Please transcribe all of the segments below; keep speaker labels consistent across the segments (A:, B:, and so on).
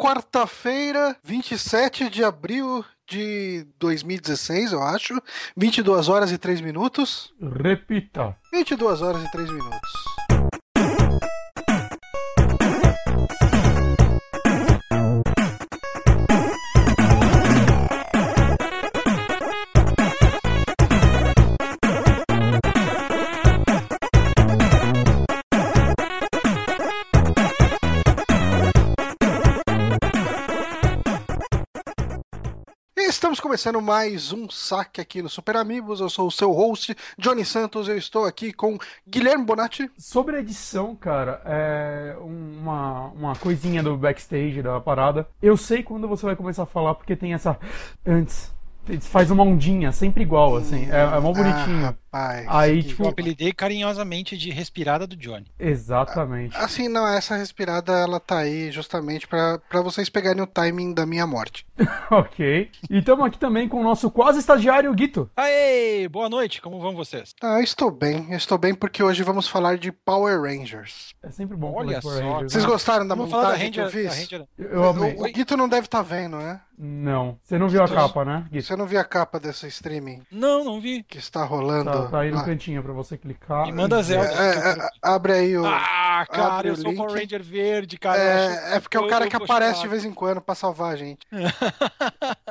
A: quarta-feira, 27 de abril de 2016, eu acho. 22 horas e 3 minutos.
B: Repita.
A: 22 horas e 3 minutos. Estamos começando mais um saque aqui no Super Amigos. Eu sou o seu host, Johnny Santos. Eu estou aqui com Guilherme Bonatti.
B: Sobre a edição, cara, é uma, uma coisinha do backstage da parada. Eu sei quando você vai começar a falar, porque tem essa. Antes. Faz uma ondinha, sempre igual, assim. É, é mó bonitinho.
A: Ah, rapaz.
B: Aí, tipo.
C: Eu apelidei carinhosamente de respirada do Johnny.
B: Exatamente.
A: Assim, não, essa respirada ela tá aí justamente pra pra vocês pegarem o timing da minha morte.
B: ok. E estamos aqui também com o nosso quase estagiário Guito.
C: Aê, boa noite, como vão vocês?
A: Ah, eu estou bem, eu estou bem porque hoje vamos falar de Power Rangers.
B: É sempre bom
C: Olha
B: falar de Power
C: só.
B: Rangers,
A: Vocês
B: né?
A: gostaram da
C: Vamos falar da
A: montagem que eu
C: Ranger, da
A: fiz?
C: Ranger-
B: Eu amei.
A: O, o Guito não deve estar vendo, né?
B: Não. Você não viu a capa, né, Guito?
A: Você não viu a capa desse streaming
C: Não, não vi.
A: que está rolando?
B: Tá, tá aí no
A: lá?
B: cantinho pra você clicar.
C: Me manda
B: e ver.
C: Zelda.
A: É, é, abre aí o.
C: Ah, cara, eu sou o Power. Ranger verde, cara.
A: É, é porque é o cara que aparece
C: chorar.
A: de vez em quando pra salvar a gente.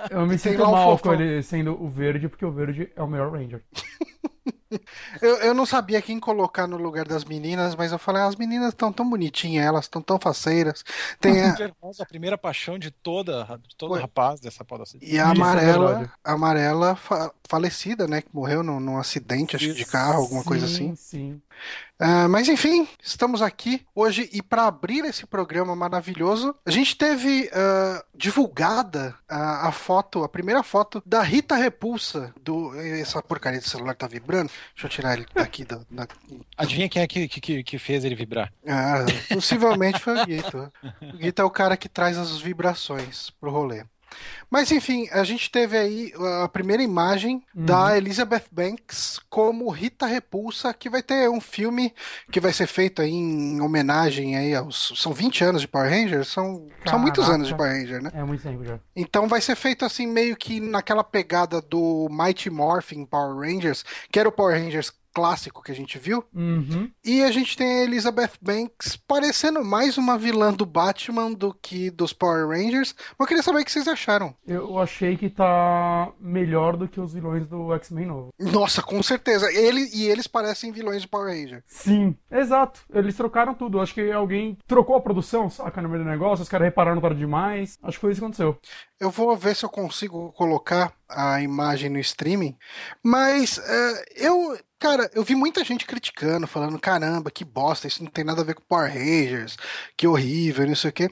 B: Eu me
A: E
B: sinto mal com ele sendo o verde, porque o verde é o melhor Ranger.
A: Eu, eu não sabia quem colocar no lugar das meninas, mas eu falei, ah, as meninas estão tão bonitinhas, elas estão tão faceiras. Tem a,
C: a primeira paixão de toda, de todo
A: Foi.
C: rapaz dessa podocita.
A: e a
B: é
A: amarela, a amarela fa- falecida, né? Que morreu num, num acidente, acho que de carro, alguma coisa assim.
B: Sim,
A: Ah, mas enfim, estamos aqui hoje e para abrir esse programa maravilhoso, a gente teve ah, divulgada a, a foto, a primeira foto da Rita Repulsa. Do, essa porcaria do celular tá vibrando. Deixa eu tirar ele daqui da, da-
C: Adivinha quem é que, que, que fez ele vibrar?
A: Ah, possivelmente foi o Guito. O Guito é o cara que traz as vibrações pro rolê. Mas enfim, a gente teve aí a primeira imagem da Elizabeth Banks como Rita Repulsa, que vai ter um filme que vai ser feito aí em homenagem aí aos. São 20 anos de Power Rangers? São, são muitos anos de Power Ranger, né?
B: É muito tempo já.
A: Então vai ser feito assim, meio que naquela pegada do Mighty Morphin Power Rangers, que era o Power Rangers clássico que a gente viu.
B: Uhum.
A: E a gente tem a Elizabeth Banks parecendo mais uma vilã do Batman do que dos Power Rangers. Mas eu queria saber o que vocês acharam.
B: Eu achei que tá melhor do que os vilões do X-Men novo.
A: Nossa, com certeza. Ele, e eles parecem vilões de Power Ranger.
B: Sim, exato. Eles trocaram tudo. Acho que alguém trocou a produção, saca, no meio do negócio. Os caras repararam tarde demais. Acho que foi isso que aconteceu.
A: Eu vou ver se eu consigo colocar a imagem no streaming. Mas é, eu, cara, eu vi muita gente criticando, falando: caramba, que bosta, isso não tem nada a ver com Power Rangers, que horrível, não sei o quê.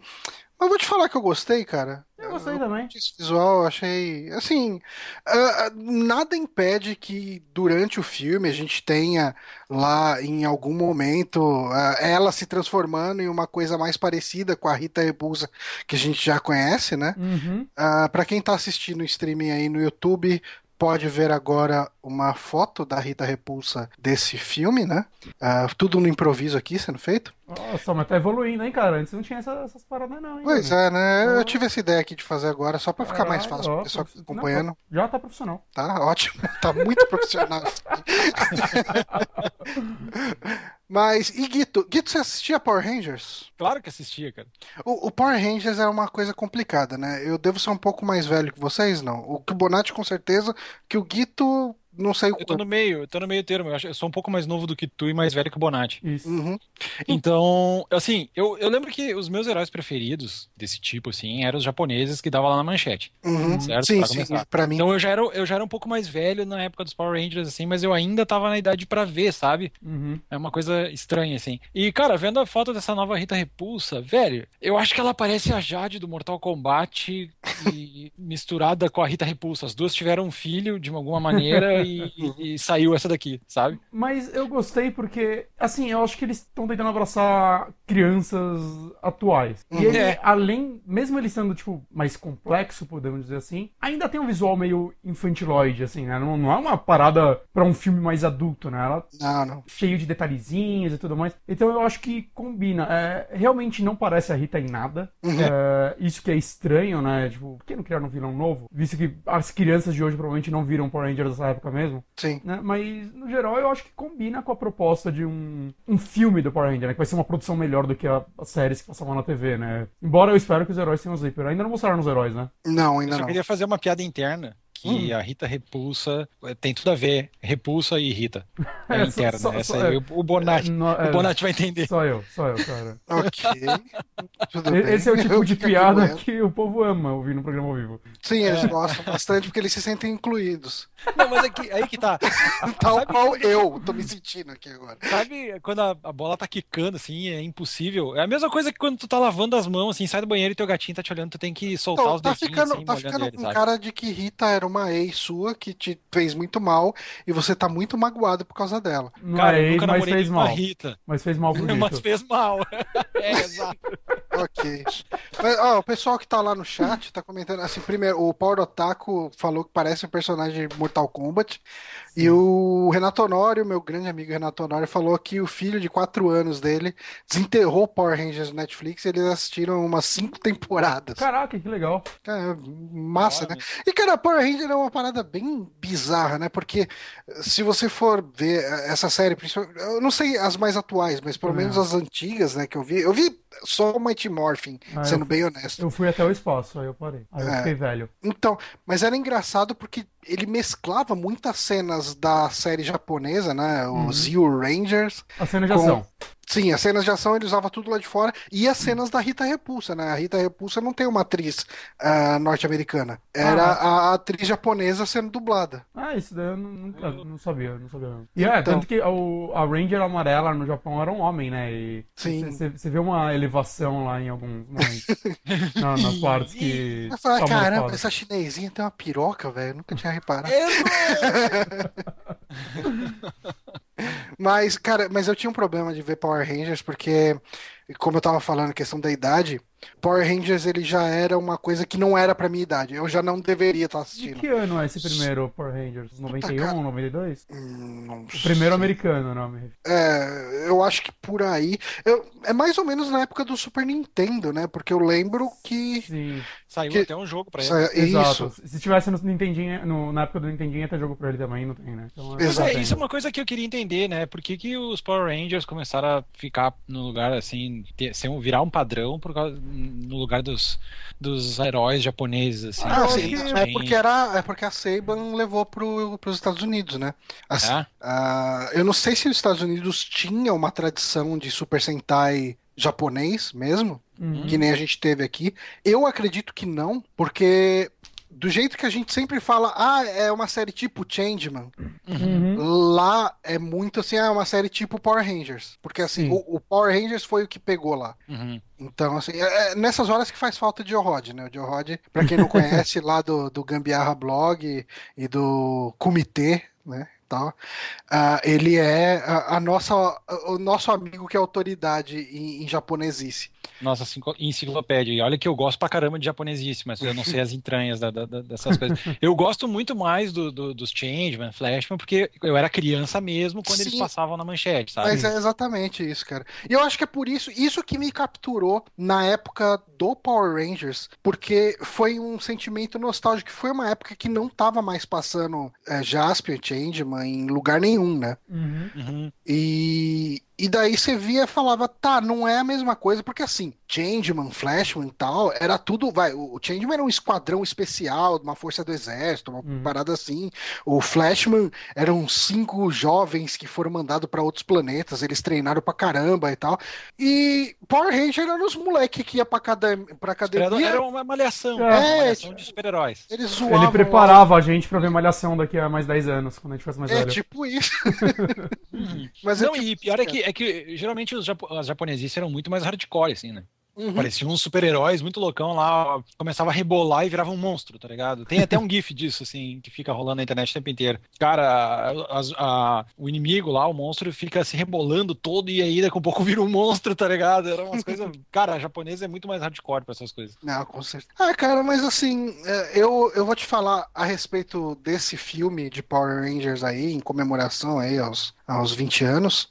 A: Mas eu vou te falar que eu gostei, cara.
B: Eu gostei também.
A: Esse visual eu achei. Assim, ah, nada impede que durante o filme a gente tenha lá em algum momento ah, ela se transformando em uma coisa mais parecida com a Rita Repulsa que a gente já conhece, né?
B: Uhum.
A: Ah, para quem tá assistindo o streaming aí no YouTube, pode ver agora uma foto da Rita Repulsa desse filme, né? Ah, tudo no improviso aqui sendo feito.
B: Nossa, mas tá evoluindo, hein, cara? Antes não tinha essa- essas paradas, não, hein?
A: Pois
B: velho?
A: é, né? Eu
B: Ah.
A: tive essa ideia aqui de fazer agora só pra ficar mais
B: Caralho,
A: fácil pro
B: ó,
A: pessoal que tá
B: não,
A: acompanhando.
B: Já tá profissional.
A: Tá ótimo, tá muito profissional. Mas, e Guito? Guito, você assistia Power Rangers?
C: Claro que assistia, cara.
A: O, o Power Rangers é uma coisa complicada, né? Eu devo ser um pouco mais velho que vocês, não. O que o Bonatti, com certeza, que o Guito, não sei o
C: Eu tô no meio, eu tô no meio termo. Eu, acho, eu sou um pouco mais novo do que tu e mais velho que o Bonatti.
B: Isso.
A: Uhum.
C: Então, assim, eu, eu lembro que os meus heróis preferidos desse tipo, assim, eram os japoneses que davam lá na manchete.
A: Uhum.
C: Certo,
A: Sim,
C: pra
A: sim,
C: começar.
A: pra mim.
C: Então eu já, era, eu já era um pouco mais velho na época dos Power Rangers, assim, mas eu ainda tava na idade pra ver, sabe?
B: Uhum.
C: É uma coisa estranha, assim. E, cara, vendo a foto dessa nova Rita Repulsa, velho, eu acho que ela parece a Jade do Mortal Kombat e misturada com a Rita Repulsa. As duas tiveram um filho de alguma maneira e, e saiu essa daqui, sabe?
B: Mas eu gostei porque, assim, eu acho que eles estão tentando abraçar crianças atuais. E ele,
C: É.
B: além, mesmo ele sendo, tipo, mais complexo, podemos dizer assim, ainda tem um visual meio infantiloide, assim, né? Não, não é uma parada pra um filme mais adulto, né? Ela
A: Não, não.
B: cheio de detalhezinhos e tudo mais. Então eu acho que combina. É, realmente não parece a Rita em nada. É, isso que é estranho, né? Tipo, por que não criaram um vilão novo? Visto que as crianças de hoje provavelmente não viram Power Rangers dessa época mesmo.
A: Sim.
B: né? Mas, no geral, eu acho que combina com a proposta de um, um filme do Power Ranger, né? Que vai ser uma produção melhor do que a- as séries que passavam na TV, né? Embora eu espero que os heróis tenham zíper. Ainda não mostraram os heróis, né?
A: Não,
C: Eu
A: ainda
C: só
A: não.
C: queria fazer uma piada interna. Que a Rita Repulsa eh, tem tudo a ver. Repulsa e Rita. É,
B: É,
C: interna.
B: só-
C: Essa
B: só- é.
C: o- o Bonatti.
B: No- é,
C: O Bonatti vai entender.
B: Só eu, só eu, cara.
A: Ok. Tudo bem.
B: Esse é o tipo
A: Eu
B: de piada que o povo ama ouvir no programa ao vivo.
A: Sim, eles gostam bastante porque eles se sentem incluídos.
C: Não, mas é que, aí que tá.
A: Tal
C: Sabe
A: qual eu tô me sentindo aqui agora.
C: Sabe quando a, a bola tá quicando assim, é impossível? É a mesma coisa que quando tu tá lavando as mãos, assim, sai do banheiro e teu gatinho tá te olhando, tu tem que soltar
A: Então,
C: os
A: tá
C: dedinhos
A: ficando,
C: assim,
A: tá ficando com
C: sabe?
A: cara de que Rita era uma ex sua que te fez muito mal e você tá muito magoado por causa dela.
B: Não
C: Cara,
B: é ex, mas fez mal.
C: Rita.
B: Mas fez mal bonito.
C: Mas fez mal. é, exato.
A: Ok. Mas, ó, o pessoal que tá lá no chat tá comentando assim, primeiro, o Power Otaku falou que parece um personagem de Mortal Kombat. E o Renato Honório, meu grande amigo Renato Honório, falou que o filho de 4 anos dele desenterrou o Power Rangers no Netflix e eles assistiram umas 5 temporadas.
B: Caraca, que legal.
A: Cara, massa, né? E, cara, Power Ranger é uma parada bem bizarra, né? Porque se você for ver essa série, principalmente, eu não sei as mais atuais, mas pelo
B: É.
A: menos as antigas, né, que eu vi, eu vi só o Mighty Morphin,
B: Ah,
A: sendo bem honesto.
B: Eu fui até o espaço, aí eu parei. Aí eu
A: É.
B: fiquei velho.
A: Então, mas era engraçado porque ele mesclava muitas cenas da série japonesa, né?
B: Uhum.
A: Os Zero Rangers.
B: A cena de
A: Com-
B: ação.
A: Sim, as cenas de ação ele usava tudo lá de fora. E as cenas da Rita Repulsa, né? A Rita Repulsa não tem uma atriz ah, norte-americana. Era a atriz japonesa sendo dublada.
B: Ah, isso daí eu não, nunca- não sabia, não sabia mesmo. E é,
A: Então-
B: tanto que o, a Ranger amarela no Japão era um homem, né? E
A: Sim.
B: Você vê uma elevação lá em alguns momentos. na- nas partes que.
A: Eu falei,
B: tá
A: caramba, essa chinesinha tem uma piroca, velho. eu Nunca tinha reparado. Mas, cara, mas eu tinha um problema de ver Power Rangers porque, como eu tava falando, questão da idade, Power Rangers ele já era uma coisa que não era pra minha idade. Eu já não deveria estar
B: De
A: assistindo.
B: que ano é esse primeiro Power Rangers? 91,
A: cara.
B: 92?
A: Hum, não
B: O primeiro
A: sei.
B: americano, não me refiro.
A: É, eu acho que por aí. Eu, é mais ou menos na época do Super Nintendo, né? Porque eu lembro que.
B: Sim,
C: Saiu
A: Que-
C: até um jogo pra ele.
A: Isso.
B: exato. Se tivesse no Nintendinho, no- na época do Nintendinho, ia ter jogo pra ele também, não tem, né? Então,
C: é,
A: Exatamente.
C: isso é uma coisa que eu queria entender, né? Por que, que os Power Rangers começaram a ficar no lugar assim, ter, ser um, virar um padrão por causa, no lugar dos, dos heróis japoneses, assim.
A: Ah,
B: eu
A: sim,
B: acho que-
A: é porque era, é porque a Saban levou pro, pros Estados Unidos, né? Assim,
C: É?
A: ah, eu não sei se os Estados Unidos tinha uma tradição de Super Sentai japonês mesmo,
B: Uhum.
A: que nem a gente teve aqui. Eu acredito que não, porque do jeito que a gente sempre fala, ah, é uma série tipo Changeman,
B: Uhum.
A: lá é muito assim, ah, é uma série tipo Power Rangers. Porque assim,
B: Sim.
A: o, o Power Rangers foi o que pegou lá.
C: Uhum.
A: Então, assim, é é nessas horas que faz falta de Joe né? O Joe pra quem não conhece, lá do, do Gambiarra Blog e do Comitê, né? Tal, ah, ele é a, a nossa, o nosso amigo que é autoridade em, em japonesice.
C: Nossa enciclopédia. E olha que eu gosto pra caramba de japonesice, mas eu não sei as entranhas da- da- dessas coisas. Eu gosto muito mais do, do- dos Changeman, Flashman, porque eu era criança mesmo quando eles
A: Sim.
C: passavam na manchete, sabe?
A: Mas é exatamente isso, cara. E eu acho que é por isso, isso que me capturou na época do Power Rangers, porque foi um sentimento nostálgico, foi uma época que não tava mais passando é, Jaspion, Changeman em lugar nenhum, né?
B: Uhum.
C: Uhum.
A: E, e daí você via e falava, tá, não é a mesma coisa, porque assim, Changeman, Flashman e tal, era tudo, vai, o Changeman era um esquadrão especial, de uma força do exército, uma
B: Uhum.
A: parada assim. O Flashman eram cinco jovens que foram mandados pra outros planetas, eles treinaram pra caramba e tal. E Power Ranger eram os moleque que ia pra, academ pra
C: Era,
A: academia,
C: era uma malhação,
B: É,
C: uma malhação
A: tipo-
C: de super-heróis.
A: eles zoavam.
B: Ele preparava a gente pra ver Malhação daqui a mais 10 anos, quando a gente fosse mais
A: É
B: velho.
A: tipo isso. Mas é
C: Não,
A: tipo
C: e pior é que, é que geralmente os japo as japonesices eram muito mais hardcore, assim, né? Uhum. Pareciam uns super-heróis muito loucão lá, começava a rebolar e virava um monstro, tá ligado? Tem até um gif disso, assim, que fica rolando na internet o tempo inteiro. Cara, a, a, o inimigo lá, o monstro, fica se rebolando todo e aí daqui a pouco vira um monstro, tá ligado? Era umas coisas. Cara, a japonesa é muito mais hardcore pra essas coisas.
A: Não, com certeza. Ah, cara, mas assim, é, eu, eu vou te falar a respeito desse filme de Power Rangers aí, em comemoração aí aos, aos 20 anos.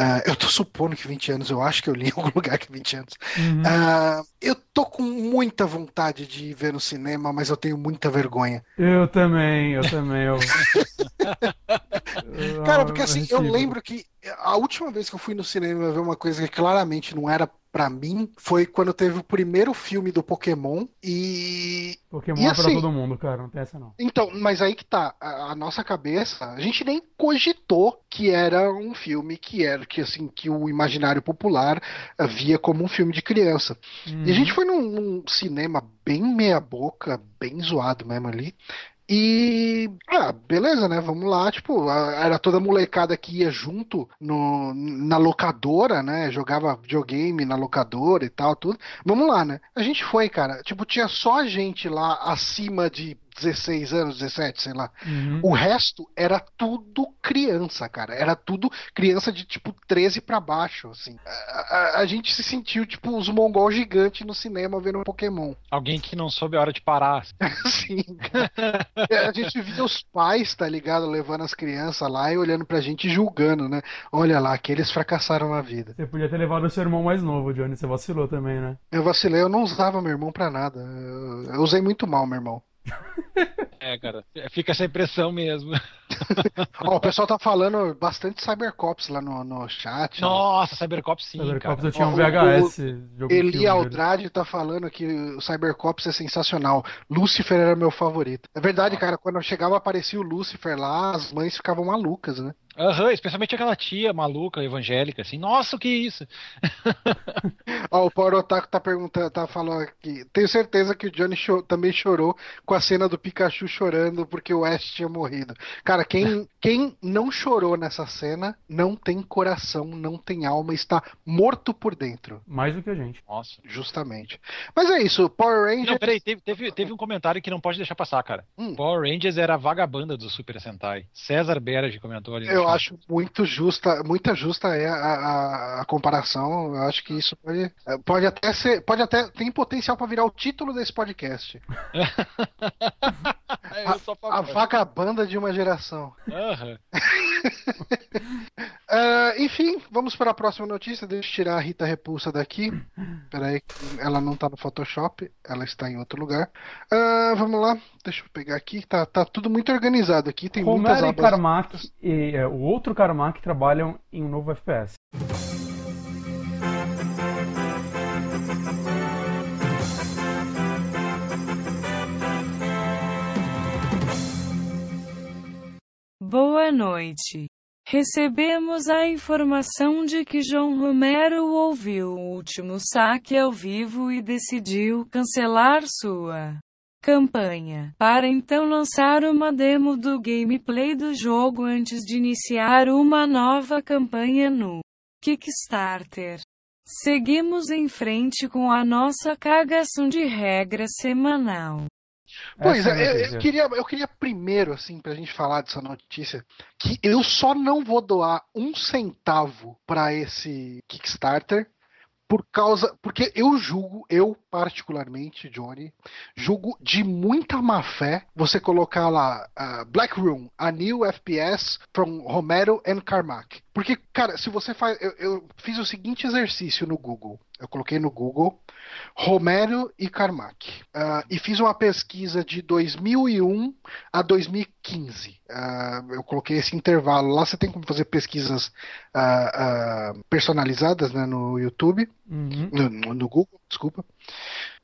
A: Uh, eu tô supondo que 20 anos, eu acho que eu li em algum lugar que 20 anos. Uhum. Uh, eu tô com muita vontade de ver no cinema, mas eu tenho muita vergonha.
B: Eu também, eu também. Eu...
A: Cara, porque assim, eu lembro que a última vez que eu fui no cinema ver uma coisa que claramente não era para mim foi quando teve o primeiro filme do Pokémon e.
B: Pokémon
A: e,
B: é pra assim, todo mundo, cara, não tem essa não.
A: Então, mas aí que tá, a, a, nossa cabeça, a gente nem cogitou que era um filme que era, que assim, que o imaginário popular via como um filme de criança. E a gente uhum. foi num, num cinema bem meia-boca, bem zoado mesmo ali. E, ah, beleza, né? Vamos lá. Tipo, era toda molecada que ia junto no, na locadora, né? Jogava videogame na locadora e tal, tudo. Vamos lá, né? A gente foi, cara. Tipo, tinha só gente lá acima de 16 anos, 17, sei lá. Uhum. O resto era tudo criança, cara. Era tudo criança de tipo 13 para baixo, assim. A, a, a, gente se sentiu tipo os mongol gigantes no cinema vendo Pokémon.
C: Alguém que não soube a hora de parar.
A: Sim. a gente via os pais, tá ligado, levando as crianças lá e olhando pra gente julgando, né? Olha lá, que eles fracassaram na vida.
B: Você podia ter levado o seu irmão mais novo, Johnny. Você vacilou também, né?
A: Eu vacilei, eu não usava meu irmão pra nada. Eu, eu usei muito mal meu irmão.
C: É, cara, fica essa impressão mesmo.
A: Ó, o pessoal tá falando bastante Cybercops lá no, no chat.
C: Nossa, né? Cybercops sim.
B: Cybercops eu tinha um VHS.
A: O, o Eli Aldrade tá falando que o Cybercops é sensacional. Lucifer era meu favorito. É verdade, cara, quando chegava aparecia o Lucifer lá, as mães ficavam malucas, né?
C: Aham, uhum, especialmente aquela tia maluca, evangélica, assim, nossa, o que é isso?
A: Ó, o Paulo Otaku tá perguntando, tá falando aqui. Tenho certeza que o Johnny cho também chorou com a cena do Pikachu chorando porque o Ash tinha morrido. Cara, quem, quem não chorou nessa cena não tem coração, não tem alma, está morto por dentro.
B: Mais do que a gente.
C: Nossa.
A: Justamente. Mas é isso, Power Rangers. Não,
C: peraí, teve, teve, teve um comentário que não pode deixar passar, cara. Hum. Power Rangers era a vagabanda do Super Sentai. César Berge comentou ali.
A: Eu acho muito justa, muita justa é a, a, a, comparação. Eu acho que isso pode, pode até ser, pode até tem potencial para virar o título desse podcast. a, a vagabanda de uma geração. Uhum. uh, enfim, vamos para a próxima notícia. Deixa eu tirar a Rita Repulsa daqui. Peraí, ela não está no Photoshop, ela está em outro lugar. Uh, vamos lá, deixa eu pegar aqui. Tá, tá tudo muito organizado aqui. Tem
B: Romero
A: muitas
B: e Carmack e é, o outro Carmack trabalham em um novo FPS.
D: Boa noite. Recebemos a informação de que João Romero ouviu o último saque ao vivo e decidiu cancelar sua campanha, para então lançar uma demo do gameplay do jogo antes de iniciar uma nova campanha no Kickstarter. Seguimos em frente com a nossa cagação de regra semanal.
A: Pois é, eu, eu, queria, eu queria primeiro, assim, pra gente falar dessa notícia, que eu só não vou doar um centavo para esse Kickstarter por causa. Porque eu julgo, eu particularmente, Johnny, julgo de muita má fé você colocar lá uh, Black Room, a new FPS from Romero and Carmack. Porque, cara, se você faz. Eu, eu fiz o seguinte exercício no Google. Eu coloquei no Google Romero e Carmack. Uh, e fiz uma pesquisa de 2001 a 2015. Uh, ah, eu coloquei esse intervalo. Lá você tem como fazer pesquisas uh, personalizadas né, no YouTube, uhum. no, no Google, desculpa.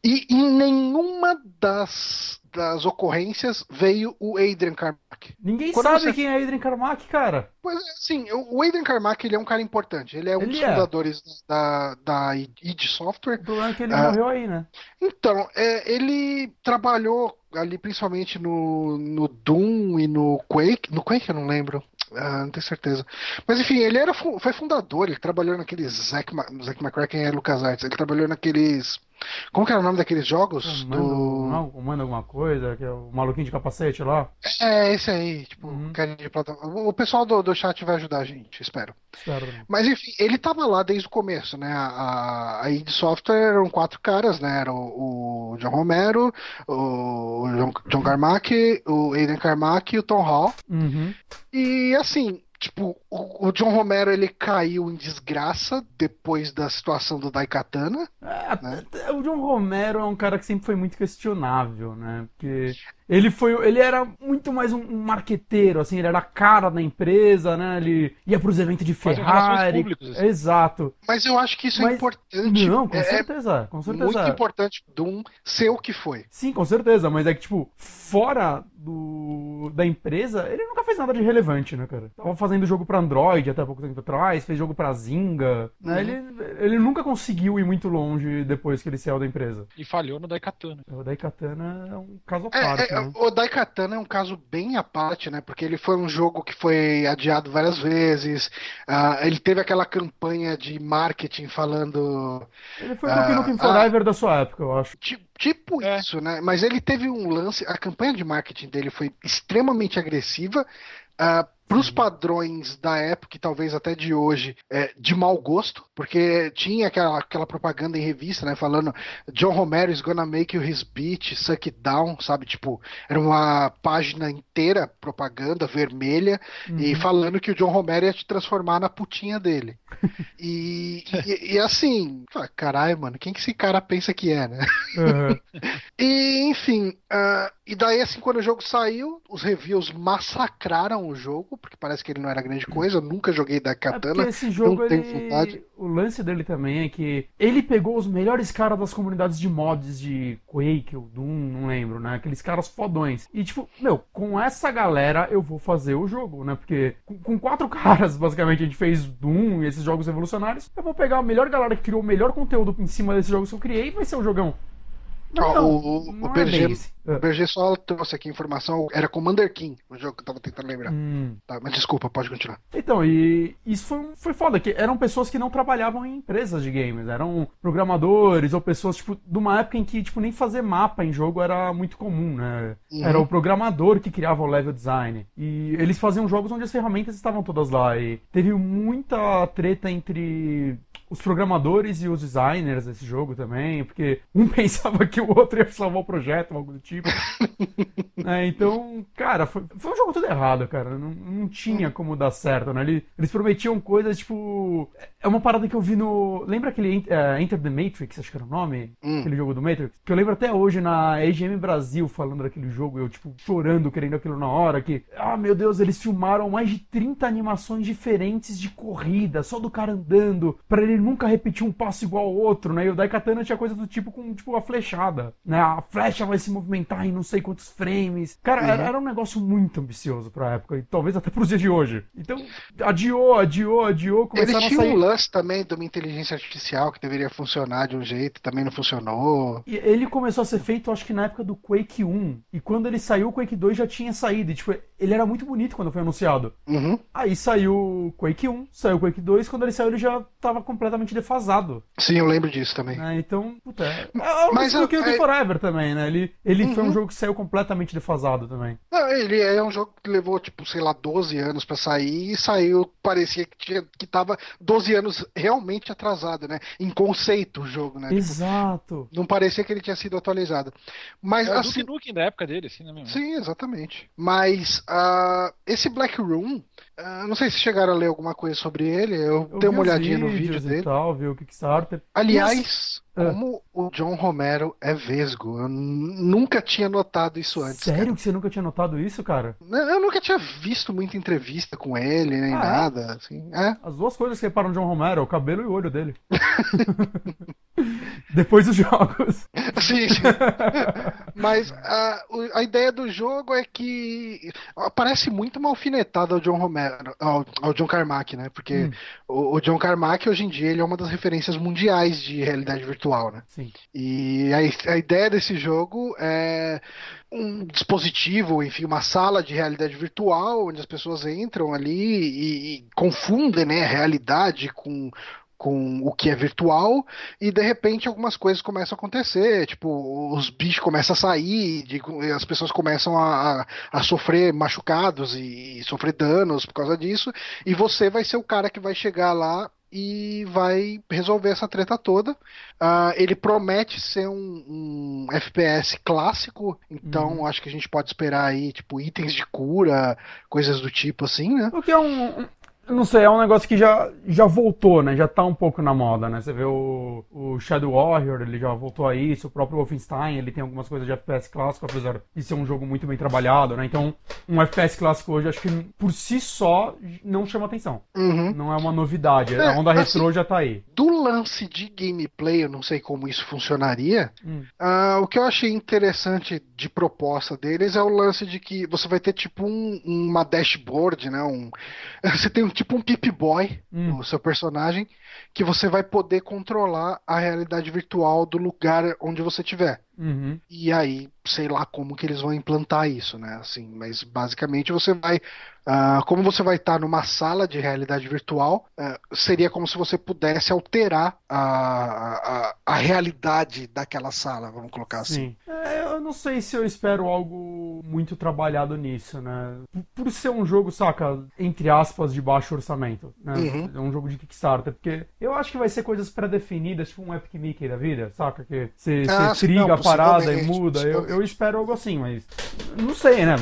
A: E em nenhuma das, das ocorrências veio o Adrian Carmack.
B: Ninguém Quando sabe você... quem é Adrian Carmack, cara.
A: Pois é, sim, o Adrian Carmack ele é um cara importante. Ele é um ele dos é. fundadores da, da id Software.
B: Do ano que ele ah, morreu aí, né?
A: Então, é, ele trabalhou ali principalmente no, no Doom e no Quake. No Quake eu não lembro. Ah, não tenho certeza. Mas enfim, ele era foi fundador, ele trabalhou naqueles Zack, Ma Zack McCracken e LucasArts, ele trabalhou naqueles como que era o nome daqueles jogos?
B: O mando, do... não, o mando alguma coisa, que é o maluquinho de capacete lá.
A: É, esse aí, tipo, uhum. de plataforma. O pessoal do, do chat vai ajudar a gente, espero.
B: espero
A: Mas enfim, ele tava lá desde o começo, né? A, a id Software eram quatro caras, né? Era o, o John Romero, o John, John Carmack, o Aiden Carmack e o Tom Hall.
B: Uhum.
A: E assim, Tipo, o, John Romero ele caiu em desgraça depois da situação do Daikatana.
B: É, né? O John Romero é um cara que sempre foi muito questionável, né? Porque ele foi, ele era muito mais um, um marqueteiro, assim, ele era a cara da empresa, né? Ele ia para os eventos de Ferrari. Públicos, assim. Exato.
A: Mas eu acho que isso é Mas, é importante.
B: Não, com é, é certeza, com certeza.
A: Muito importante Doom ser o que foi.
B: Sim, com certeza, mas é que tipo, fora do da empresa, ele nunca fez nada de relevante, né, cara? Tava fazendo jogo para Android até pouco tempo atrás, fez jogo para Zynga, né? Uhum. Ele, ele nunca conseguiu ir muito longe depois que ele saiu da empresa.
C: E falhou no Daikatana.
B: O Daikatana é um caso à parte.
A: É, é, o Daikatana é um caso bem à parte, né? Porque ele foi um jogo que foi adiado várias vezes. Uh, ele teve aquela campanha de marketing falando.
B: Ele foi o uh, Looking Forever uh, da sua época, eu acho.
A: Tipo é. isso, né? Mas ele teve um lance. A campanha de marketing dele foi extremamente agressiva. Uh, para os padrões da época e talvez até de hoje, é, de mau gosto, porque tinha aquela, aquela propaganda em revista, né, falando John Romero is gonna make you his beat, suck it down, sabe? Tipo, era uma página inteira propaganda vermelha uhum. e falando que o John Romero ia te transformar na putinha dele. e, e, e, assim, caralho, mano, quem que esse cara pensa que é, né? Uhum. e, enfim, uh, e daí, assim, quando o jogo saiu, os reviews massacraram o jogo porque parece que ele não era grande coisa. Eu nunca joguei da katana. É
B: esse jogo, não tenho vontade. O lance dele também é que ele pegou os melhores caras das comunidades de mods de Quake ou Doom, não lembro, né? Aqueles caras fodões. E tipo, meu, com essa galera eu vou fazer o jogo, né? Porque com, com quatro caras, basicamente, a gente fez Doom e esses jogos revolucionários. Eu vou pegar a melhor galera que criou o melhor conteúdo em cima desses jogos que eu criei e vai ser o jogão.
A: Não, não, o, o, o Berger, o é. Berger só trouxe aqui informação, era Commander King, o jogo que eu tava tentando lembrar. Hum. Tá, mas desculpa, pode continuar.
B: Então, e isso foi, foi foda, que eram pessoas que não trabalhavam em empresas de games, eram programadores ou pessoas, tipo, de uma época em que, tipo, nem fazer mapa em jogo era muito comum, né? Uhum. Era o programador que criava o level design. E eles faziam jogos onde as ferramentas estavam todas lá. E teve muita treta entre os programadores e os designers desse jogo também, porque um pensava que o outro ia salvar o projeto, algo do tipo. é, então, cara, foi, foi, um jogo tudo errado, cara. Não, não tinha como dar certo, né? Eles, eles prometiam coisas tipo. É uma parada que eu vi no. Lembra aquele uh, Enter the Matrix, acho que era o nome? Hum. Aquele jogo do Matrix? Que eu lembro até hoje na EGM Brasil falando daquele jogo, eu, tipo, chorando, querendo aquilo na hora. Que, ah, meu Deus, eles filmaram mais de 30 animações diferentes de corrida, só do cara andando, para ele nunca repetir um passo igual ao outro, né? E o Daikatana tinha coisa do tipo com, tipo, a flechada, né? A flecha vai se movimentar em não sei quantos frames. Cara, uhum. era, era, um negócio muito ambicioso pra época, e talvez até pros dias de hoje. Então, adiou, adiou, adiou,
A: começaram Ele tinha a sair... um lance também de uma inteligência artificial que deveria funcionar de um jeito, também não funcionou.
B: E ele começou a ser feito, acho que na época do Quake 1, e quando ele saiu, o Quake 2 já tinha saído, e, tipo, ele era muito bonito quando foi anunciado.
A: Uhum.
B: Aí saiu o Quake 1, saiu o Quake 2, quando ele saiu ele já tava completamente defasado.
A: Sim, eu lembro disso também.
B: É, então, puta, é, é o Mas, que é... Forever também, né? Ele, ele uhum. foi um jogo que saiu completamente defasado também.
A: Não, ele é um jogo que levou, tipo, sei lá, 12 anos para sair e saiu, parecia que, tinha, que tava 12 anos realmente atrasado, né? Em conceito o jogo, né?
B: Tipo, Exato.
A: Tipo, não parecia que ele tinha sido atualizado. Mas,
C: é
A: assim...
C: o Duke da época dele, assim, né?
A: Sim, exatamente. Mas uh, esse Black Room, uh, não sei se chegaram a ler alguma coisa sobre ele, eu, eu dei uma olhadinha no vídeo dele.
B: Tal, vi o Kickstarter.
A: Aliás, ah. Como o John Romero é vesgo, eu nunca tinha notado isso antes.
B: Sério
A: cara.
B: que você nunca tinha notado isso, cara?
A: Eu nunca tinha visto muita entrevista com ele, nem ah, é? nada. É? Assim. É.
B: As duas coisas que separam o John Romero, o cabelo e o olho dele. Depois dos jogos.
A: Sim, sim. Mas a, a ideia do jogo é que parece muito uma alfinetada ao John Romero, ao, ao John Carmack, né? Porque hum. o, o, John Carmack hoje em dia ele é uma das referências mundiais de realidade virtual virtual, né?
B: Sim.
A: E a, a ideia desse jogo é um dispositivo, enfim, uma sala de realidade virtual onde as pessoas entram ali e, e confundem né, a realidade com com o que é virtual e de repente algumas coisas começam a acontecer, tipo, os bichos começam a sair, de, as pessoas começam a, a, sofrer machucados e, e sofrer danos por causa disso, e você vai ser o cara que vai chegar lá e vai resolver essa treta toda. Uh, ele promete ser um, um FPS clássico, então uhum. acho que a gente pode esperar aí, tipo, itens de cura, coisas do tipo assim, né?
B: O que é um, não sei, é um negócio que já, já voltou, né? Já tá um pouco na moda, né? Você vê o, o Shadow Warrior, ele já voltou a isso, o próprio Wolfenstein, ele tem algumas coisas de FPS clássico, apesar de ser um jogo muito bem trabalhado, né? Então, um FPS clássico hoje, acho que por si só não chama atenção.
A: Uhum.
B: Não é uma novidade. É, a onda assim, retrô já tá aí.
A: Do lance de gameplay, eu não sei como isso funcionaria. Hum. Uh, o que eu achei interessante de proposta deles é o lance de que você vai ter tipo um, uma dashboard, né? Um, você tem um tipo um Pip-Boy hum. no seu personagem que você vai poder controlar a realidade virtual do lugar onde você estiver.
B: Uhum.
A: E aí, sei lá como que eles vão implantar isso, né? Assim, mas basicamente você vai. Uh, como você vai estar numa sala de realidade virtual, uh, seria como se você pudesse alterar a, a, a, realidade daquela sala, vamos colocar assim.
B: É, eu não sei se eu espero algo muito trabalhado nisso, né? Por ser um jogo, saca, entre aspas, de baixo orçamento, né? Uhum. É um jogo de Kickstarter, porque eu acho que vai ser coisas pré-definidas, tipo um Epic Mickey da vida, saca? Que você ah, triga não, a parada e muda. Eu, eu espero algo assim, mas não sei, né?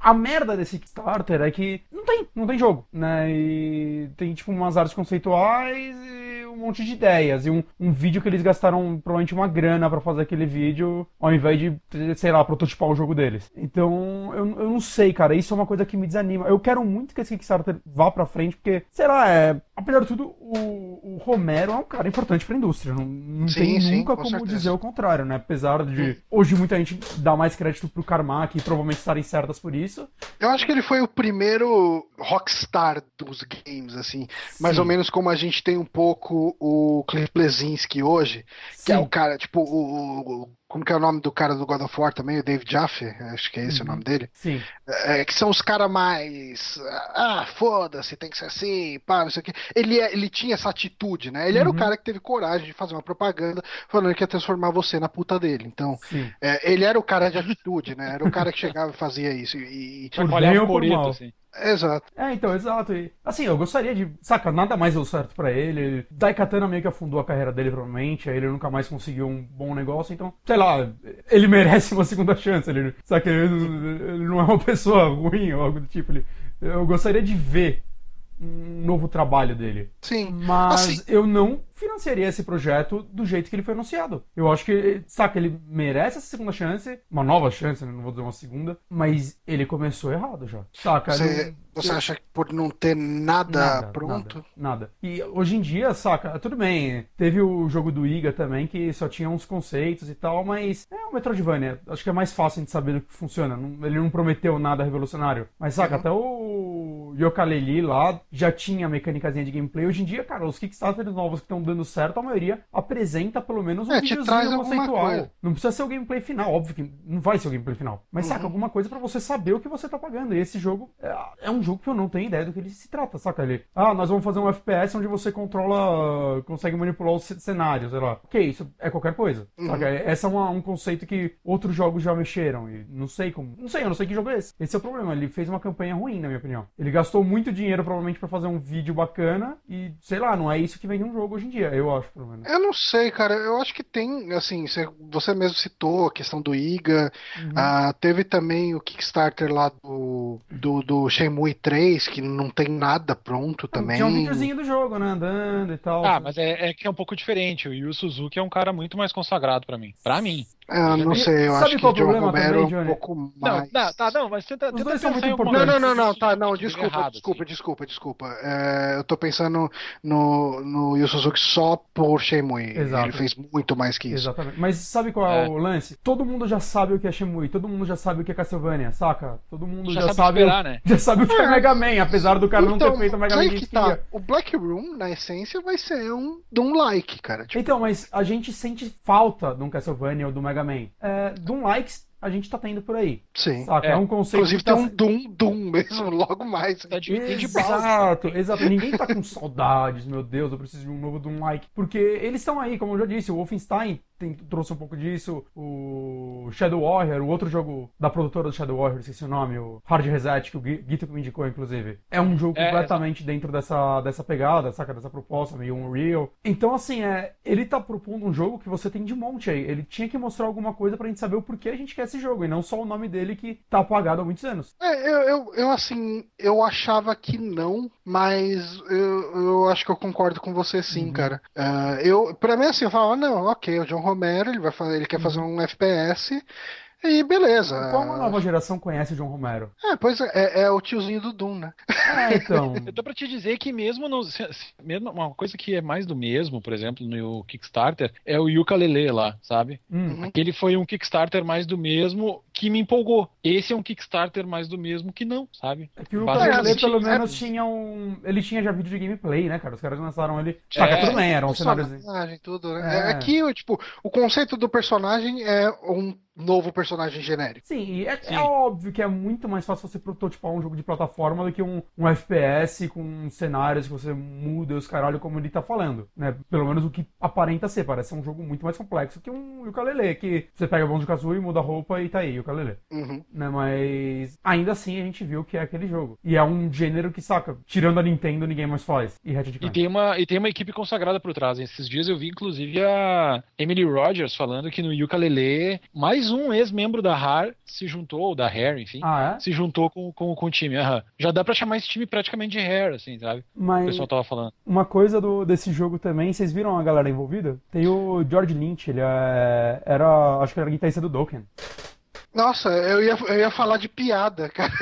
B: A merda desse Kickstarter é que não tem, não tem jogo, né? E tem tipo umas artes conceituais e um monte de ideias. E um, um vídeo que eles gastaram provavelmente uma grana para fazer aquele vídeo, ao invés de, sei lá, prototipar o jogo deles. Então, eu, eu não sei, cara. Isso é uma coisa que me desanima. Eu quero muito que esse Kickstarter vá pra frente, porque, sei lá, é, apesar de tudo, o, o Romero é um cara importante pra indústria. Não, não sim, tem sim, nunca com como certeza. dizer o contrário, né? Apesar de hoje muita gente dar mais crédito pro Carmack e provavelmente estarem certas por isso.
A: Eu acho que ele foi o primeiro rockstar dos games, assim. Sim. Mais ou menos como a gente tem um pouco o Cliff Blesinski hoje, que é o cara, tipo, o, o como que é o nome do cara do God of War também? O David Jaffe? Acho que é esse uhum. o nome dele.
B: Sim.
A: É, que são os caras mais. Ah, foda-se, tem que ser assim, pá, não sei o quê. Ele, é, ele tinha essa atitude, né? Ele uhum. era o uhum. cara que teve coragem de fazer uma propaganda falando que ia transformar você na puta dele. Então, é, ele era o cara de atitude, né? Era o cara que chegava e fazia isso. E,
B: e... Olhava o coreto, assim.
A: Exato.
B: É, então, exato. E, assim, eu gostaria de. Saca, nada mais deu certo para ele. Daikatana meio que afundou a carreira dele, provavelmente. Aí ele nunca mais conseguiu um bom negócio. Então, sei lá, ele merece uma segunda chance. Ele, saca, ele, ele não é uma pessoa ruim ou algo do tipo. Ele, eu gostaria de ver um novo trabalho dele.
A: Sim.
B: Mas assim... eu não financiaria esse projeto do jeito que ele foi anunciado. Eu acho que, saca, ele merece essa segunda chance, uma nova chance, né? não vou dizer uma segunda, mas ele começou errado já. Saca?
A: Você, não, você acha que por não ter nada, nada pronto?
B: Nada, nada, E hoje em dia, saca, tudo bem, teve o jogo do Iga também, que só tinha uns conceitos e tal, mas é o Metroidvania. Acho que é mais fácil de saber do que funciona. Ele não prometeu nada revolucionário. Mas, saca, uhum. até o Yooka-Laylee lá já tinha mecânicas de gameplay. Hoje em dia, cara, os Kickstarters novos que estão dando certo, a maioria apresenta pelo menos um é, videozinho conceitual. Não precisa ser o gameplay final, óbvio que não vai ser o gameplay final. Mas uhum. saca, alguma coisa para você saber o que você tá pagando. E esse jogo é, é, um jogo que eu não tenho ideia do que ele se trata, saca? Ele, ah, nós vamos fazer um FPS onde você controla, consegue manipular os cenários, sei lá. Ok, isso é qualquer coisa, uhum. saca? Esse é uma, um conceito que outros jogos já mexeram e não sei como. Não sei, eu não sei que jogo é esse. Esse é o problema, ele fez uma campanha ruim, na minha opinião. Ele gastou muito dinheiro provavelmente para fazer um vídeo bacana e, sei lá, não é isso que vem um jogo hoje em dia, eu acho, pelo menos.
A: Eu não sei, cara. Eu acho que tem, assim, você mesmo citou a questão do IGA. Uhum. Ah, teve também o Kickstarter lá do, do, do Shenmue 3, que não tem nada pronto também. Tinha
B: um videozinho do jogo, né? Andando e tal.
C: Ah, mas é, é que é um pouco diferente. O Yu Suzuki é um cara muito mais consagrado para mim. para mim.
A: Eu não sei, eu
B: Sabe
A: acho que o John
B: problema
A: Romero
B: também,
A: é um
B: Johnny?
A: pouco
C: Não,
A: mais.
C: não, tá, não, mas tenta,
B: Os
C: tenta
B: são
C: pensar
B: muito
C: em alguma
A: Não, não, não, não, tá, não, desculpa,
C: errado,
A: desculpa,
C: assim.
A: desculpa, desculpa. É, eu tô pensando no, no Yu Suzuki só por Shenmue.
B: Exato.
A: Ele fez muito mais que isso.
B: Exatamente. Mas sabe qual é,
C: É.
B: o lance? Todo mundo já sabe o que é Shemui, todo mundo já sabe o que é Castlevania, saca? Todo mundo
C: Já
B: já,
C: sabe
B: sabe,
C: esperar,
B: o...
C: né?
B: já sabe o que é,
A: É.
B: Mega Man, apesar do cara não ter feito o Mega Man que
A: tá. O Black Room, na essência, vai ser um, de um like, cara. Tipo,
B: Então, mas a gente sente falta de um Castlevania ou do Mega Man. É, de um likes a gente tá tendo por aí.
A: sim.
B: Saca? É,
C: É.
B: um conceito
A: Inclusive
B: tá
A: tem um Doom, Doom mesmo, logo mais.
C: Tá de.
B: Exato, exato. Ninguém tá com saudades, meu Deus, eu preciso de um novo Doom Like. Porque eles estão aí, como eu já disse, o Wolfenstein tem- trouxe um pouco disso, o Shadow Warrior, o outro jogo da produtora do Shadow Warrior, esqueci o nome, o Hard Reset, que o Gui- Guito me indicou, inclusive. É um jogo
C: É,
B: completamente dentro dessa, dessa pegada, saca? Dessa proposta, meio Unreal. Então, assim, é, ele tá propondo um jogo que você tem de monte aí. Ele tinha que mostrar alguma coisa pra gente saber o porquê a gente quer esse jogo, e não só o nome dele que tá apagado há muitos anos.
A: É, eu, eu, eu, assim, eu achava que não, mas eu, eu acho que eu concordo com você sim,
B: Uhum.
A: cara. É, eu, pra mim, assim, eu falava, não, ok, o John Romero, ele, vai fazer, ele quer fazer um FPS, e beleza.
B: Qual uma nova geração conhece o John Romero?
A: É, pois é, é, é o tiozinho do Doom, né?
B: É, então.
C: Eu tô pra te dizer que mesmo, no, mesmo uma coisa que é mais do mesmo, por exemplo, no Kickstarter, é o Yooka-Laylee lá, sabe?
B: Hum,
C: Aquele foi um Kickstarter mais do mesmo que me empolgou. Esse é um Kickstarter mais do mesmo que não, sabe?
B: é que o
C: Basicamente,
B: Ukulele pelo
A: é-
B: menos tinha um. Ele tinha já vídeo de gameplay, né, cara? Os caras lançaram ele. Saca,
C: É,
B: tudo bem, era um cenário.
A: personagem, tudo, né?
B: É.
A: Aqui, tipo, o conceito do personagem é um novo personagem genérico.
B: Sim, e é,
C: Sim.
B: é óbvio que é muito mais fácil você prototipar um jogo de plataforma do que um, um FPS com cenários que você muda os caralho como ele tá falando, né? Pelo menos o que aparenta ser, parece ser um jogo muito mais complexo que um ukulele, que você pega a mão de Kazooie, muda a roupa e tá aí, ukulele.
A: Uhum.
B: né? Mas ainda assim a gente viu que é aquele jogo. E é um gênero que, saca, tirando a Nintendo, ninguém mais faz. E Ratchet
C: E tem, uma, e tem uma equipe consagrada por trás. Esses dias eu vi, inclusive, a Emily Rogers falando que no Yooka-Laylee, mais um ex-membro da RAR se juntou, ou da Rare, enfim,
B: Ah, é?
C: se juntou com, com, com o time. Aham. Já dá pra chamar esse time praticamente de Rare, assim, sabe? O
B: Mas
C: pessoal tava falando.
B: uma coisa do, desse jogo também, vocês viram a galera envolvida? Tem o George Lynch, ele é, era, acho que era guitarrista do Dokken.
A: Nossa, eu ia, eu ia falar de piada, cara.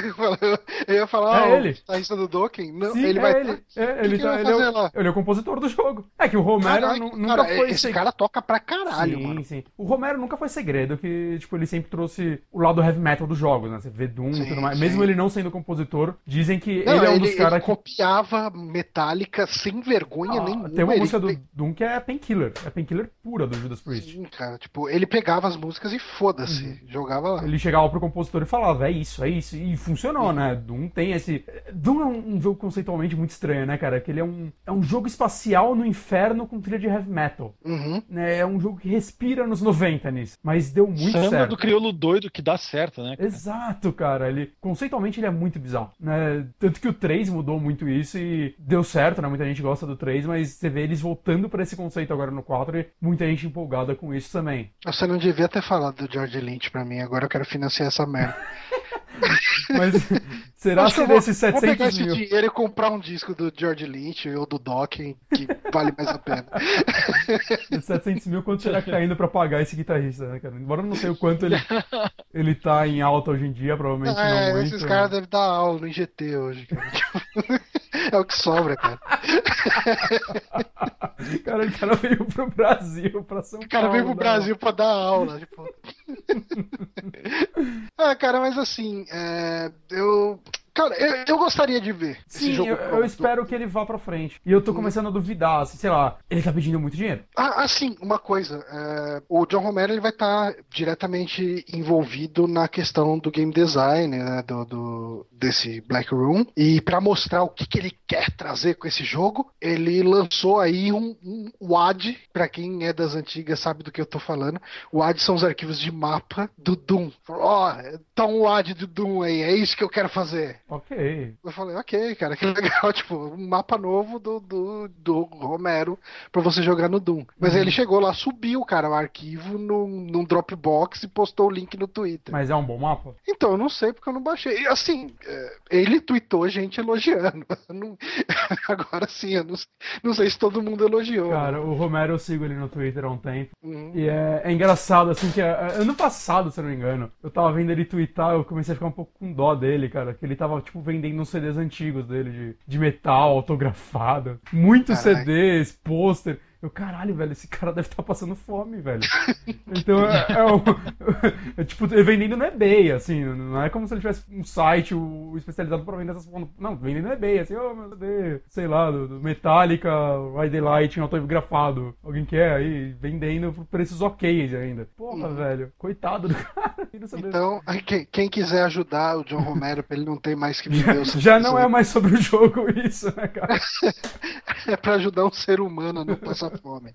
A: Eu ia falar,
B: É
A: ah,
B: ele.
A: guitarrista do Dokken. Não,
B: Sim,
A: ele
B: é
A: vai.
B: ele.
A: tá-
B: É,
A: que
B: ele,
A: que
B: tá-
A: ele vai
B: ele é o, ele é o compositor do jogo. É que o Romero
A: Caraca,
B: nu- nunca
A: cara,
B: foi
A: esse
B: seg-
A: cara toca pra caralho,
B: sim,
A: mano.
B: sim. O Romero nunca foi segredo que, tipo, ele sempre trouxe o lado heavy metal dos jogos, né? Você vê Doom e
A: Sim,
B: tudo mais.
A: sim.
B: Mesmo ele não sendo compositor, dizem que
A: Não,
B: ele é um
A: ele,
B: dos
A: ele
B: caras que
A: copiava Metallica sem vergonha
B: Ah,
A: nenhuma.
B: tem uma
A: ele
B: música do Doom que é Painkiller. É Painkiller pura do Judas Priest.
A: Sim, cara, tipo, ele pegava as músicas e foda-se,
B: Uhum.
A: jogava lá.
B: Ele chegava pro compositor e falava, é isso, é isso. E funcionou, né? Doom tem esse. Doom é um, um jogo conceitualmente muito estranho, né, cara? Que ele é um, é um jogo espacial no inferno com trilha de heavy metal.
A: Uhum.
B: Né? É um jogo que respira nos 90 nisso. Mas deu muito
C: Samba
B: certo.
C: do crioulo doido que dá certo, né?
B: Exato, cara. Ele, conceitualmente ele é muito bizarro, né? Tanto que o 3 mudou muito isso e deu certo, né? Muita gente gosta do 3, mas você vê eles voltando pra esse conceito agora no 4 e muita gente empolgada com isso também.
A: Você não devia ter falado do George Lynch pra mim, agora eu quero financiar essa merda.
B: Mas será
A: Acho que
B: que
A: eu vou,
B: desses
A: vou pegar
B: 700
A: esse
B: mil...
A: dinheiro e comprar um disco do George Lynch ou do Dokken, que vale mais a pena.
B: Esses 700 mil, quanto será que tá indo pra pagar esse guitarrista, né, cara? Embora eu não sei o quanto ele, ele tá em alta hoje em dia, provavelmente não
A: É,
B: muito.
A: esses caras devem dar aula no IGT hoje, cara. é o que sobra, cara.
B: Cara, o cara veio pro Brasil, pra São Paulo.
A: O cara veio pro
B: né?
A: Brasil pra dar aula, tipo. ah, cara, mas assim, é, eu. Cara, eu, eu gostaria de ver
B: Sim, eu, eu espero que ele vá pra frente. E eu tô começando a duvidar, assim, sei lá, ele tá pedindo muito dinheiro.
A: Ah, assim, uma coisa. é, o John Romero ele vai estar diretamente envolvido na questão do game design, né, do, do- desse Black Room. E para mostrar o que, que ele quer trazer com esse jogo, ele lançou aí um, um WAD. Para quem é das antigas sabe do que eu tô falando. O WAD são os arquivos de mapa do Doom. Ó, tá um WAD do Doom aí, é isso que eu quero fazer.
B: Ok.
A: Eu falei, ok, cara, que legal, tipo, um mapa novo do, do, do Romero pra você jogar no Doom. Mas
B: Uhum.
A: ele chegou lá, subiu, cara, o arquivo num, num Dropbox e postou o link no Twitter.
B: Mas é um bom mapa?
A: Então, eu não sei porque eu não baixei. E, assim, é, ele tweetou gente elogiando. Não- Agora sim, eu não, não sei se todo mundo elogiou.
B: Cara, o Romero eu sigo ele no Twitter há um tempo.
A: Uhum.
B: E é, é engraçado, assim, que é- ano passado, se eu não me engano, eu tava vendo ele twittar, eu comecei a ficar um pouco com dó dele, cara. Que ele tava, tipo, vendendo uns CDs antigos dele, de, de metal, autografado. Muitos. CDs, pôster. Eu, caralho, velho, esse cara deve estar passando fome, velho. Então, é, é, um- é tipo, vendendo no eBay, assim, não é como se ele tivesse um site especializado pra vender essas porra. Não, vendendo no eBay, assim, ô, meu CD, sei lá, do, do Metallica, Ride the Light, autografado. Alguém quer aí, vendendo por preços ok ainda. Porra, velho, coitado do cara.
A: Então, quem, quem quiser ajudar o John Romero pra ele não ter mais que viver o seu
B: Já não é mais sobre o jogo isso, né, cara?
A: É pra ajudar um ser humano a não passar fome.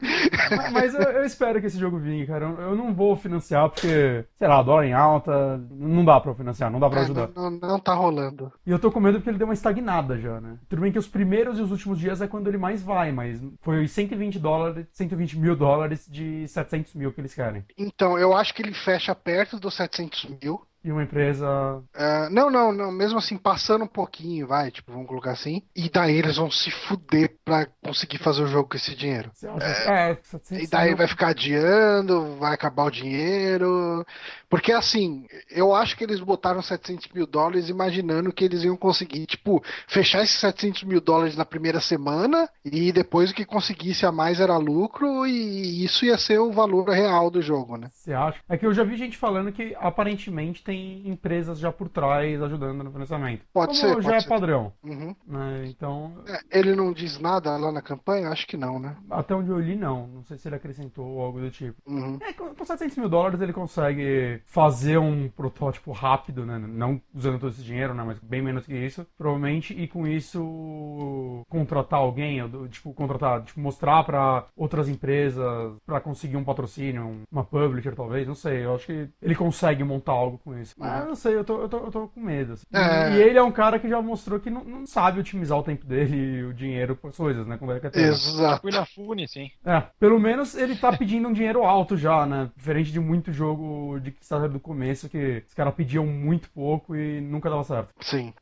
B: Mas- eu, eu espero que esse jogo vingue, cara. Eu, eu não vou financiar porque, sei lá, dólar em alta, não dá pra financiar, não dá pra
A: É,
B: ajudar.
A: não, não, não tá rolando.
B: E eu tô com medo porque ele deu uma estagnada já, né? Tudo bem que os primeiros e os últimos dias é quando ele mais vai, mas foi 120 dólares, 120 mil dólares de 700 mil que eles querem.
A: Então, eu acho que ele fecha perto dos 700 mil.
B: E uma empresa.
A: Ah, não, não, não. Mesmo assim, passando um pouquinho, vai, tipo, vamos colocar assim. E daí eles vão se fuder pra conseguir fazer o jogo com esse dinheiro.
B: Acha, é, 700
A: E daí vai ficar adiando, vai acabar o dinheiro. Porque assim, eu acho que eles botaram 700 mil dólares imaginando que eles iam conseguir, tipo, fechar esses 700 mil dólares na primeira semana e depois o que conseguisse a mais era lucro e isso ia ser o valor real do jogo, né?
B: Você acha? É que eu já vi gente falando que aparentemente tem empresas já por trás ajudando no financiamento.
A: Pode
B: Como
A: ser,
B: já é
A: ser.
B: padrão.
A: Uhum.
B: né? Então,
A: É, Ele não diz nada lá na campanha? Acho que não, né?
B: até onde eu li, não. Não sei se ele acrescentou algo do tipo.
A: Uhum.
B: É, com com 700 mil dólares ele consegue fazer um protótipo rápido, né? Não usando todo esse dinheiro, né? Mas bem menos que isso, provavelmente. E com isso contratar alguém, tipo, contratar, tipo, mostrar pra outras empresas pra conseguir um patrocínio, um- uma publisher talvez, não sei. Eu acho que ele consegue montar algo com isso. Mas eu não sei, eu tô, eu tô, eu tô com medo. assim.
A: É.
B: E ele é um cara que já mostrou que não, não sabe otimizar o tempo dele e o dinheiro com as coisas, né? Quando ele quer ter.
A: Exato.
C: William Fune, sim.
B: É, pelo menos ele tá pedindo um dinheiro alto já, né? Diferente de muito jogo de Kickstarter do começo, que os caras pediam muito pouco e nunca dava certo.
A: Sim.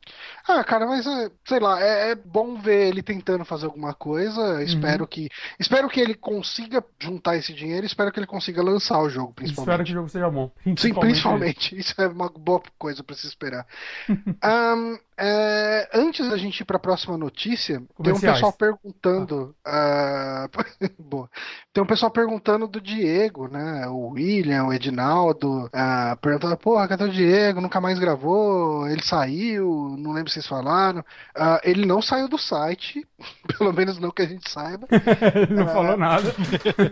A: Ah, cara, mas é, sei lá, é, é bom ver ele tentando fazer alguma coisa. Espero que espero que ele consiga juntar esse dinheiro. Espero que ele consiga lançar o jogo,
B: Espero
A: principalmente.
B: que o jogo seja bom.
A: Sim, principalmente. Isso é uma boa coisa pra se esperar. Ahn, é, antes da gente ir pra próxima notícia, tem um pessoal perguntando. ah, boa. Tem um pessoal perguntando do Diego, né? O William, o Edinaldo, ah, perguntando: porra, cadê o Diego? Nunca mais gravou, ele saiu, não lembro se vocês falaram. Ah, ele não saiu do site, pelo menos não que a gente saiba.
B: Não falou nada.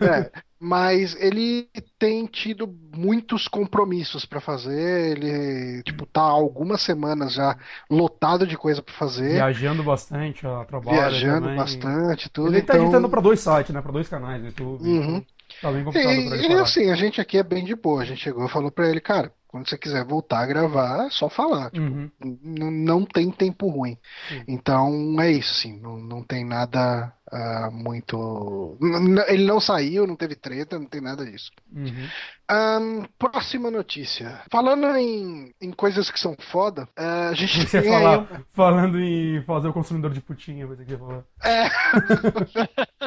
A: É, mas ele tem tido muitos compromissos pra fazer. Ele, tipo, tá há algumas semanas já lotado de coisa pra fazer,
B: Viajando bastante a trabalho.
A: viajando
B: também.
A: bastante, tudo.
B: Ele tá
A: então...
B: editando pra dois sites, né? Pra dois canais YouTube.
A: Uhum.
B: então Tá bem complicado pra ele
A: E, e
B: parar.
A: assim, a gente aqui é bem de boa. A gente chegou e falou pra ele, cara, quando você quiser voltar a gravar, é só falar. Tipo,
B: Uhum.
A: não tem tempo ruim.
B: Sim.
A: Então é isso, assim, não, não tem nada ah, muito. Ele não saiu, não teve treta, não tem nada disso.
B: Uhum.
A: Ahn, próxima notícia. Falando em, em coisas que são foda, ah, a gente
B: Você
A: tem aí
B: falar,
A: um-
B: falando em fazer o consumidor de putinha, você queria falar.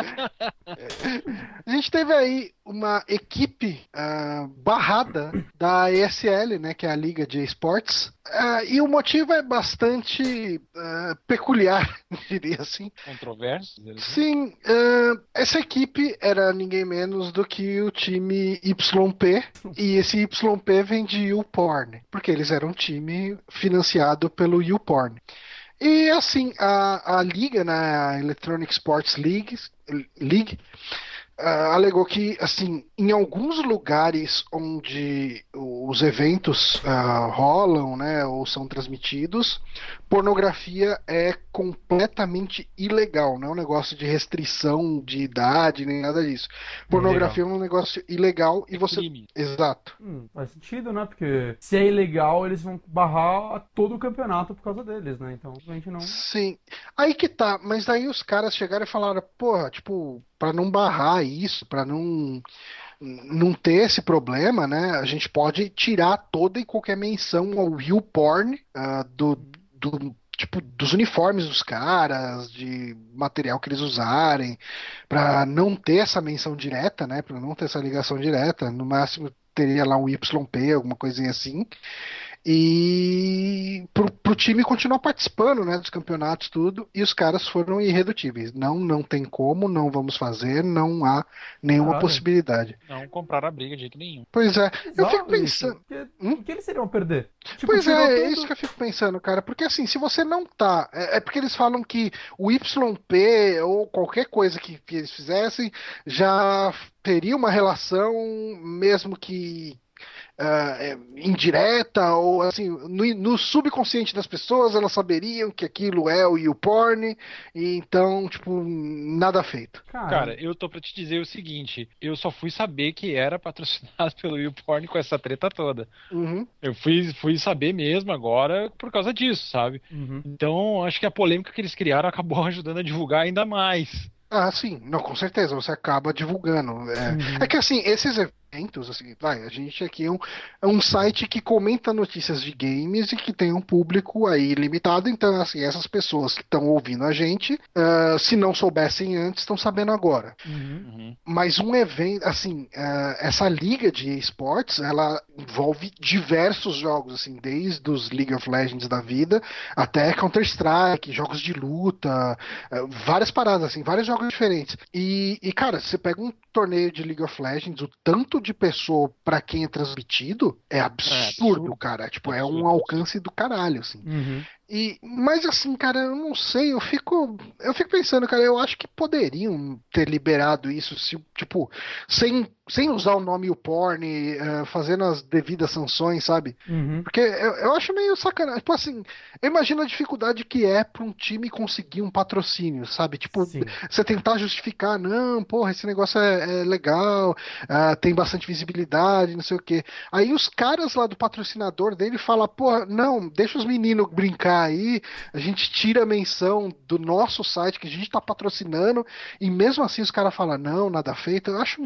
A: A gente teve aí uma equipe ah, barrada da ESL, né, que é a Liga de Esportes, Ah, e o motivo é bastante ah, peculiar, diria assim.
C: Controverso.
A: Sim, ah, essa equipe era ninguém menos do que o time YP, e esse YP vem de YouPorn, porque eles eram um time financiado pelo YouPorn. E assim, a, a liga, né, a Electronic Sports League, League uh, alegou que, assim, em alguns lugares onde os eventos uh, rolam, né, ou são transmitidos, pornografia é completamente ilegal, não é um negócio de restrição de idade nem nada disso. Pornografia ilegal. é um negócio ilegal e é você. Crime. Exato.
B: Hum, faz sentido, né? Porque se é ilegal, eles vão barrar todo o campeonato por causa deles, né? Então a gente não.
A: Sim. Aí que tá, mas daí os caras chegaram e falaram, porra, tipo, para não barrar isso, para não não ter esse problema, né? A gente pode tirar toda e qualquer menção ao real porn uh, do, do tipo dos uniformes dos caras, de material que eles usarem, para não ter essa menção direta, né? Para não ter essa ligação direta, no máximo teria lá um YP, alguma coisinha assim e pro, pro time continuar participando né, dos campeonatos tudo e os caras foram irredutíveis. Não não tem como não vamos fazer não há nenhuma possibilidade.
C: não comprar a briga de jeito nenhum.
A: Pois é eu fico pensando
B: que, hum? que eles seriam perder?
A: Tipo, pois é é isso que eu fico pensando cara porque assim se você não tá é, é, porque eles falam que o YP ou qualquer coisa que, que eles fizessem já teria uma relação mesmo que uh, indireta ou assim no, no, subconsciente das pessoas elas saberiam que aquilo é o YouPorn e então tipo nada feito.
C: Cara, cara eu tô para te dizer o seguinte eu só fui saber que era patrocinado pelo YouPorn com essa treta toda.
A: Uhum.
C: eu fui fui saber mesmo agora por causa disso sabe? Uhum. então acho que a polêmica que eles criaram acabou ajudando a divulgar ainda mais
A: ah, sim, não, com certeza, você acaba divulgando. É, uhum. é que assim, esses eventos, assim, vai, a gente aqui é um, é um site que comenta notícias de games e que tem um público aí limitado, então, assim, essas pessoas que estão ouvindo a gente, uh, se não soubessem antes, estão sabendo agora.
B: Uhum. uhum.
A: Mas um evento, assim, uh, essa liga de esportes, ela envolve diversos jogos, assim, desde os League of Legends da vida até Counter-Strike, jogos de luta, uh, várias paradas, assim, vários jogos diferentes. E, e, cara, você pega um torneio de League of Legends, o tanto de pessoa para quem é transmitido é absurdo, é absurdo. cara. Tipo, absurdo. é um alcance do caralho, assim.
B: Uhum.
A: E, mas assim, cara, eu não sei, eu fico, eu fico pensando, cara, eu acho que poderiam ter liberado isso, se, tipo, sem, sem usar o nome o porn, uh, fazendo as devidas sanções, sabe?
B: Uhum.
A: Porque eu, eu acho meio sacanagem. Tipo assim, eu imagino a dificuldade que é para um time conseguir um patrocínio, sabe? Tipo, Sim. você tentar justificar, não, porra, esse negócio é, é legal, uh, tem bastante visibilidade, não sei o quê. Aí os caras lá do patrocinador dele falam, porra, não, deixa os meninos brincar aí, a gente tira a menção do nosso site que a gente está patrocinando, e mesmo assim os caras falam, não, nada feito. Eu acho,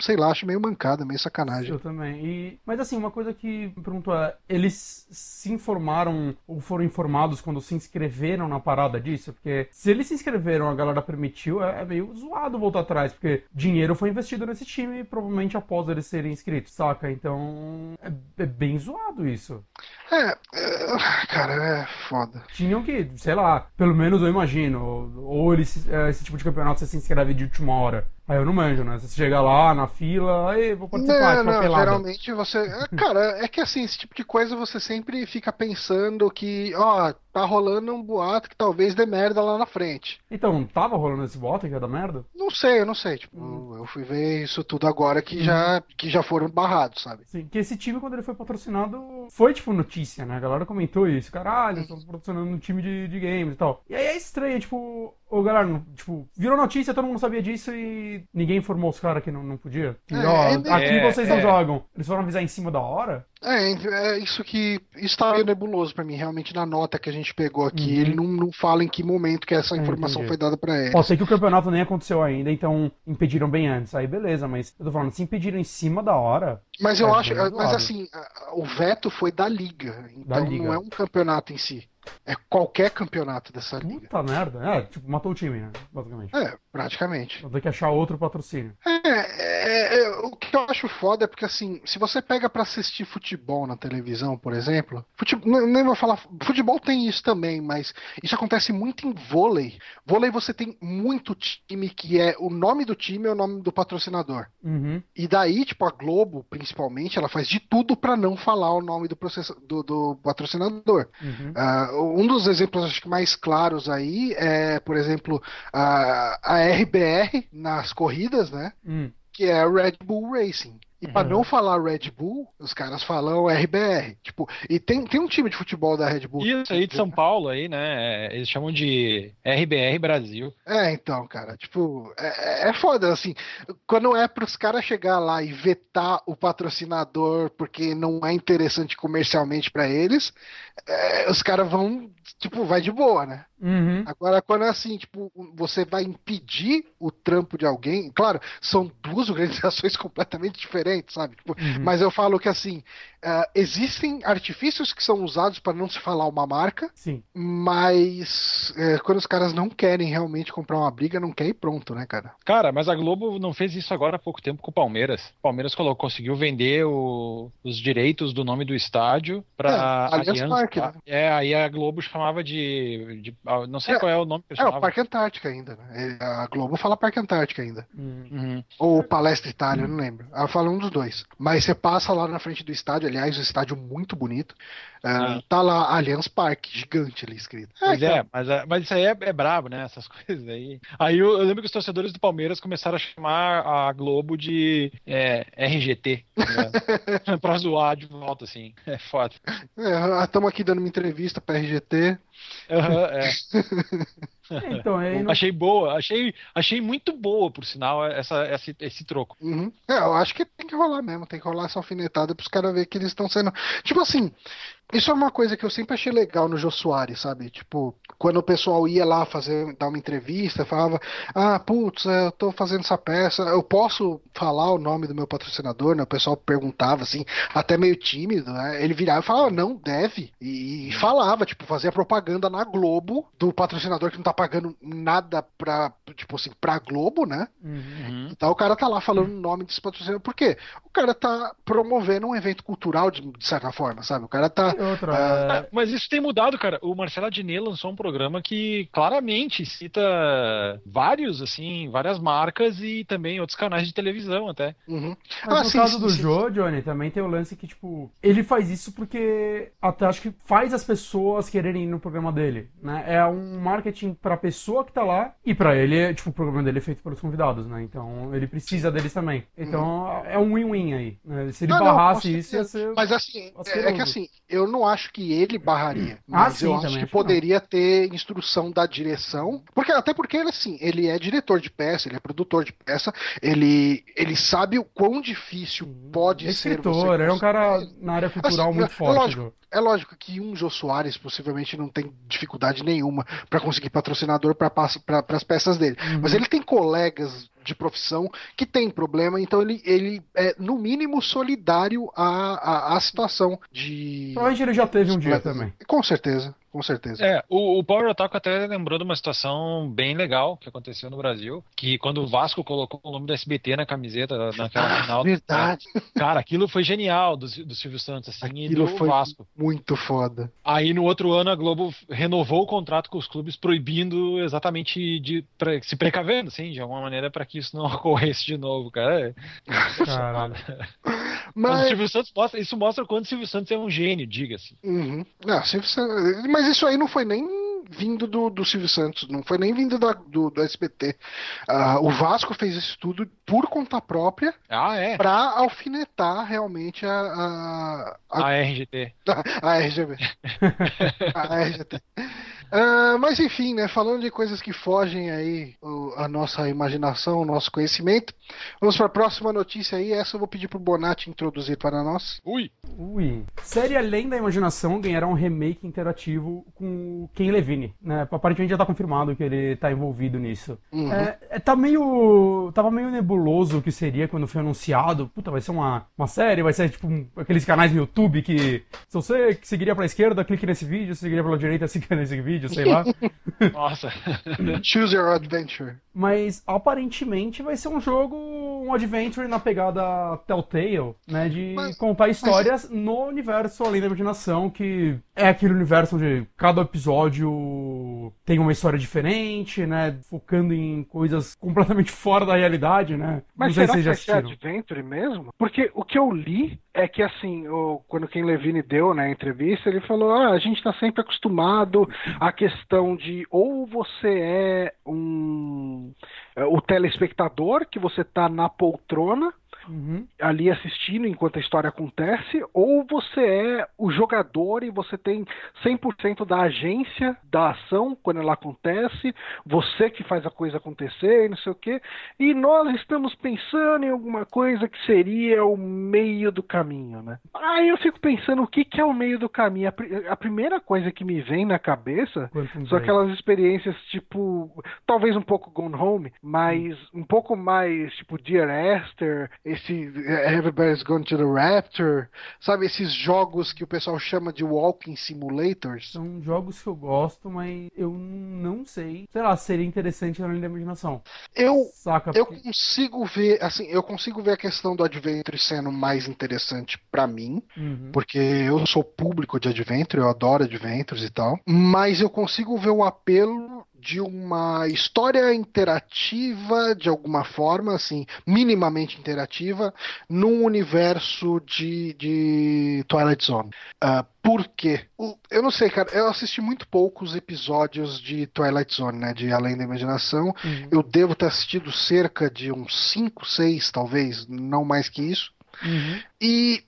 A: sei lá, acho meio mancada, meio sacanagem.
B: Eu também. E, mas assim, uma coisa que me pergunto é, eles se informaram ou foram informados quando se inscreveram na parada disso? Porque se eles se inscreveram, a galera permitiu, é, é meio zoado voltar atrás, porque dinheiro foi investido nesse time provavelmente após eles serem inscritos, saca? Então é, é bem zoado isso.
A: É, é cara, é foda.
B: Tinham que, sei lá, pelo menos eu imagino, ou eles, é, esse tipo de campeonato você se inscreve de última hora. Aí eu não manjo, né? Você chega lá na fila, aí vou participar,
A: não, não, geralmente você. É, cara, é que assim, esse tipo de coisa você sempre fica pensando que, ó, tá rolando um boato que talvez dê merda lá na frente.
B: Então, tava rolando esse boato que ia dar merda?
A: Não sei, eu não sei. Tipo, hum. eu fui ver isso tudo agora que, hum. já, que já foram barrados, sabe?
B: Sim, que esse time, quando ele foi patrocinado, foi tipo notícia, né? A galera comentou isso. Caralho, estão patrocinando um time de, de games e tal. E aí é estranho, tipo, Ô, galera, tipo, virou notícia, todo mundo sabia disso e ninguém informou os caras que não, não podia. E, é, ó, é, aqui é, vocês não é. jogam. Eles foram avisar em cima da hora?
A: É, é isso que está meio nebuloso para mim, realmente na nota que a gente pegou aqui, uhum. ele não, não fala em que momento que essa informação Entendi. foi dada para ele.
B: Pode ser que o campeonato nem aconteceu ainda, então impediram bem antes. Aí beleza, mas eu tô falando, se impediram em cima da hora.
A: Mas eu acho, mas assim, o veto foi da liga, então da liga. não é um campeonato em si. É qualquer campeonato dessa
B: Puta
A: liga.
B: Puta merda. É, tipo, matou o time, né? Basicamente.
A: É, praticamente.
B: Vou ter que achar outro patrocínio.
A: É, é, é, o que eu acho foda é porque, assim, se você pega para assistir futebol na televisão, por exemplo, futebol, nem vou falar. Futebol tem isso também, mas isso acontece muito em vôlei. Vôlei você tem muito time que é. O nome do time é o nome do patrocinador.
B: Uhum.
A: E daí, tipo, a Globo, principalmente, ela faz de tudo para não falar o nome do, do, do patrocinador.
B: Uhum.
A: Uh, um dos exemplos acho que mais claros aí é, por exemplo, a, a RBR nas corridas, né?
B: Hum.
A: Que é Red Bull Racing. E pra não falar Red Bull, os caras falam RBR. Tipo, e tem, tem um time de futebol da Red Bull.
C: Isso aí de São Paulo aí, né? é, Eles chamam de RBR Brasil.
A: É, então, cara, tipo, é, é foda, assim, quando é pros caras chegar lá e vetar o patrocinador porque não é interessante comercialmente pra eles, é, os caras vão, tipo, vai de boa, né?
B: Uhum.
A: Agora, quando é assim, tipo, você vai impedir o trampo de alguém, claro, são duas organizações completamente diferentes, sabe? Tipo,
B: Uhum.
A: Mas eu falo que assim, ah, existem artifícios que são usados para não se falar uma marca,
B: Sim.
A: mas é, quando os caras não querem realmente comprar uma briga, não quer ir pronto, né, cara?
C: Cara, mas a Globo não fez isso agora há pouco tempo com o Palmeiras. O Palmeiras colocou, conseguiu vender o- os direitos do nome do estádio para
A: É, Allianz Parque, né?
C: É, aí a Globo chamava de, de- não sei
A: É,
C: qual é o nome que eles
A: É, o. Parque Antártica ainda, né? É, A Globo fala Parque Antártica ainda.
B: Hum.
C: Uhum.
A: Ou Palestra Itália, eu não lembro. Ela fala um dos dois. Mas você passa lá na frente do estádio, aliás, o estádio muito bonito. ah,
C: Sim.
A: tá lá Allianz Parque, gigante ali escrito.
C: Pois
A: cara,
C: é, mas, é- mas isso aí é, é brabo, né? Essas coisas aí. Aí eu, eu lembro que os torcedores do Palmeiras começaram a chamar a Globo de é, RGT, tá ligado? pra zoar de volta, assim. É foda.
A: Estamos aqui dando uma entrevista pra RGT.
C: Uh-huh, Aham, é.
B: Então, aí não...
C: Achei boa, achei, achei muito boa, por sinal, essa, esse, esse troco.
A: Uhum. É, eu acho que tem que rolar mesmo, tem que rolar essa alfinetada pros caras verem que eles estão sendo. Tipo assim, isso é uma coisa que eu sempre achei legal no Jô Soares, sabe? Tipo, quando o pessoal ia lá fazer, dar uma entrevista, falava, ah, putz, eu tô fazendo essa peça, eu posso falar o nome do meu patrocinador, né? O pessoal perguntava, assim, até meio tímido, né? Ele virava e falava, não, deve. E, e falava, tipo, fazia propaganda na Globo do patrocinador que não tá pagando nada pra, tipo assim, pra Globo, né?
B: Uhum.
A: Então o cara tá lá falando o nome desse patrocinador. Por quê? O cara tá promovendo um evento cultural de, de certa forma, sabe? O cara tá.
B: Outra,
A: Ah,
C: Ah, Mas isso tem mudado, cara. O Marcelo Adnet lançou um programa que claramente cita vários, assim, várias marcas e também outros canais de televisão até.
A: uhum.
B: Mas
A: Ah,
B: no
A: sim,
B: caso
A: sim,
B: do
A: sim.
B: Jô, Johnny, também tem o lance que, tipo, ele faz isso porque até acho que faz as pessoas quererem ir no programa dele, né? É um marketing pra pessoa que tá lá e pra ele, é, tipo, o programa dele é feito pelos convidados, né? Então ele precisa deles também. Então é um win-win aí. né? Se ele
A: Ah, não,
B: barrasse
A: com
B: isso, ia ser.
A: Mas assim, é,
B: asqueroso.
A: é que assim, eu não acho que ele barraria.
B: Ah,
A: Mas
B: sim,
A: eu acho que
B: acho que não.
A: poderia ter instrução da direção. Porque, até porque ele, assim, ele é diretor de peça, ele é produtor de peça, ele, ele sabe o quão difícil pode
B: é
A: ser.
B: escritor,
A: você
B: ele é um cara na área cultural
A: Assim,
B: muito
A: é
B: forte.
A: lógico. É lógico que um Jô Soares possivelmente não tem dificuldade nenhuma para conseguir patrocinador para as peças dele.
B: Uhum.
A: Mas ele tem colegas de profissão que tem problema, então ele, ele é, no mínimo, solidário à, à, à situação de.
B: Provavelmente ele já teve um dia também.
A: Com certeza, com certeza.
C: É, o, o Power Otaku até lembrou de uma situação bem legal que aconteceu no Brasil, que quando o Vasco colocou o nome do SBT na camiseta naquela
A: Ah,
C: final,
A: verdade.
C: cara, aquilo foi genial do, do Silvio Santos, assim, e
A: Aquilo
C: do
A: foi
C: Vasco.
A: muito foda.
C: Aí no outro ano a Globo renovou o contrato com os clubes, proibindo exatamente de pra- se precavendo, assim, de alguma maneira, para que isso não ocorresse de novo, cara.
B: Caralho.
C: Mas o
A: Mas,
C: Silvio Santos mostra, isso mostra o quanto o Silvio Santos é um gênio, diga-se.
A: Uhum. Não, Silvio Santos- mas isso aí não foi nem vindo do, do Silvio Santos, não foi nem vindo da- do, do SBT. Ah, o Vasco fez isso tudo por conta própria
C: Ah, é.
A: para alfinetar realmente a, a, a,
C: A RGT.
A: a RGB. a RGT. Ah, mas enfim, né? Falando de coisas que fogem aí o- a nossa imaginação, o nosso conhecimento, vamos para a próxima notícia aí. Essa eu vou pedir pro Bonatti introduzir para nós.
C: Ui.
B: Ui. Série Além da Imaginação ganhará um remake interativo com o Ken Levine, né? Aparentemente já tá confirmado que ele tá envolvido nisso.
A: Uhum.
B: É, é, tá meio. Tava meio nebuloso o que seria quando foi anunciado. Puta, vai ser uma, uma série, vai ser tipo um- aqueles canais no YouTube que. Se você seguiria pra esquerda, clique nesse vídeo, se seguiria pela direita, siga nesse vídeo, sei lá.
C: Nossa.
A: Choose your adventure.
B: Mas aparentemente vai ser um jogo, um adventure na pegada Telltale, né? De
A: Mas-
B: contar histórias no universo além da imaginação, que é aquele universo onde cada episódio tem uma história diferente, né? Focando em coisas completamente fora da realidade, né?
A: Mas
B: Não sei
A: será
B: se
A: que
B: assistiram.
A: Adventure mesmo? Porque o que eu li é que assim, o- quando Ken Levine deu na entrevista, ele falou: ah, a gente está sempre acostumado à questão de ou você é um
E: é, o telespectador, que você tá na poltrona
B: Uhum.
E: ali assistindo enquanto a história acontece, ou você é o jogador e você tem 100% da agência da ação quando ela acontece, você que faz a coisa acontecer e não sei o quê, e nós estamos pensando em alguma coisa que seria o meio do caminho, né? Aí eu fico pensando o que, que é o meio do caminho. A, pri- a primeira coisa que me vem na cabeça são aquelas experiências tipo, talvez um pouco Gone Home, mas um pouco mais tipo Dear Esther, esse eh, Everybody's Gone to the Rapture, sabe esses jogos que o pessoal chama de walking simulators?
B: São jogos que eu gosto, mas eu não sei. Sei lá, seria interessante na linha da imaginação.
A: Eu
B: Saca?
A: eu
B: Porque-
A: consigo ver, assim, eu consigo ver a questão do adventure sendo mais interessante pra mim,
B: Uhum.
A: porque eu sou público de adventure, eu adoro adventures e tal, mas eu consigo ver o apelo de uma história interativa de alguma forma, assim, minimamente interativa, num universo de, de Twilight Zone. Ah, por quê? Eu não sei, cara, eu assisti muito poucos episódios de Twilight Zone, né, de Além da Imaginação,
B: Uhum.
A: eu devo ter assistido cerca de uns 5, 6, talvez, não mais que isso.
B: Uhum.
A: E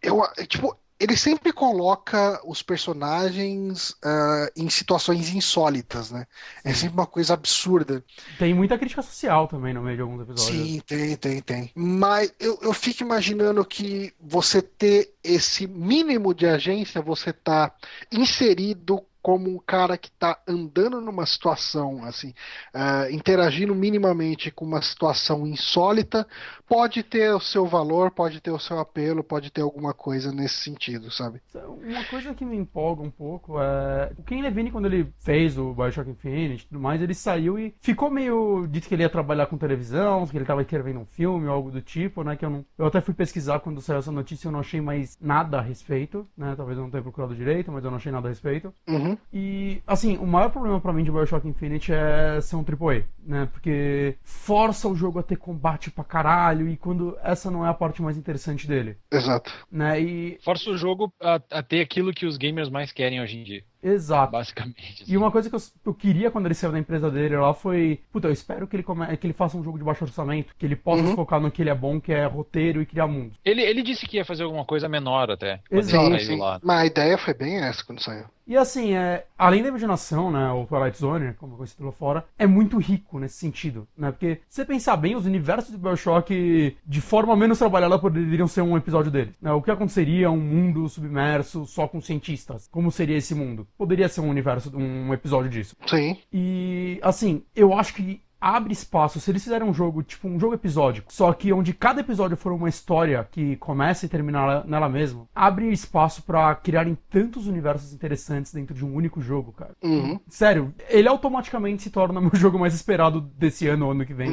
A: eu, tipo, ele sempre coloca os personagens ah, em situações insólitas, né? É sempre uma coisa absurda.
B: Tem muita crítica social também no meio de alguns episódios.
A: Sim, tem, tem, tem. Mas eu, eu fico imaginando que você ter esse mínimo de agência, você tá inserido como um cara que tá andando numa situação, assim, ah, interagindo minimamente com uma situação insólita, pode ter o seu valor, pode ter o seu apelo, pode ter alguma coisa nesse sentido, sabe?
B: Uma coisa que me empolga um pouco é. O Ken Levine, quando ele fez o Bioshock Infinite e tudo mais, ele saiu e ficou meio. Disse que ele ia trabalhar com televisão, que ele tava escrevendo um filme ou algo do tipo, né? Que eu não. Eu até fui pesquisar quando saiu essa notícia e eu não achei mais nada a respeito, né? Talvez eu não tenha procurado direito, mas eu não achei nada a respeito.
A: Uhum.
B: E, assim, o maior problema pra mim de Bioshock Infinite é ser um AAA, né? Porque força o jogo a ter combate pra caralho e quando essa não é a parte mais interessante dele,
A: Exato.
B: né? E.
C: Força o jogo a, a ter aquilo que os gamers mais querem hoje em dia,
B: Exato.
C: basicamente. assim.
B: E uma coisa que eu, eu queria quando ele saiu da empresa dele lá foi, puta, eu espero que ele, come, que ele faça um jogo de baixo orçamento, que ele possa
A: Uhum.
B: focar no que ele é bom, que é roteiro e criar mundo.
C: Ele, ele disse que ia fazer alguma coisa menor até.
B: Exato.
A: Sim, sim.
C: lá.
A: Mas a ideia foi bem essa quando saiu.
B: E assim, é, além da imaginação, né, o Twilight Zone, como é conhecido lá fora, é muito rico nesse sentido, né? Porque se você pensar bem, os universos de BioShock, de forma menos trabalhada, poderiam ser um episódio dele. Né? O que aconteceria um mundo submerso só com cientistas? Como seria esse mundo? Poderia ser um universo, um episódio disso.
A: Sim.
B: E, assim, eu acho que abre espaço. Se eles fizerem um jogo, tipo um jogo episódico, só que onde cada episódio for uma história que começa e termina nela mesma, abre espaço pra criarem tantos universos interessantes dentro de um único jogo, cara.
A: Uhum.
B: Sério, ele automaticamente se torna meu jogo mais esperado desse ano ou ano que vem.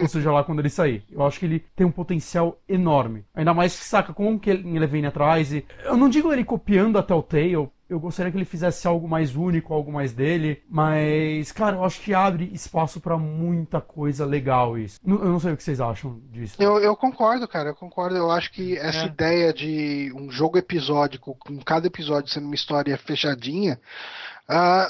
B: ou seja lá quando ele sair. Eu acho que ele tem um potencial enorme. Ainda mais que saca com o que ele vem atrás. E eu não digo ele copiando a Telltale. Eu gostaria que ele fizesse algo mais único, algo mais dele. Mas, cara, eu acho que abre espaço pra muita coisa legal isso. Eu não sei o que vocês acham disso.
A: Eu, eu concordo, cara, eu concordo. Eu acho que essa
C: É.
A: ideia de um jogo episódico, com cada episódio sendo uma história fechadinha,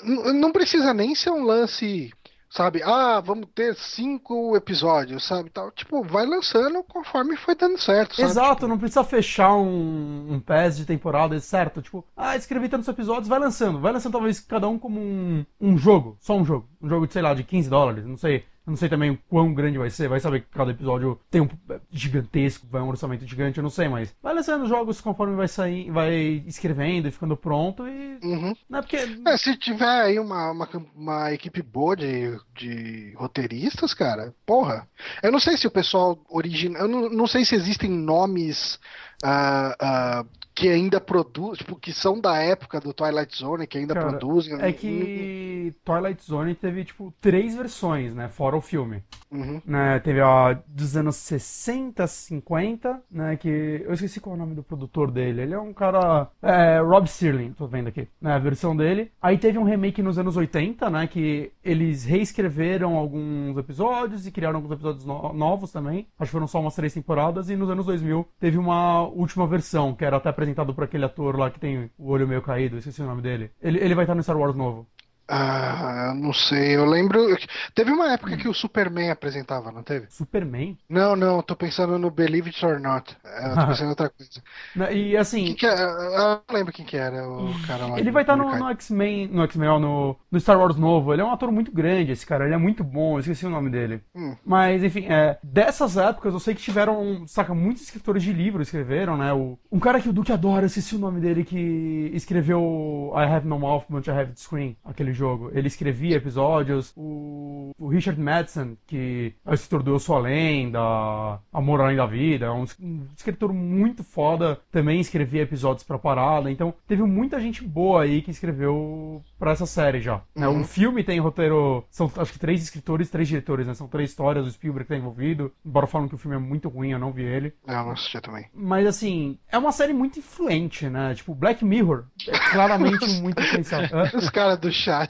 A: n- não precisa nem ser um lance, sabe? Ah, vamos ter cinco episódios, sabe? Tal. Tipo, vai lançando conforme foi dando certo, sabe?
B: Exato,
A: Tipo,
B: não precisa fechar um, um PES de temporada, certo? Tipo, ah, escrevi tantos episódios, vai lançando. Vai lançando talvez cada um como um, um jogo, só um jogo. Um jogo de, sei lá, de 15 dólares, não sei. Eu não sei também o quão grande vai ser, vai saber que cada episódio tem um gigantesco, vai um orçamento gigante, eu não sei, mas vai lançando jogos conforme vai sair, vai escrevendo e ficando pronto e.
A: Uhum.
B: Não é porque.
A: É, se tiver aí uma, uma, uma equipe boa de, de roteiristas, cara, porra. Eu não sei se o pessoal original. Eu não, não sei se existem nomes ah, ah, que ainda produzem, tipo, que são da época do Twilight Zone, que ainda
B: Cara,
A: produzem.
B: É que Twilight Zone teve, tipo, três versões, né? Fora o filme.
A: Uhum.
B: né, teve a dos anos 60, 50, né, que eu esqueci qual é o nome do produtor dele. Ele é um cara, é, Rob Sirling, tô vendo aqui, né, a versão dele. Aí teve um remake nos anos 80, né, que eles reescreveram alguns episódios e criaram alguns episódios no- novos também. Acho que foram só umas três temporadas e nos anos 2000 teve uma última versão, que era até apresentado por aquele ator lá que tem o olho meio caído, esqueci o nome dele. Ele, ele vai estar no Star Wars novo.
A: Ah, não sei, eu lembro. Teve uma época que o Superman apresentava, não teve?
B: Superman?
A: Não, não, tô pensando no Believe It or Not. Eu tô pensando em outra coisa.
B: E assim,
A: Quem que é? Eu não lembro quem que era o cara lá.
B: Ele vai estar no,
A: Mordecai.
B: no X-Men, no X-Men, ó, no, no Star Wars novo. Ele é um ator muito grande, esse cara. Ele é muito bom, eu esqueci o nome dele.
A: Hum.
B: Mas, enfim, é, dessas épocas eu sei que tiveram, saca, muitos escritores de livro escreveram, né? O, um cara que o Duque adora, eu esqueci o nome dele, que escreveu I Have No Mouth, But I Have the Screen, aquele jogo. Ele escrevia episódios. O, o Richard Madsen, que é o escritor do Eu Sou Além, da Amor Além da Vida, é um, um escritor muito foda, também escrevia episódios pra parada. Então, teve muita gente boa aí que escreveu pra essa série já.
A: Uhum.
B: O filme tem roteiro, são acho que três escritores, três diretores, né? São três histórias, o Spielberg tá envolvido. Embora falam que o filme é muito ruim, eu não vi ele.
A: É, eu não assisti também.
B: Mas assim, é uma série muito influente, né? Tipo, Black Mirror é claramente muito influenciado.
A: Os caras do chat,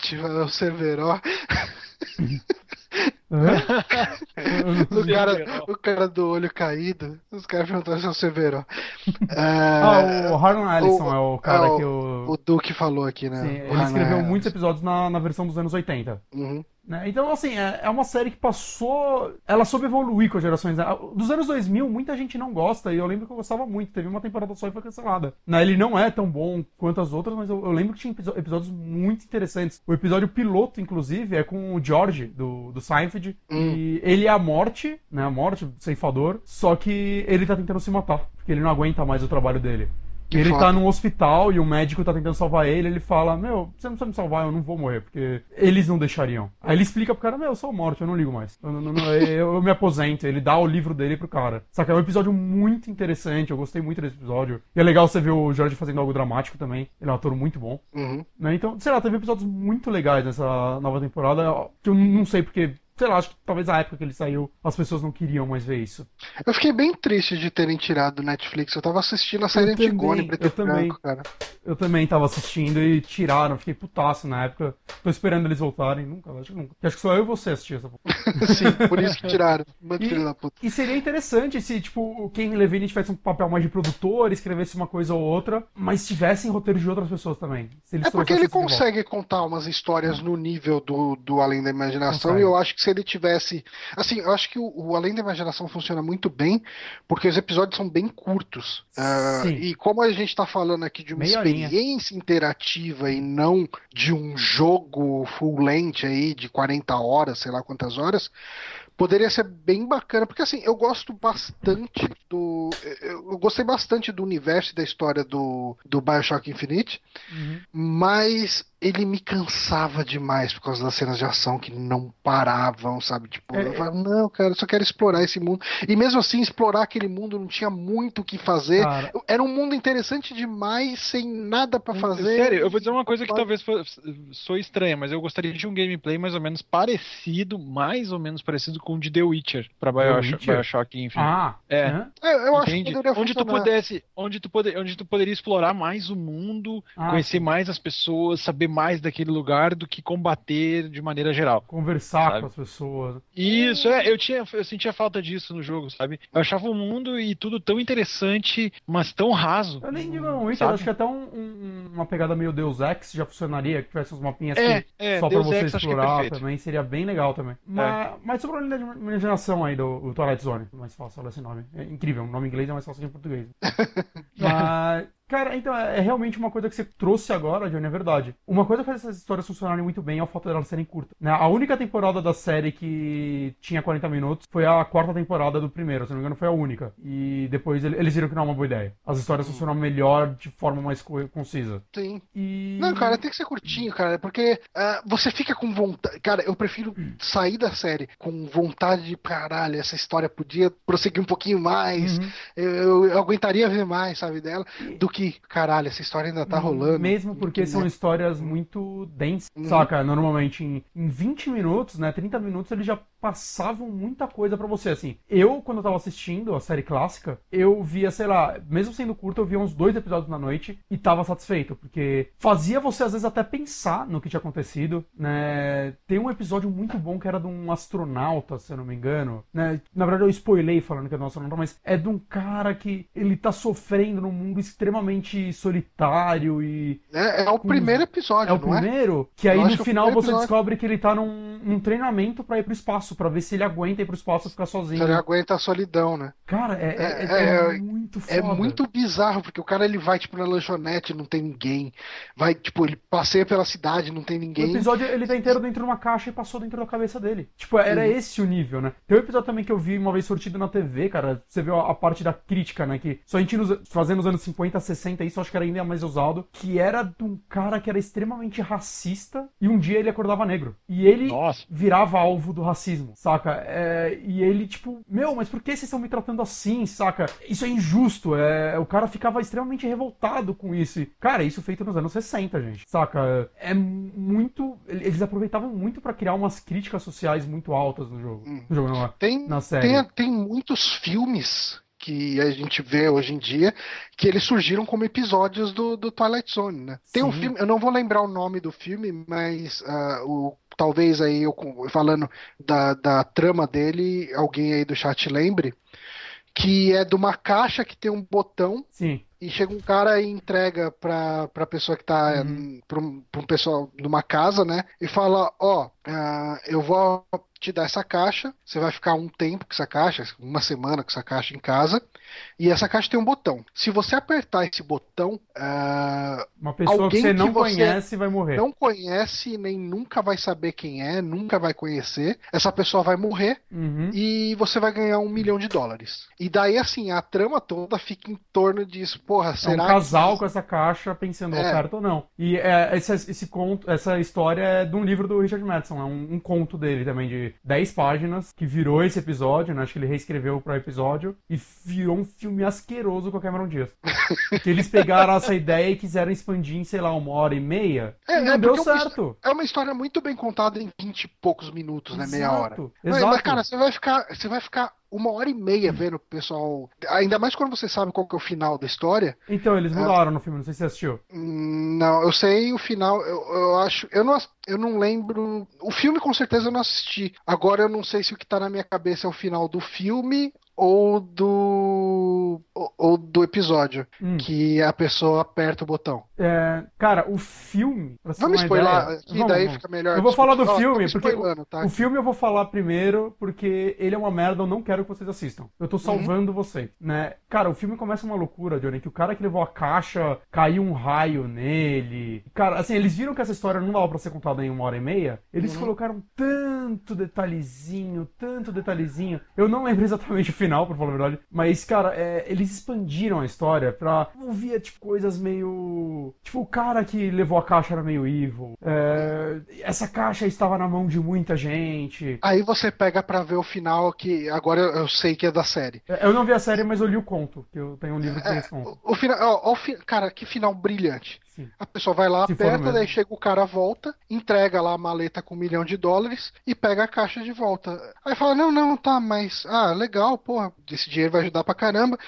A: o Severo,
B: Hã?
A: o cara, o cara do olho caído, os caras perguntaram se é o Severo.
B: Ah, o Harlan Ellison
A: o-
B: é o cara
A: é,
B: que o.
A: O Duque falou aqui, né?
B: Sim,
A: O
B: ele escreveu muitos episódios na, na versão dos anos 80.
A: Uhum.
B: Né? Então, assim, é, é uma série que passou. Ela soube evoluir com as gerações. né? Dos anos 2000, muita gente não gosta, e eu lembro que eu gostava muito. Teve uma temporada só e foi cancelada. Né? Ele não é tão bom quanto as outras, mas eu, eu lembro que tinha episódios muito interessantes. O episódio piloto, inclusive, é com o George, do, do Seinfeld. E ele é a morte, né? A morte, o ceifador. Só que ele tá tentando se matar, porque ele não aguenta mais o trabalho dele.
A: Que
B: ele
A: foda.
B: tá num hospital e o médico tá tentando salvar ele. Ele fala: Meu, você não precisa me salvar, eu não vou morrer, porque eles não deixariam. Aí ele explica pro cara: Meu, eu sou morte, eu não ligo mais. Eu, não- não- eu- eu me aposento. Ele dá o livro dele pro cara. Saca? É um episódio muito interessante. Eu gostei muito desse episódio. E é legal você ver o Jorge fazendo algo dramático também. Ele é um ator muito bom.
A: Uhum.
B: Né? Então, sei lá, teve episódios muito legais nessa nova temporada. Que eu não sei porque. Sei lá, acho que talvez a época que ele saiu, as pessoas não queriam mais ver isso.
A: Eu fiquei bem triste de terem tirado do Netflix. Eu tava assistindo a série
B: também,
A: Antigone, preto
B: eu também.
A: branco, cara.
B: Eu também tava assistindo e tiraram, fiquei putaço na época. Tô esperando eles voltarem, nunca, acho que nunca. Acho que só eu e você assistir essa porra.
A: Sim, por isso que tiraram.
B: E-
A: filho da puta.
B: E seria interessante se, tipo, o Ken Levine tivesse um papel mais de produtor, escrevesse uma coisa ou outra, mas tivessem roteiro de outras pessoas também.
A: É porque ele consegue contar umas histórias no nível do, do Além da Imaginação,
B: Consegue.
A: e eu acho que se ele tivesse. Assim, eu acho que o, o Além da Imaginação funciona muito bem, porque os episódios são bem curtos.
B: Sim.
A: e como a gente tá falando aqui de uma
B: Meia
A: experiência interativa e não de um jogo full length aí, de 40 horas, sei lá quantas horas. Poderia ser bem bacana, porque assim, eu gosto bastante do. Eu eu gostei bastante do universo e da história do, do Bioshock Infinite,
B: Uhum.
A: mas ele me cansava demais por causa das cenas de ação que não paravam, sabe? Tipo,
B: É,
A: eu falava, não, cara, eu só quero explorar esse mundo. E mesmo assim, explorar aquele mundo não tinha muito o que fazer.
B: Cara,
A: Era um mundo interessante demais, sem nada pra fazer.
C: Sério, eu vou dizer uma coisa que talvez sou estranha, mas eu gostaria de um gameplay mais ou menos parecido, mais ou menos parecido com o de The Witcher pra Bioshock,
B: Witcher?
C: Bioshock Infinite.
B: ah,
C: É.
A: É, eu acho que
C: Entende? Onde tu pudesse, onde tu, pode, onde tu poderia explorar mais o mundo,
B: Ah,
C: conhecer
B: sim.
C: mais as pessoas, saber mais daquele lugar do que combater de maneira geral.
B: conversar
C: Sabe?
B: com as pessoas.
C: Isso, é, eu tinha, eu sentia falta disso no jogo, sabe? Eu achava o mundo e tudo tão interessante, mas tão raso.
B: Eu nem digo não,
C: Sabe?
B: acho que até um- um- uma pegada meio Deus Ex já funcionaria, que tivesse uns mapinhas
C: É,
B: que
C: é,
B: só
C: Deus
B: pra você
C: Ex é
B: explorar
C: perfeito.
B: também, seria bem legal também. Mas, mas sobre a linha de imaginação aí do, do Twilight Zone, mais fácil esse nome. É incrível, o nome em inglês é mais fácil que em português. mas, cara, então é, é realmente uma coisa que você trouxe agora, Johnny, é verdade. Uma coisa que faz essas histórias funcionarem muito bem é o fato delas serem curtas. né? A única temporada da série que tinha 40 minutos foi a quarta temporada do primeiro, se não me engano foi a única. E depois ele- eles viram que não é uma boa ideia. As histórias funcionam melhor de forma mais co- concisa.
A: Sim.
B: E...
A: Não, cara, tem que ser curtinho, cara, porque ah, você fica com vontade. Cara, eu prefiro sair da série com vontade de caralho, essa história podia prosseguir um pouquinho mais,
B: Uhum.
A: eu, eu aguentaria ver mais, sabe, dela, do que, caralho, essa história ainda tá rolando.
B: Mesmo porque são histórias muito densas,
A: Uhum.
B: saca? Normalmente em, em 20 minutos, né, 30 minutos, eles já passavam muita coisa pra você, assim. Eu, quando eu tava assistindo a série clássica, eu via, sei lá, mesmo sendo curto, eu via uns dois episódios na noite e tava satisfeito, porque fazia você, às vezes, até pensar no que tinha acontecido, né? Tem um episódio muito bom que era de um astronauta, se eu não me engano, né? Na verdade, eu spoilei falando que é de um astronauta, mas é de um cara que ele tá sofrendo num mundo extremamente solitário e...
A: É, é o primeiro episódio,
B: É o
A: é?
B: primeiro, que aí no
A: é
B: final você
A: episódio.
B: descobre que ele tá num, num treinamento pra ir pro espaço, pra ver se ele aguenta ir pro espaço e ficar sozinho.
A: Você aguenta a solidão, né?
B: Cara, é, é,
A: É,
B: é- é
A: é-
B: muito foda.
A: É muito bizarro, porque o cara ele vai, tipo, na lanchonete, não tem ninguém. Vai, tipo, ele passeia pela cidade, não tem
B: O
A: ninguém.
B: episódio, ele tá inteiro dentro de uma caixa e passou dentro da cabeça dele. Tipo, era
A: Uhum.
B: esse o nível, né? Tem um episódio também que eu vi uma vez sortido na TV, cara. Você viu a, parte da crítica, né? Que só a gente nos, fazendo nos anos 50, 60, isso eu acho que era ainda mais usado. Que era de um cara que era extremamente racista e um dia ele acordava negro. E ele
C: Nossa.
B: virava alvo do racismo, saca? É, e ele, tipo, meu, mas por que vocês estão me tratando assim, saca? Isso é injusto. É, o cara ficava extremamente revoltado com isso. E, cara, isso feito nos anos 60, gente, saca? É muito. Eles aproveitavam muito pra criar umas críticas sociais muito altas no jogo. No jogo, não,
A: Tem,
B: na série.
A: tem, tem muitos filmes que a gente vê hoje em dia que eles surgiram como episódios do, do Twilight Zone, né? Tem um
B: Sim.
A: filme, eu não vou lembrar o nome do filme, mas ah, o, talvez aí eu falando da, da trama dele, alguém aí do chat lembre, que é de uma caixa que tem um botão
B: Sim.
A: e chega um cara e entrega pra, pra pessoa que tá
B: Uhum.
A: pra, um, pra um pessoal numa casa, né? E fala, ó, ah, eu vou te dar essa caixa, você vai ficar um tempo com essa caixa, uma semana com essa caixa em casa, e essa caixa tem um botão. Se você apertar esse botão, ah,
B: Uma pessoa que você
A: que
B: não
A: você
B: conhece vai morrer.
A: não conhece, nem nunca vai saber quem é, nunca vai conhecer, essa pessoa vai morrer
B: Uhum.
A: e você vai ganhar um milhão de dólares. E daí, assim, a trama toda fica em torno disso. Porra,
B: É um
A: será
B: casal
A: que...
B: com essa caixa pensando
A: É.
B: oferta ou não. E é, esse, esse conto, essa história é de um livro do Richard Madison, é um, um conto dele também de 10 páginas, que virou esse episódio, né? Acho que ele reescreveu para episódio e virou um filme asqueroso com a Cameron Diaz. que eles pegaram essa ideia e quiseram expandir em, sei lá, uma hora e meia.
A: É,
B: e não
A: é
B: deu
A: porque é uma
B: certo.
A: É uma história muito bem contada em 20 e poucos minutos, né? Meia hora.
B: Exato,
A: Mas,
B: Exato.
A: mas, cara, você vai ficar, você vai ficar uma hora e meia vendo o pessoal. Ainda mais quando você sabe qual que é o final da história.
B: Então, eles mudaram no filme, não sei se você assistiu.
A: Hum, Não, eu sei o final. Eu, eu acho. Eu não, eu não lembro. O filme com certeza eu não assisti. Agora eu não sei se o que tá na minha cabeça é o final do filme ou do. ou, do episódio.
B: Hum.
A: Que a pessoa aperta o botão.
B: É, cara, o filme. você
A: Vamos spoiler aqui,
B: Vamos,
A: daí
B: vamos.
A: fica melhor.
B: Eu vou falar do
A: Ó,
B: filme,
A: tô
B: porque
A: tá?
B: O filme eu vou falar primeiro porque ele é uma merda, eu não quero que vocês assistam. Eu tô salvando vocês, né? Cara, o filme começa uma loucura, Johnny, que o cara que levou a caixa caiu um raio nele. Cara, assim, eles viram que essa história não dava pra ser contada em uma hora e meia. Eles colocaram tanto detalhezinho, tanto detalhezinho. Eu não lembro exatamente o final, pra falar a verdade. Mas, cara, é, eles expandiram a história pra ouvir, tipo, coisas meio. Tipo, o cara que levou a caixa era meio evil. É, essa caixa estava na mão de muita gente.
A: Aí você pega pra ver o final que agora eu, eu sei que é da série.
B: É, Eu não vi a série, mas eu li o conto, que eu tenho um livro que tem esse conto.
A: O, o final, ó o fi- cara, que final brilhante.
B: Sim.
A: A pessoa vai lá,
B: Se
A: aperta, daí chega o cara, volta, entrega lá a maleta com um milhão de dólares e pega a caixa de volta. Aí fala, não, não, tá, mas, ah, legal, porra, esse dinheiro vai ajudar pra caramba.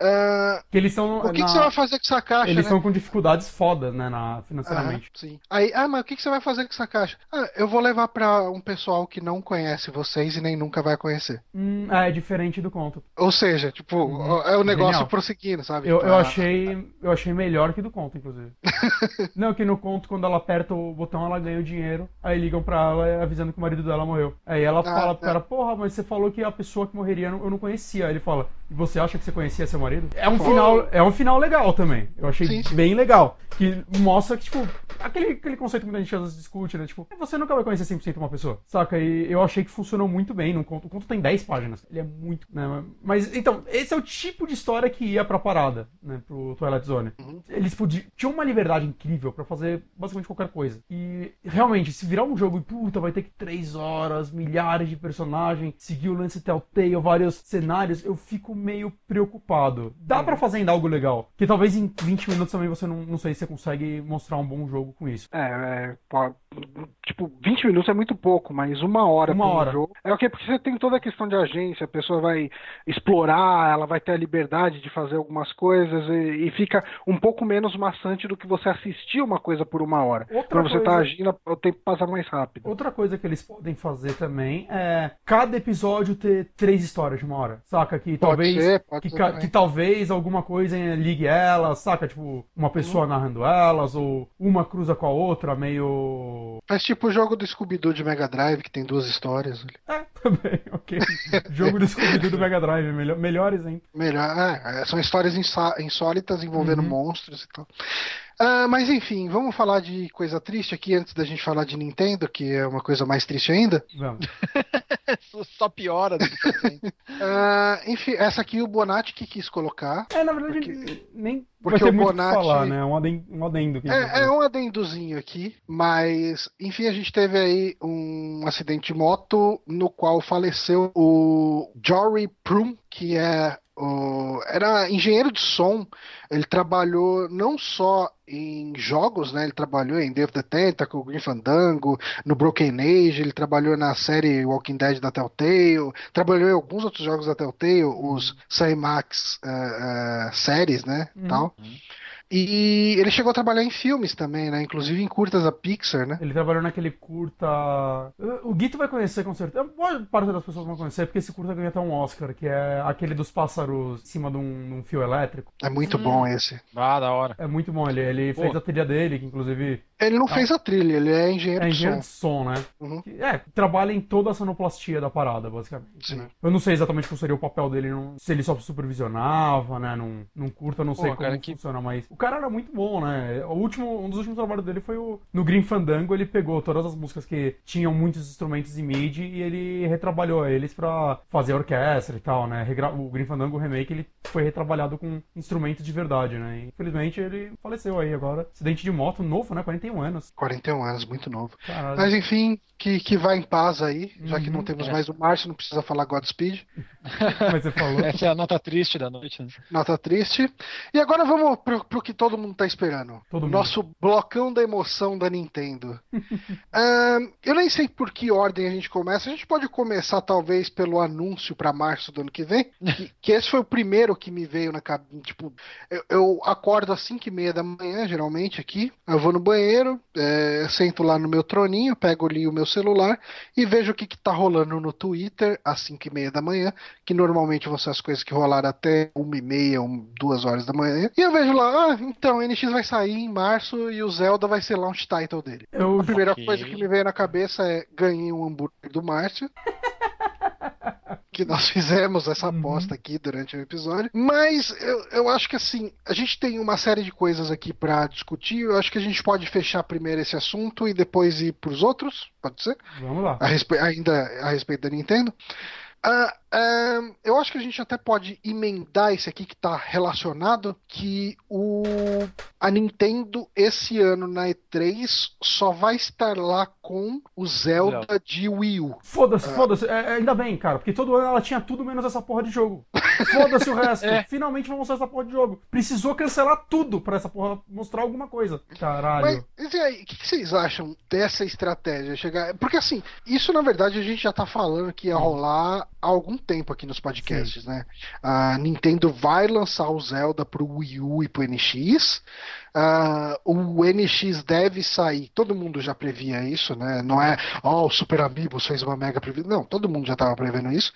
A: Ah,
B: Que eles são.
A: o que,
B: na-
A: que você vai fazer com essa caixa,
B: Eles
A: né?
B: estão com dificuldades fodas, né, na, financeiramente.
A: Aham, sim. Aí, ah, mas o que, que você vai fazer com essa caixa? Ah, eu vou levar pra um pessoal que não conhece vocês e nem nunca vai conhecer.
B: Hum, é diferente do conto.
A: Ou seja, tipo,
B: Uhum.
A: é o negócio
B: Genial.
A: prosseguindo, sabe?
B: Eu,
A: Tipo,
B: eu
A: ah,
B: achei. Eu achei melhor que do conto, inclusive. não, que no conto, quando ela aperta o botão, ela ganha o dinheiro. Aí ligam pra ela avisando que o marido dela morreu. Aí ela fala pro
A: é.
B: cara, porra, mas você falou que a pessoa que morreria eu não- eu não conhecia. Aí ele fala, e você acha que você conhecia seu marido? É um
A: Pô.
B: final, é um final legal também. Eu achei
A: Sim, sim.
B: bem legal. Que mostra que, tipo, aquele, aquele conceito que muita gente às vezes discute, né? Tipo, você nunca vai conhecer 100% uma pessoa. Saca? E eu achei que funcionou muito bem no conto. O conto tem 10 páginas. Ele é muito. Né? Mas, então, esse é o tipo de história que ia pra parada, né? Pro Twilight Zone. Eles podiam. Tinham uma liberdade incrível pra fazer basicamente qualquer coisa. E realmente, se virar um jogo e puta, vai ter que 3 horas, milhares de personagens, seguir o lance Telltale, vários cenários, eu fico meio preocupado. Dá pra fazer ainda algo legal. Que talvez em 20 minutos também você não, não sei se você consegue mostrar um bom jogo com isso.
E: É, é, pô, tipo, 20 minutos é muito pouco, mas uma hora
B: Uma
E: pra um
B: hora.
E: jogo. É o que? Porque você tem toda a questão de agência, a pessoa vai explorar, ela vai ter a liberdade de fazer algumas coisas e, e fica um pouco menos maçante do que você assistir uma coisa por uma hora.
B: Outra
E: Quando você tá
B: coisa-
E: agindo, o tempo passa mais rápido.
B: Outra coisa que eles podem fazer também é cada episódio ter três histórias de uma hora. Saca? Que talvez.
A: ser, pode
B: que,
A: ser
B: ca-
A: também.
B: que talvez alguma coisa ligue elas, saca? Tipo, uma pessoa
A: Uhum.
B: narrando elas, ou uma cruza com a outra, meio.
A: Faz tipo o jogo do Scooby-Doo de Mega Drive, que tem duas histórias.
B: É, também, ok. Jogo do Scooby-Doo do Mega Drive, melhor, melhor exemplo.
A: Melhor, é, é, são histórias insó- insólitas envolvendo
B: Uhum.
A: monstros e tal. Ah, mas enfim, vamos falar de coisa triste aqui antes da gente falar de Nintendo, que é uma coisa mais triste ainda.
B: Vamos.
C: Só piora. do que sendo.
A: Ah, enfim, essa aqui o Bonatti que quis colocar.
B: É, na verdade,
A: Porque-
B: nem
A: porque
B: vai ter
A: o Bonatti-
B: falar, né? Um adendo, um adendo
A: É, é um adendozinho aqui, mas enfim, a gente teve aí um acidente de moto no qual faleceu o Jory Prum, que é o, era engenheiro de som. Ele trabalhou não só em jogos, né? Ele trabalhou em of the Tentacle, Green Fandango, no Broken Age, ele trabalhou na série Walking Dead da Telltale, trabalhou em alguns outros jogos da Telltale, os Cymax eh, eh, séries, né?
B: Uhum.
A: Tal. E ele chegou a trabalhar em filmes também, né? Inclusive em curtas da Pixar, né?
B: Ele trabalhou naquele curta. O Guito vai conhecer com certeza. Boa parte das pessoas vão conhecer, porque esse curta ganhou até um Oscar, que é aquele dos pássaros em cima de um, de um fio elétrico.
A: É muito
C: Hum.
A: bom esse.
C: Ah, da hora.
B: É muito bom. Ele, ele
C: Pô.
B: fez a trilha dele, que inclusive
A: Ele não
B: Ah.
A: fez a trilha, ele é engenheiro
B: é
A: de
B: engenheiro
A: som.
B: de som, né?
A: Uhum.
B: É, trabalha em toda a sonoplastia da parada, basicamente.
A: Sim.
B: né? Eu não sei exatamente qual seria o papel dele, num- se ele só supervisionava, né? Num, num curta, não
C: Pô,
B: sei como
C: que-
B: funciona, mas o cara era muito bom, né? O último, um dos últimos trabalhos dele foi o, no Green Fandango, ele pegou todas as músicas que tinham muitos instrumentos em MIDI e ele retrabalhou eles pra fazer orquestra e tal, né? O Green Fandango o remake, ele foi retrabalhado com instrumentos de verdade, né? E, infelizmente ele faleceu aí agora. Acidente de moto novo, né? 41 anos.
A: 41 anos, muito novo.
B: Caralho.
A: Mas enfim, que, que vá em paz aí, já que não
B: Uhum.
A: temos
C: É.
A: mais o Márcio, não precisa falar Godspeed.
B: Mas você falou.
C: Essa é a nota triste da noite. né?
A: Nota triste. E agora vamos pro, pro que todo mundo tá esperando.
B: Todo mundo.
A: Nosso blocão da emoção da Nintendo. Ahn, eu nem sei por que ordem a gente começa. A gente pode começar talvez pelo anúncio pra março do ano que vem. Que, que esse foi o primeiro que me veio na cabeça. Tipo, eu, eu acordo às 5 e meia da manhã, geralmente aqui. Eu vou no banheiro, é, sento lá no meu troninho, pego ali o meu celular e vejo o que, que tá rolando no Twitter às 5 e meia da manhã, que normalmente vão ser as coisas que rolaram até uma e meia, um, duas horas da manhã. E eu vejo lá, ah, então, NX vai sair em março e o Zelda vai ser launch title dele.
B: Eu
A: A primeira
C: Ok.
A: coisa que me veio na cabeça é ganhei um hambúrguer do Márcio. que nós fizemos essa
B: Uhum.
A: aposta aqui durante o episódio. Mas eu, eu acho que assim, a gente tem uma série de coisas aqui pra discutir. Eu acho que a gente pode fechar primeiro esse assunto e depois ir pros outros. Pode ser?
B: Vamos lá.
A: A respe- ainda a respeito da Nintendo. Ah, ah, eu acho que a gente até pode emendar esse aqui que está relacionado, que o a Nintendo esse ano na E3 só vai estar lá com o Zelda,
C: Zelda.
A: de Wii U.
B: Foda-se, foda-se. É, é, ainda bem, cara, porque todo ano ela tinha tudo menos essa porra de jogo. Foda-se o resto.
C: É.
B: Finalmente vão mostrar essa porra de jogo. Precisou cancelar tudo pra essa porra mostrar alguma coisa. Caralho.
A: Mas e aí, o que que vocês acham dessa estratégia? Chegar... Porque assim, isso na verdade a gente já tá falando que ia rolar há algum tempo aqui nos podcasts, né? A Nintendo vai lançar o Zelda pro Wii U e pro NX. Ah, o NX deve sair, todo mundo já previa isso, né? Não é, ó, o Super Amigos fez uma mega previsão. Não, todo mundo já tava prevendo isso.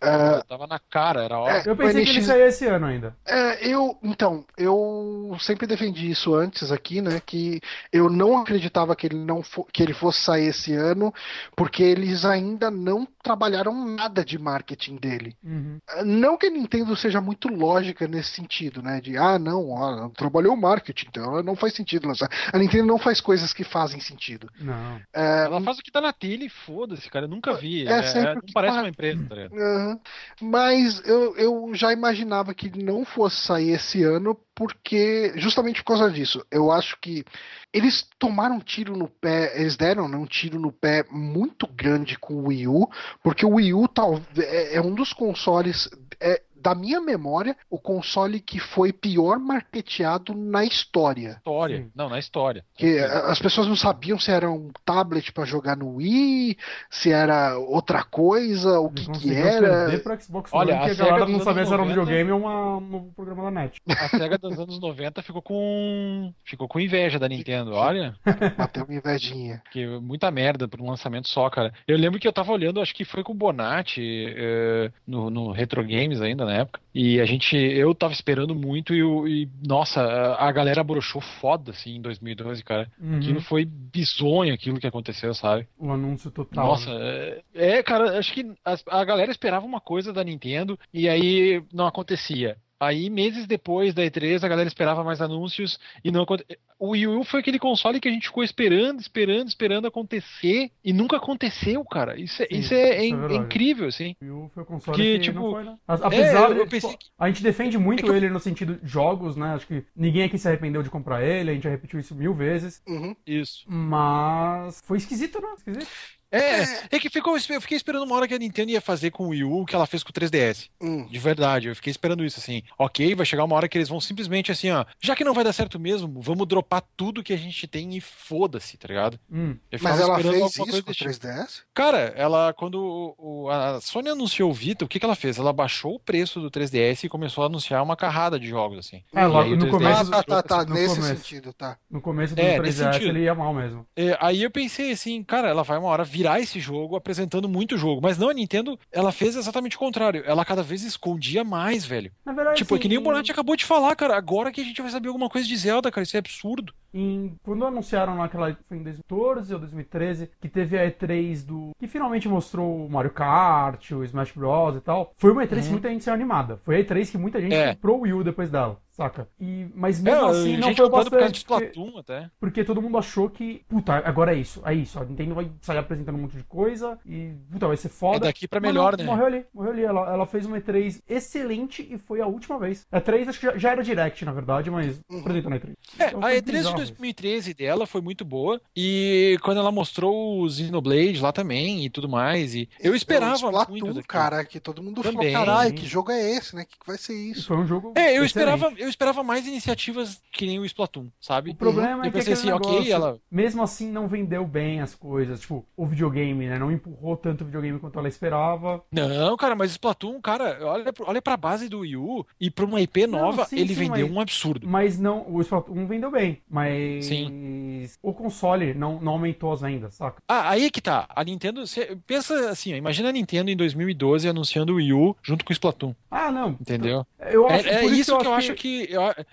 A: Ah,
C: Eu tava na cara, era hora.
B: Eu pensei
A: o
B: que ele
A: NX
B: saía esse ano ainda.
A: é, eu, então, eu sempre defendi isso antes aqui, né? Que eu não acreditava que ele não fo- que ele fosse sair esse ano, porque eles ainda não trabalharam nada de marketing dele.
B: Uhum.
A: Não que a Nintendo seja muito lógica nesse sentido, né? De ah, não, ó, trabalhou o marketing, então ela não faz sentido lançar. A Nintendo não faz coisas que fazem sentido.
B: Não.
A: É,
C: Ela faz o que tá na telha e foda-se, cara. Eu nunca vi.
A: É
C: É,
A: sempre
C: é- não parece
A: tá-
C: uma empresa, tá ligado?
A: Aham. Mas eu, eu já imaginava que ele não fosse sair esse ano, porque justamente por causa disso. Eu acho que eles tomaram um tiro no pé, eles deram né, um tiro no pé muito grande com o Wii U, porque o Wii U tal, é, é um dos consoles. é,
E: da minha memória, o console que foi pior marketeado na história.
C: História.
B: Sim.
C: Não, na história.
E: Que as pessoas não sabiam se era um tablet pra jogar no Wii, se era outra coisa, o que que era.
B: Xbox
C: Olha,
B: One,
C: a
B: que a
C: SEGA
B: galera não sabia
C: anos
B: se era um
C: 90.
B: videogame ou uma- um novo programa da NET.
C: A SEGA dos anos 90 ficou com. ficou com inveja da Nintendo, olha.
E: Bateu uma invejinha.
C: Que muita merda pra um lançamento só, cara. Eu lembro que eu tava olhando, acho que foi com o Bonatti eh, no, no Retro Games ainda na época. E a gente. Eu tava esperando muito e, o- e, nossa, a a galera broxou foda assim em 2012, cara.
B: Uhum.
C: Aquilo foi bizonho aquilo que aconteceu, sabe?
B: O anúncio total.
C: Nossa,
B: né?
C: é, é, cara, acho que as- a galera esperava uma coisa da Nintendo e aí não acontecia. Aí, meses depois da E3, a galera esperava mais anúncios e não aconteceu. O Wii U foi aquele console que a gente ficou esperando, esperando, esperando acontecer e nunca aconteceu, cara. Isso é,
B: Sim,
C: isso é,
B: isso é verdade.
C: incrível, assim.
B: O Wii U foi o console
C: Que,
B: que,
C: tipo,
B: não foi, né? A- Apesar
C: eu
B: de,
C: pensei
B: tipo, a gente defende muito
C: É que eu-
B: ele no sentido de jogos, né? Acho que ninguém aqui se arrependeu de comprar ele, a gente já repetiu isso mil vezes.
A: Uhum.
C: Isso.
B: Mas foi esquisito, né? Esquisito.
C: É, é que ficou, eu fiquei esperando uma hora que a Nintendo ia fazer com o Wii U o que ela fez com o 3DS.
A: Hum.
C: De verdade, eu fiquei esperando isso, assim. Ok, vai chegar uma hora que eles vão simplesmente assim, ó. Já que não vai dar certo mesmo, vamos dropar tudo que a gente tem e foda-se, tá ligado?
B: Hum.
A: Mas ela fez isso com o
C: desse tipo.
A: 3DS?
C: Cara, ela, quando o- o- a Sony anunciou o Vita, o que, que ela fez? Ela baixou o preço do 3DS e começou a anunciar uma carrada de jogos, assim.
B: É, lá
C: E aí o
B: no
C: 3DS
B: começo-
A: Ah, tá, tá, tá.
B: no
A: Nesse
B: começo.
A: sentido, tá.
B: No começo do
C: É, nesse
B: 3DS
C: sentido.
B: ele ia mal mesmo.
C: É, aí eu pensei assim, cara, ela vai uma hora virar esse jogo apresentando muito jogo. Mas não, a Nintendo, ela fez exatamente o contrário. Ela cada vez escondia mais, velho.
B: Na verdade,
C: Tipo, é que nem o Bonatti acabou de falar, cara. Agora que a gente vai saber alguma coisa de Zelda, cara. Isso é absurdo.
B: Em, quando anunciaram naquela. Foi em 2014 ou 2013, que teve a E3 do. que finalmente mostrou o Mario Kart, o Smash Bros. e tal. Foi uma E3 que muita gente saiu animada. Foi a E3 que muita gente
C: Uhum. É.
B: comprou o Wii U depois dela, saca? E, mas mesmo
C: é,
B: assim não foi
C: por de
B: bastante. Porque,
C: Splatoon até.
B: porque todo mundo achou que. Puta, agora é isso, é isso. A Nintendo vai sair apresentando um monte de coisa e. Puta, vai ser
C: É
B: foda.
C: daqui pra melhor,
B: não,
C: né?
B: Morreu ali, morreu ali. Ela, ela fez uma E3 excelente e foi a última vez. A E3 acho que já, já era Direct, na verdade, mas apresentou na E3.
C: É,
B: Então
C: a
B: foi
C: E3 de
B: bizarro isso.
C: 2013 dela foi muito boa. E quando ela mostrou o Xenoblade lá também e tudo mais. E eu esperava
A: Então, Splatoon,
C: muito
A: cara, que todo mundo
C: Também.
A: falou, caralho, que jogo é esse, né? O que que vai ser
B: E
A: isso?
B: foi um jogo.
C: É, eu
B: excelente.
C: esperava, eu esperava mais iniciativas que nem o Splatoon, sabe?
B: O problema é
C: Eu
B: que
C: pensei assim, ok, ela-
B: mesmo assim não vendeu bem as coisas. Tipo, o videogame, né? Não empurrou tanto o videogame quanto ela esperava.
C: Não, cara, mas Splatoon, cara, olha, olha pra base do Wii U e pra uma IP
B: Não,
C: nova,
B: sim,
C: ele
B: sim,
C: vendeu
B: mas-
C: um absurdo.
B: Mas não, o Splatoon vendeu bem. Mas o console não, não aumentou as vendas, saca?
C: Ah, aí é que tá. A Nintendo, cê- pensa assim, ó, imagina a Nintendo em 2012 anunciando o Wii U junto com o Splatoon,
B: Ah, não.
C: entendeu?
B: Eu acho,
C: É, é
B: por
C: isso que eu acho que,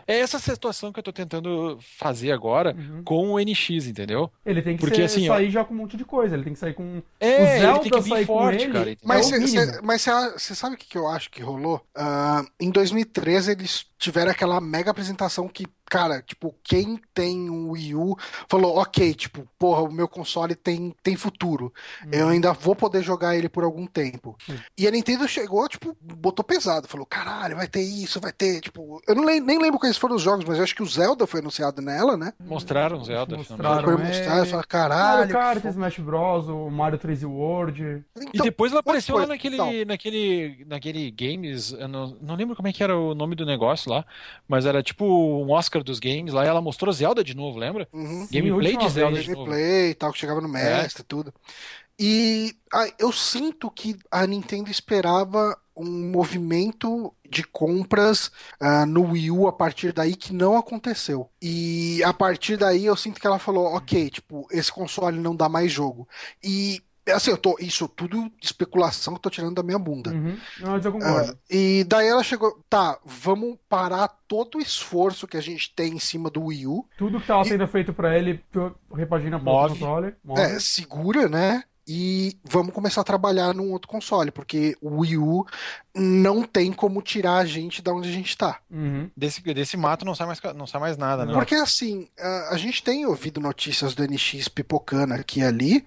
C: é essa situação que eu tô tentando fazer agora
B: Uhum.
C: com o NX, entendeu?
B: Ele tem que
C: Porque,
B: ser-
C: assim, ó-
B: sair já com um monte de coisa. Ele tem que sair com.
C: É,
B: o
C: ele
B: Zelda
C: tem que vir forte,
B: ele,
C: cara.
A: Mas
B: É
A: você mas cê- cê sabe o que, que eu acho que rolou? Ah, em 2013 eles tiveram aquela mega apresentação que, cara, tipo, quem tem um Wii U falou, ok, tipo, porra, o meu console tem, tem futuro. Eu
B: Uhum.
A: ainda vou poder jogar ele por algum tempo.
B: Sim.
A: E a Nintendo chegou, tipo, botou pesado. Falou, caralho, vai ter isso, vai ter, tipo... Eu não nem lembro quais foram os jogos, mas eu acho que o Zelda foi anunciado nela, né?
C: Mostraram Zelda.
B: Mostraram.
A: Foi
B: é.
A: mostrar, eu falei,
B: Mario
A: caralho...
B: Kart,
A: que
B: Smash Bros, o Mario 3D World.
C: E
A: Então,
C: depois ela apareceu lá naquele,
A: Então.
C: naquele, naquele games, eu não, não lembro como é que era o nome do negócio lá, mas era tipo um Oscar dos games lá, e ela mostrou Zelda de novo, lembra?
A: uhum.
C: Gameplay de Zelda
B: vez.
C: de novo.
A: gameplay e tal, que chegava no mestre e tudo. E ah, eu sinto que a Nintendo esperava um movimento de compras ah, no Wii U a partir daí que não aconteceu. E a partir daí eu sinto que ela falou, ok, tipo, esse console não dá mais jogo. E assim, eu tô, isso tudo especulação que eu tô tirando da minha bunda.
B: Uhum. Não, mas eu concordo.
A: Ah, e daí ela chegou, tá, vamos parar todo o esforço que a gente tem em cima do Wii U.
B: Tudo que tava sendo feito pra ele, repagina
C: Move.
B: console. Move.
A: É, segura, né? E vamos começar a trabalhar num outro console, porque o Wii U não tem como tirar a gente da onde a gente tá.
B: Uhum.
C: Desse, desse mato não sai mais, não sai mais nada, né?
A: Porque assim, a, a gente tem ouvido notícias do NX pipocando aqui e ali,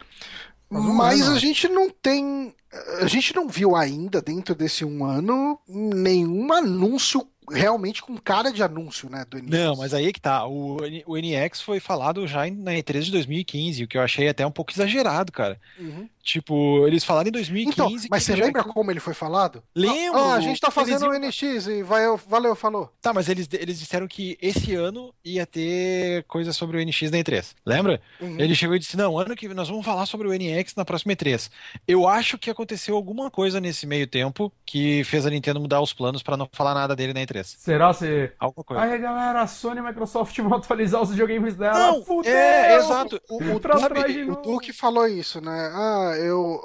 B: Mas
A: a gente não tem a gente não viu ainda, dentro desse um ano, nenhum anúncio realmente com cara de anúncio, né, do NX.
C: Não, mas aí é que tá. O, o NX foi falado já na E3 de 2015, o que eu achei até um pouco exagerado, cara.
A: Uhum.
C: Tipo, eles falaram em 2015.
A: Então, mas
C: que
A: você lembra como ele foi falado?
C: Lembro.
A: Ah, a gente tá fazendo o
C: Eles
A: NX e vai, valeu, falou.
C: Tá, mas eles, eles disseram que esse ano ia ter coisa sobre o NX na E3. Lembra?
A: Uhum.
C: Ele chegou e disse: Não, ano que nós vamos falar sobre o NX na próxima E3. Eu acho que aconteceu alguma coisa nesse meio tempo que fez a Nintendo mudar os planos pra não falar nada dele na E3.
B: Será se.
C: Alguma coisa.
B: Aí galera, a Sony e a Microsoft vão atualizar os videogames dela.
C: Não,
B: Fudeu!
C: é, exato.
A: O, o,
B: de
A: o. Duke falou isso, né? Ah, eu,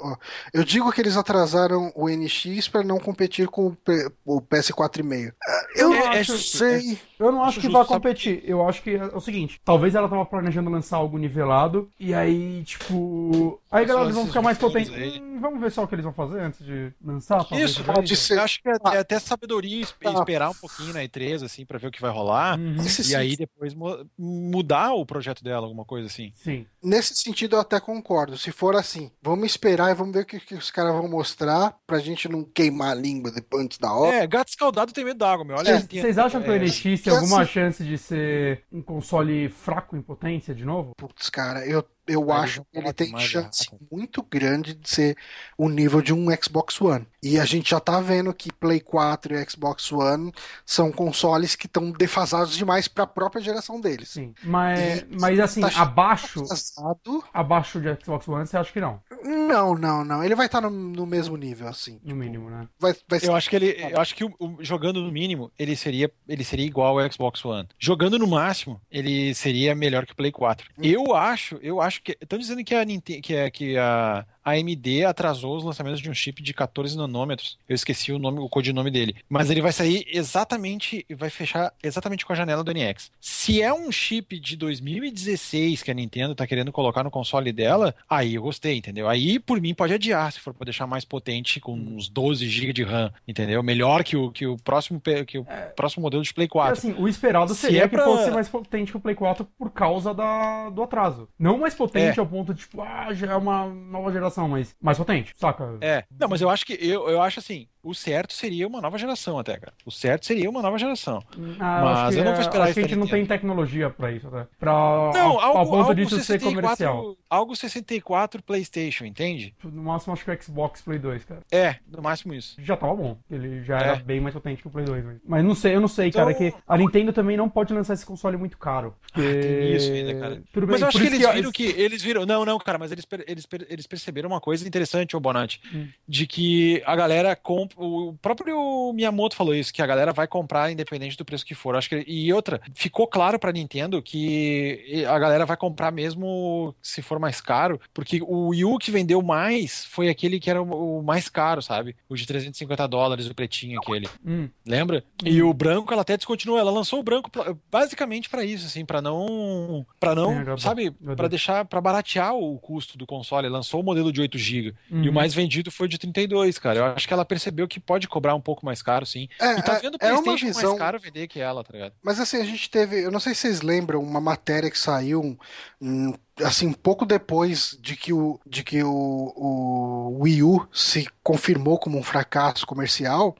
A: eu digo que eles atrasaram o NX para não competir com o, P- o PS4,5. Ah, Eu
B: Eu
A: não
B: acho-
A: sei.
B: Eu não acho
C: Acho
B: que vai
C: sabe?
B: competir. Eu acho que é o seguinte: talvez ela tava planejando lançar algo nivelado, e aí, tipo. Aí, galera, eles vão ficar mais potentes. Hum, vamos ver só o que eles vão fazer antes de lançar? talvez,
C: Isso,
A: pode ser.
C: Eu acho que é,
A: Ah.
C: é até sabedoria
A: Tá.
C: esperar um pouquinho na E3, assim, pra ver o que vai rolar.
B: Uhum.
C: E
A: sim-
C: aí depois mu- mudar o projeto dela, alguma coisa assim.
B: Sim.
A: Nesse sentido, eu até concordo. Se for assim, vamos esperar e vamos ver o que, que os caras vão mostrar pra gente não queimar a língua depois antes da hora.
C: É, gato escaldado tem medo d'água, meu. Olha,
B: Vocês
C: tem-
B: vocês acham que o
C: é,
B: NX tem alguma
A: assim-
B: chance de ser um console fraco em potência de novo?
A: Putz, cara, eu, eu acho que ele tem chance muito grande de ser o nível de um Xbox One. E a gente já tá vendo que Play 4 e Xbox One são consoles que estão defasados demais pra própria geração deles.
B: Sim. Mas,
A: E-
B: mas assim,
A: tá
B: abaixo,
A: Defasado?
B: abaixo de Xbox One, você acha que não?
A: Não, não, não. Ele vai estar no, no mesmo nível, assim.
B: No mínimo, né?
A: Vai, vai ser
C: Eu acho que ele, eu acho que o- o- jogando no mínimo, ele seria, ele seria igual ao Xbox One. Jogando no máximo, ele seria melhor que o Play 4. Eu acho, eu acho que estão dizendo que a Nintendo, que a, que a a AMD atrasou os lançamentos de um chip de 14 nanômetros. Eu esqueci o nome, o codinome dele. Mas ele vai sair exatamente, vai fechar exatamente com a janela do NX. Se é um chip de 2016 que a Nintendo tá querendo colocar no console dela, aí eu gostei, entendeu? Aí por mim pode adiar, se for pra deixar mais potente com uns 12 GB de RAM, entendeu? Melhor que o, que o próximo que o próximo modelo de Play
B: E
C: 4.
B: assim, o esperado
C: Se
B: seria
C: é
B: que
C: pra-
B: fosse mais potente que o Play 4 por causa da, do atraso. Não mais potente
C: É.
B: ao ponto de, tipo, ah, já é uma nova geração, mas mais potente, saca?
C: É, não, mas eu acho que eu, eu acho assim, o certo seria uma nova geração até, cara. O certo seria uma nova geração.
B: Ah,
C: Mas
B: acho que,
C: eu não vou
B: é-
C: esperar
B: acho que a
C: isso
B: gente não tem tecnologia pra isso, até. Pra,
C: Não,
B: ao,
C: algo,
B: ao ponto
C: algo
B: disso ser
C: 64,
B: comercial.
C: algo 64 PlayStation, entende?
B: No máximo, acho que o Xbox Play 2, cara.
C: É, no máximo isso.
B: Já tava bom. Ele já
C: É.
B: era bem mais potente que o Play 2. Mas, mas não sei, eu não sei,
C: Então-
B: cara, que a Nintendo também não pode lançar esse console muito caro. Porque...
C: Tem isso ainda, cara.
B: Tudo bem,
C: Mas eu acho que
B: isso
C: eles viram que eles viram, não, não, cara, mas eles, eles, eles perceberam uma coisa interessante, ô Bonatti,
B: Hum.
C: de que a galera compra, o próprio Miyamoto falou isso, que a galera vai comprar independente do preço que for. Acho que e outra, ficou claro pra Nintendo que a galera vai comprar mesmo se for mais caro, porque o Wii U que vendeu mais foi aquele que era o, mais caro, sabe? O de 350 dólares, o pretinho aquele.
B: Hum,
C: Lembra? E o branco ela até descontinuou, ela lançou o branco pra- basicamente pra isso, assim, pra não, para não,
B: agora-
C: sabe, Pra deixar, pra baratear o custo do console, lançou o modelo de 8 GB e
B: uhum.
C: o mais vendido foi de 32, cara. Eu acho que ela percebeu que pode cobrar um pouco mais caro, sim.
A: É,
C: E tá
A: é-
C: vendo o
A: é
C: PlayStation
A: visão-
C: mais caro vender que ela, tá ligado?
A: Mas assim, a gente teve, eu não sei se vocês lembram, uma matéria que saiu hum, assim, pouco depois de que o, de que o, o Wii U se confirmou como um fracasso comercial.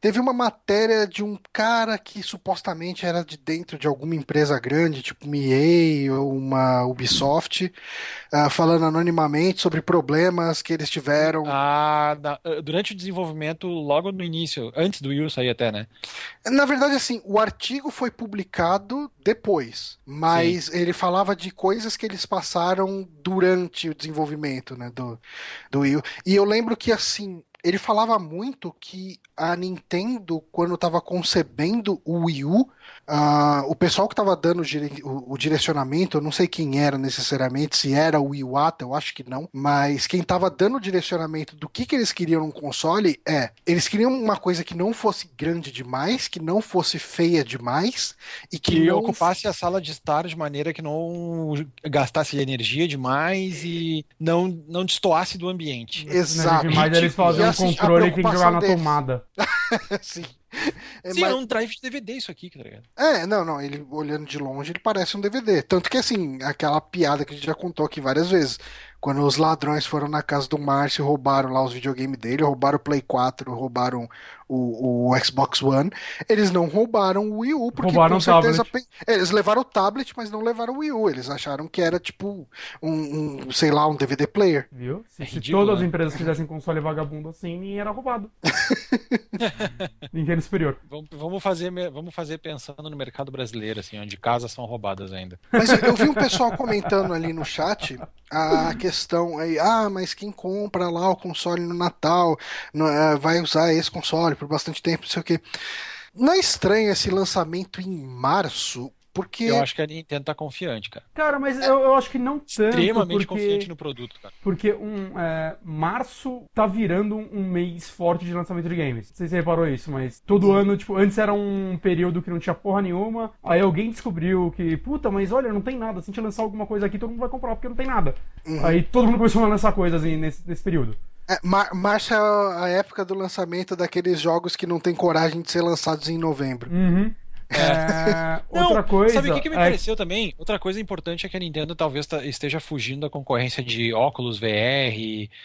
A: Teve uma matéria de um cara que supostamente era de dentro de alguma empresa grande, tipo uma EA ou uma Ubisoft, ah, falando anonimamente sobre problemas que eles tiveram.
C: Ah, na- durante o desenvolvimento, logo no início, antes do Wii U sair até, né?
A: Na verdade, assim, o artigo foi publicado depois, mas ele falava de coisas que eles passaram durante o desenvolvimento, né, do, do Wii. E eu lembro que, assim, ele falava muito que a Nintendo, quando estava concebendo o Wii U, ah, o pessoal que estava dando o, dire- o- o direcionamento, eu não sei quem era necessariamente, se era o Iwata, eu acho que não, mas quem estava dando o direcionamento do que, que eles queriam num console é, eles queriam uma coisa que não fosse grande demais, que não fosse feia demais e que,
C: Que
A: não
C: ocupasse a sala de estar de maneira que não gastasse energia demais e não, não destoasse do ambiente.
A: Exato.
B: Mas eles fazem um
A: assim,
B: controle que tem que jogar na
A: deles-
B: tomada.
A: Sim. É,
C: Sim,
A: mas-
C: é um drive de DVD isso aqui, tá ligado?
A: É, não, não, ele olhando de longe ele parece um DVD. Tanto que assim, aquela piada que a gente já contou aqui várias vezes. Quando os ladrões foram na casa do Márcio, roubaram lá os videogames dele, roubaram o Play 4, roubaram o, o Xbox One, eles não roubaram o Wii U, porque
B: Roubaram
A: com certeza.
B: tablet.
A: Eles levaram o tablet, mas não levaram o Wii U. Eles acharam que era tipo um, um, sei lá, um DVD player.
B: Viu? Se,
C: É
B: se
C: ridículo,
B: todas as
C: né?
B: empresas fizessem console vagabundo assim, era roubado. Nintendo superior.
C: Vamos, fazer, vamos fazer pensando no mercado brasileiro, assim, onde casas são roubadas ainda.
A: Mas eu vi um pessoal comentando ali no chat a questão aí, ah, mas quem compra lá o console no Natal não, é, vai usar esse console por bastante tempo, não sei o quê. Não é estranho esse lançamento em março? Porque
C: Eu acho que a Nintendo tá confiante, cara.
B: Cara, mas eu, eu acho que não tanto,
C: Extremamente
B: porque...
C: confiante no produto, cara.
B: Porque um, é, março tá virando um, mês forte de lançamento de games. Não sei se você reparou isso, mas todo ano, tipo, antes era um período que não tinha porra nenhuma. Aí alguém descobriu que, puta, mas olha, não tem nada. Se a gente lançar alguma coisa aqui, todo mundo vai comprar porque não tem nada. Aí todo mundo começou a lançar coisas assim, nesse, nesse período.
A: é, mar- março é a época do lançamento daqueles jogos que não tem coragem de ser lançados em novembro.
B: Uhum. É,
C: Não,
B: outra coisa.
C: Sabe o que, que me
B: é-
C: pareceu também? Outra coisa importante é que a Nintendo talvez esteja fugindo da concorrência de óculos VR.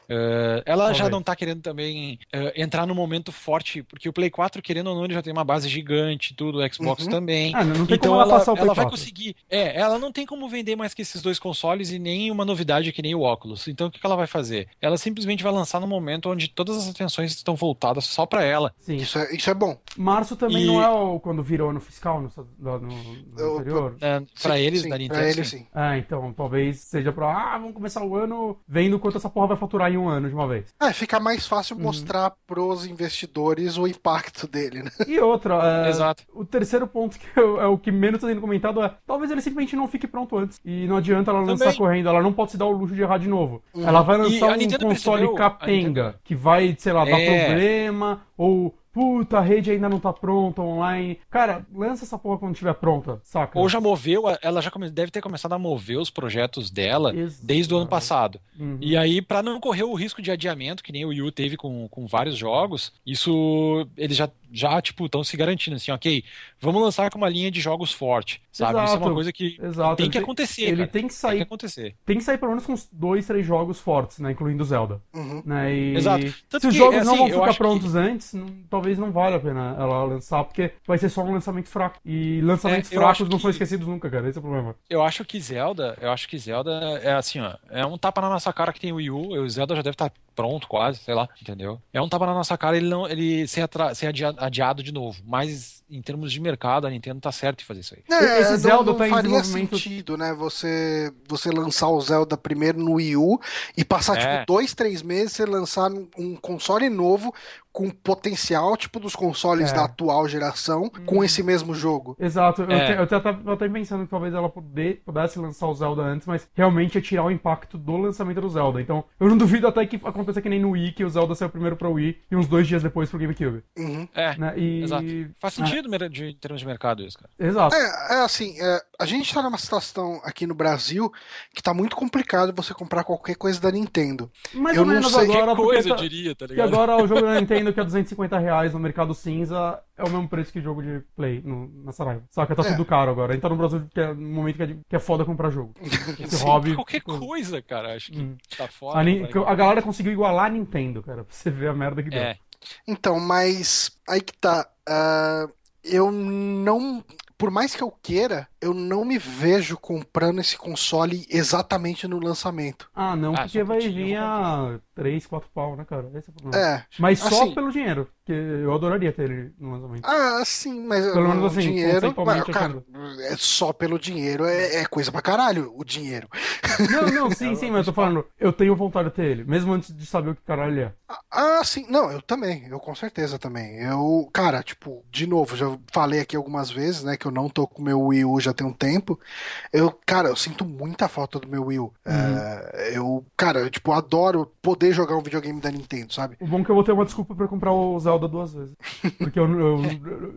C: eh, ela já
B: Talvez.
C: não tá querendo também eh, entrar no momento forte, porque o Play 4, querendo ou não, ele já tem uma base gigante, e tudo, o Xbox
A: Uhum.
C: também.
B: Ah, não tem
C: então
B: como ela
C: ela,
B: passar o Play
C: ela vai
B: 4.
C: conseguir. É, ela não tem como vender mais que esses dois consoles e nem uma novidade que nem o óculos. Então o que, que ela vai fazer? Ela simplesmente vai lançar no momento onde todas as atenções estão voltadas só pra ela.
B: Sim.
A: Isso é, isso é bom.
B: Março também
C: E-
B: não é o, quando virou ano fiscal no, no, no
A: Eu-
B: anterior.
C: né? Pra
A: Sim,
C: eles,
A: sim,
C: da
A: pra
C: Nintendo.
A: eles,
C: sim.
A: sim.
B: Ah, então talvez seja pra. Ah, vamos começar o ano vendo quanto essa porra vai faturar em um ano de uma vez.
A: É, fica mais
B: Uhum.
A: fácil mostrar pros investidores o impacto dele, né?
B: E outra, é,
C: Exato.
B: o terceiro ponto que eu- é o que menos está sendo comentado é talvez ele simplesmente não fique pronto antes. E não adianta ela lançar
C: Também.
B: correndo, ela não pode se dar o luxo de errar de novo.
A: Uhum.
B: Ela vai lançar um console
C: percebeu-
B: capenga,
C: Nintendo-
B: que vai, sei lá, dar
C: É.
B: problema, ou puta, a rede ainda não tá pronta online. Cara, lança essa porra quando estiver pronta, saca?
C: Ou já moveu, ela já deve ter começado a mover os projetos dela
B: Exato.
C: desde o ano passado.
B: Uhum.
C: E aí, pra não correr o risco de adiamento, que nem o Wii U teve com, com vários jogos, isso eles já, já tipo, estão se garantindo assim, ok, vamos lançar com uma linha de jogos forte, sabe? Isso é
B: Exato.
C: uma coisa que
B: Exato,
C: tem que
B: tem-
C: acontecer,
B: ele
C: cara.
B: tem que
C: Tem
B: sair
C: que acontecer.
B: tem que sair pelo menos com uns dois, três jogos fortes, né? Incluindo Zelda.
A: Uhum.
B: Né? E
C: Exato. Tanto
B: se os
C: que,
B: jogos
C: assim,
B: não vão ficar
C: acho que-
B: prontos antes, não- talvez não valha a pena ela lançar, porque vai ser só um lançamento fraco. E lançamentos
C: É,
B: fracos não são
C: que-
B: esquecidos nunca, cara. Esse é o problema.
C: Eu acho que Zelda, eu acho que Zelda é assim, ó, é um tapa na nossa cara que tem o Wii U, o Zelda já deve estar pronto quase, sei lá, entendeu? É um tapa na nossa cara ele não ele ser, atra- ser adia- adiado de novo, mas em termos de mercado a Nintendo tá certo em fazer isso aí.
A: É,
B: Esse
A: não-
B: Zelda
A: não,
B: tá em
A: faria
B: desenvolvimento-
A: sentido, né? Você, você lançar o Zelda primeiro no Wii U e passar,
C: É.
A: tipo, dois, três meses você lançar um console novo com potencial, tipo, dos consoles
B: É.
A: da atual geração, com esse mesmo jogo.
B: Exato. Eu,
C: É.
B: te- eu, até pensando que talvez ela poder- pudesse lançar o Zelda antes, mas realmente ia tirar o impacto do lançamento do Zelda. Então, eu não duvido até que aconteça que nem no Wii, que o Zelda saiu primeiro pra Wii e uns dois dias depois pro GameCube.
A: Uhum.
C: É,
B: Né? E...
C: exato. Faz sentido mer- de- em termos de mercado isso, cara.
B: Exato.
A: É, é assim, é, a gente tá numa situação aqui no Brasil que tá muito complicado você comprar qualquer coisa da Nintendo.
B: Mais
A: eu
B: ou
A: não
B: menos
A: sei
C: Que
B: agora, porque
C: coisa,
B: tá-
C: eu diria, tá
B: que
C: ligado?
B: agora o jogo da Nintendo que é 250 reais no mercado cinza é o mesmo preço que jogo de Play no, na Saraiva. Saca? Tá
A: É.
B: tudo caro agora. A gente tá no Brasil que é um momento que é, de- que é foda comprar jogo. Esse
C: Sim,
B: hobby.
C: qualquer coisa, cara, acho que
B: Hum.
C: tá foda.
B: A, Ni-
C: vai.
B: a galera conseguiu igualar a Nintendo, cara, pra você ver a merda que deu.
C: É,
A: Então, mas aí que tá. ah, eu não. Por mais que eu queira, eu não me vejo comprando esse console exatamente no lançamento.
B: Ah, não,
C: Ah,
B: porque vai vir a 3, 4 pau, né, cara? Esse é o problema.
A: É.
B: Mas só
A: assim-
B: pelo dinheiro, porque eu adoraria ter ele no lançamento.
A: Ah, sim, mas
B: Pelo
A: o
B: menos assim,
A: dinheiro. mas, cara, é só pelo dinheiro, é, é coisa pra caralho o dinheiro.
B: Não, não, sim, sim, mas eu tô falando, eu tenho vontade de ter ele, mesmo antes de saber o que caralho ele é.
A: Ah, sim, não, eu também, eu com certeza também. Eu, cara, tipo, de novo, já falei aqui algumas vezes, né, que eu não tô com o meu Wii U já tem um tempo. Eu, cara, eu sinto muita falta do meu Wii U. É, eu, cara, eu, tipo, adoro poder jogar um videogame da Nintendo, sabe?
B: O bom é que eu vou ter uma desculpa pra comprar o Zelda duas vezes. Porque eu, eu,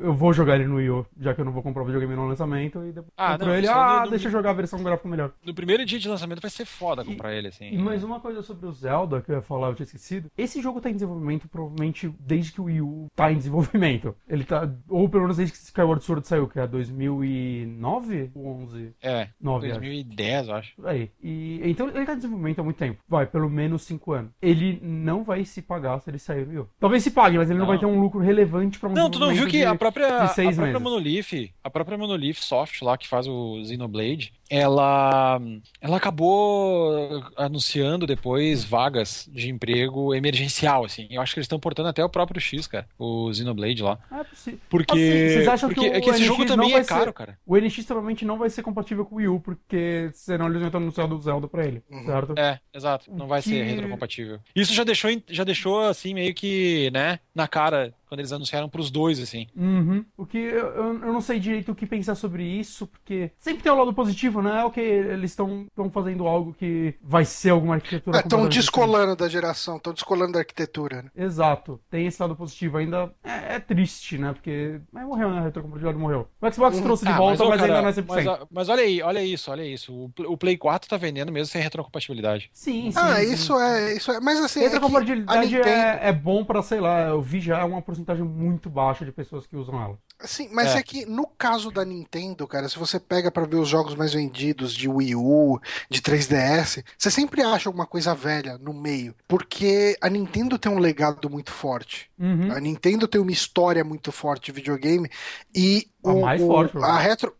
B: eu vou jogar ele no Wii U, já que eu não vou comprar o videogame no lançamento, e depois
C: Ah,
B: compro
C: não,
B: ele,
C: aí
B: ah,
C: não-
B: deixa eu jogar a versão gráfica melhor.
C: no primeiro dia de lançamento vai ser foda comprar ele, assim.
B: E mais uma coisa sobre o Zelda que eu ia falar, eu tinha esquecido. Esse jogo tá em desenvolvimento provavelmente desde que o Wii U tá em desenvolvimento. Ele tá, ou pelo menos desde que Skyward Sword saiu, que é 2009, 2009 ou 11?
C: É,
B: 9, acho.
C: 2010, eu acho.
B: Aí. E, então ele tá em desenvolvimento há muito tempo. Vai, pelo menos 5 anos. Ele não vai se pagar se ele sair do Wii U. Talvez se pague, mas ele não,
C: Não.
B: vai ter um lucro relevante pra um
C: Não, tu não viu que
B: de-
C: a própria, a própria
B: meses.
C: Monolith, a própria Monolith Soft lá que faz o Xenoblade, ela ela acabou anunciando depois vagas de emprego emergencial, assim. Eu acho que eles estão portando até o próprio X, cara, o Xenoblade lá.
B: Ah, é possível.
C: Porque,
B: Assim, vocês acham
C: porque
B: que
C: é
B: o
C: que esse
B: NX
C: jogo
B: não
C: também
B: vai
C: é caro,
B: ser-
C: cara.
B: O NX provavelmente não vai ser compatível com o Wii U, porque senão eles iam estar no céu do Zelda pra ele,
A: Uhum.
B: certo?
C: É, exato. Não vai
B: que-
C: ser retrocompatível. Isso já deixou, já deixou assim meio que, né, na cara quando eles anunciaram pros dois, assim.
B: Uhum. O que eu, eu não sei direito o que pensar sobre isso, porque sempre tem o lado positivo, né? Ok, eles estão fazendo algo que vai ser alguma arquitetura.
A: Estão
B: completamente
A: descolando da geração, estão descolando da arquitetura. Né?
B: Exato, tem esse lado positivo. Ainda é, é triste, né? Porque. Mas morreu, né? A retrocompatibilidade morreu. O Xbox trouxe de
C: Ah,
B: volta,
C: ô,
B: mas,
C: cara,
B: ainda não é 100%.
C: Mas, mas olha aí, olha isso, olha isso. O, o Play 4 tá vendendo mesmo sem retrocompatibilidade.
B: Sim, sim.
A: Ah,
B: sim.
A: isso é, isso é. Mas assim, é que a
B: Retrocompatibilidade
A: Nintendo,
B: é, é bom pra, sei lá, eu vi já uma porcentagem muito baixa de pessoas que usam ela.
A: Sim, mas é.
C: É.
A: que no caso da Nintendo, cara, se você pega pra ver os jogos mais vendidos de Wii U, de 3DS, você sempre acha alguma coisa velha no meio, porque a Nintendo tem um legado muito forte.
B: Uhum.
A: A Nintendo tem uma história muito forte de videogame e
B: A
A: o,
B: mais
A: o-
B: forte,
A: a
B: provavelmente.
A: retro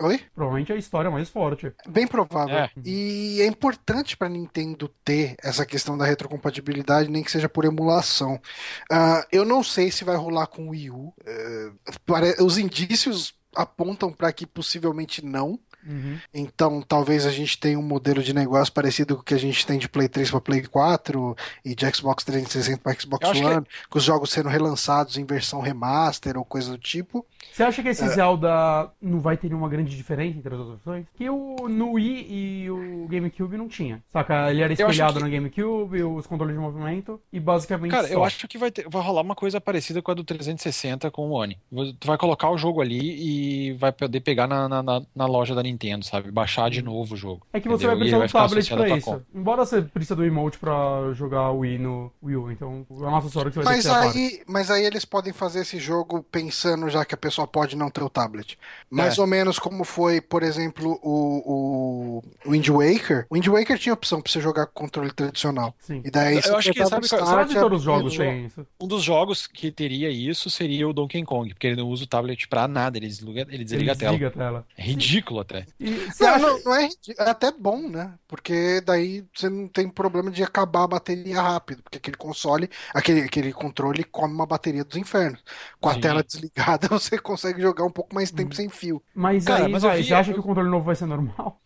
A: Oi?
B: Provavelmente é a história mais forte.
A: Bem provável.
C: É.
A: E é importante para Nintendo ter essa questão da retrocompatibilidade, nem que seja por emulação. Ah, eu não sei se vai rolar com o Wii U. Pare- Os indícios apontam para que possivelmente não.
B: Uhum.
A: Então, talvez a gente tenha um modelo de negócio parecido com o que a gente tem de Play 3 para Play 4 e de Xbox 360 para Xbox
C: acho que-
A: One, com os jogos sendo relançados em versão remaster ou coisa do tipo.
B: Você acha que esse
A: É.
B: Zelda não vai ter nenhuma grande diferença entre as duas versões? Que o no Wii e o GameCube não tinha. Saca? Ele era espelhado
C: que-
B: no GameCube, os controles de movimento e basicamente
C: Cara,
B: só.
C: eu acho que vai, ter- vai rolar uma coisa parecida com a do 360 com o One. Tu vai colocar o jogo ali e vai poder pegar na, na, na- loja da Nintendo, sabe? Baixar de novo o jogo.
B: É que você
C: entendeu?
B: vai precisar
C: ficar
B: tablet pra isso.
C: conta.
B: Embora você precise do emote pra jogar o Wii no Wii U, então é uma acessório que você vai
A: Mas
B: ter que
A: aí, mas aí eles podem fazer esse jogo pensando já que a pessoa pode não ter o tablet. Mais
C: É.
A: ou menos como foi, por exemplo, o, o Wind Waker. O Wind Waker tinha opção pra você jogar com controle tradicional.
B: Sim.
A: E daí
C: Eu
A: você
C: acho que, sabe
A: start,
B: Quase todos os jogos têm isso.
C: Um dos jogos que teria isso seria o Donkey Kong, porque ele não usa o tablet pra nada, ele desliga, ele desliga
B: Ele
C: a tela.
B: desliga a tela.
C: É ridículo até.
B: E
A: Não,
B: acha...
A: não, não é, é até bom, né? Porque daí você não tem problema de acabar a bateria rápido, porque aquele console, aquele, aquele controle come uma bateria dos infernos. Com a
C: Sim.
A: tela desligada, você consegue jogar um pouco mais tempo sem fio.
B: Mas
C: Cara,
B: aí,
C: mas
B: vai,
C: vi-
B: você acha
C: eu-
B: que o controle novo vai ser normal?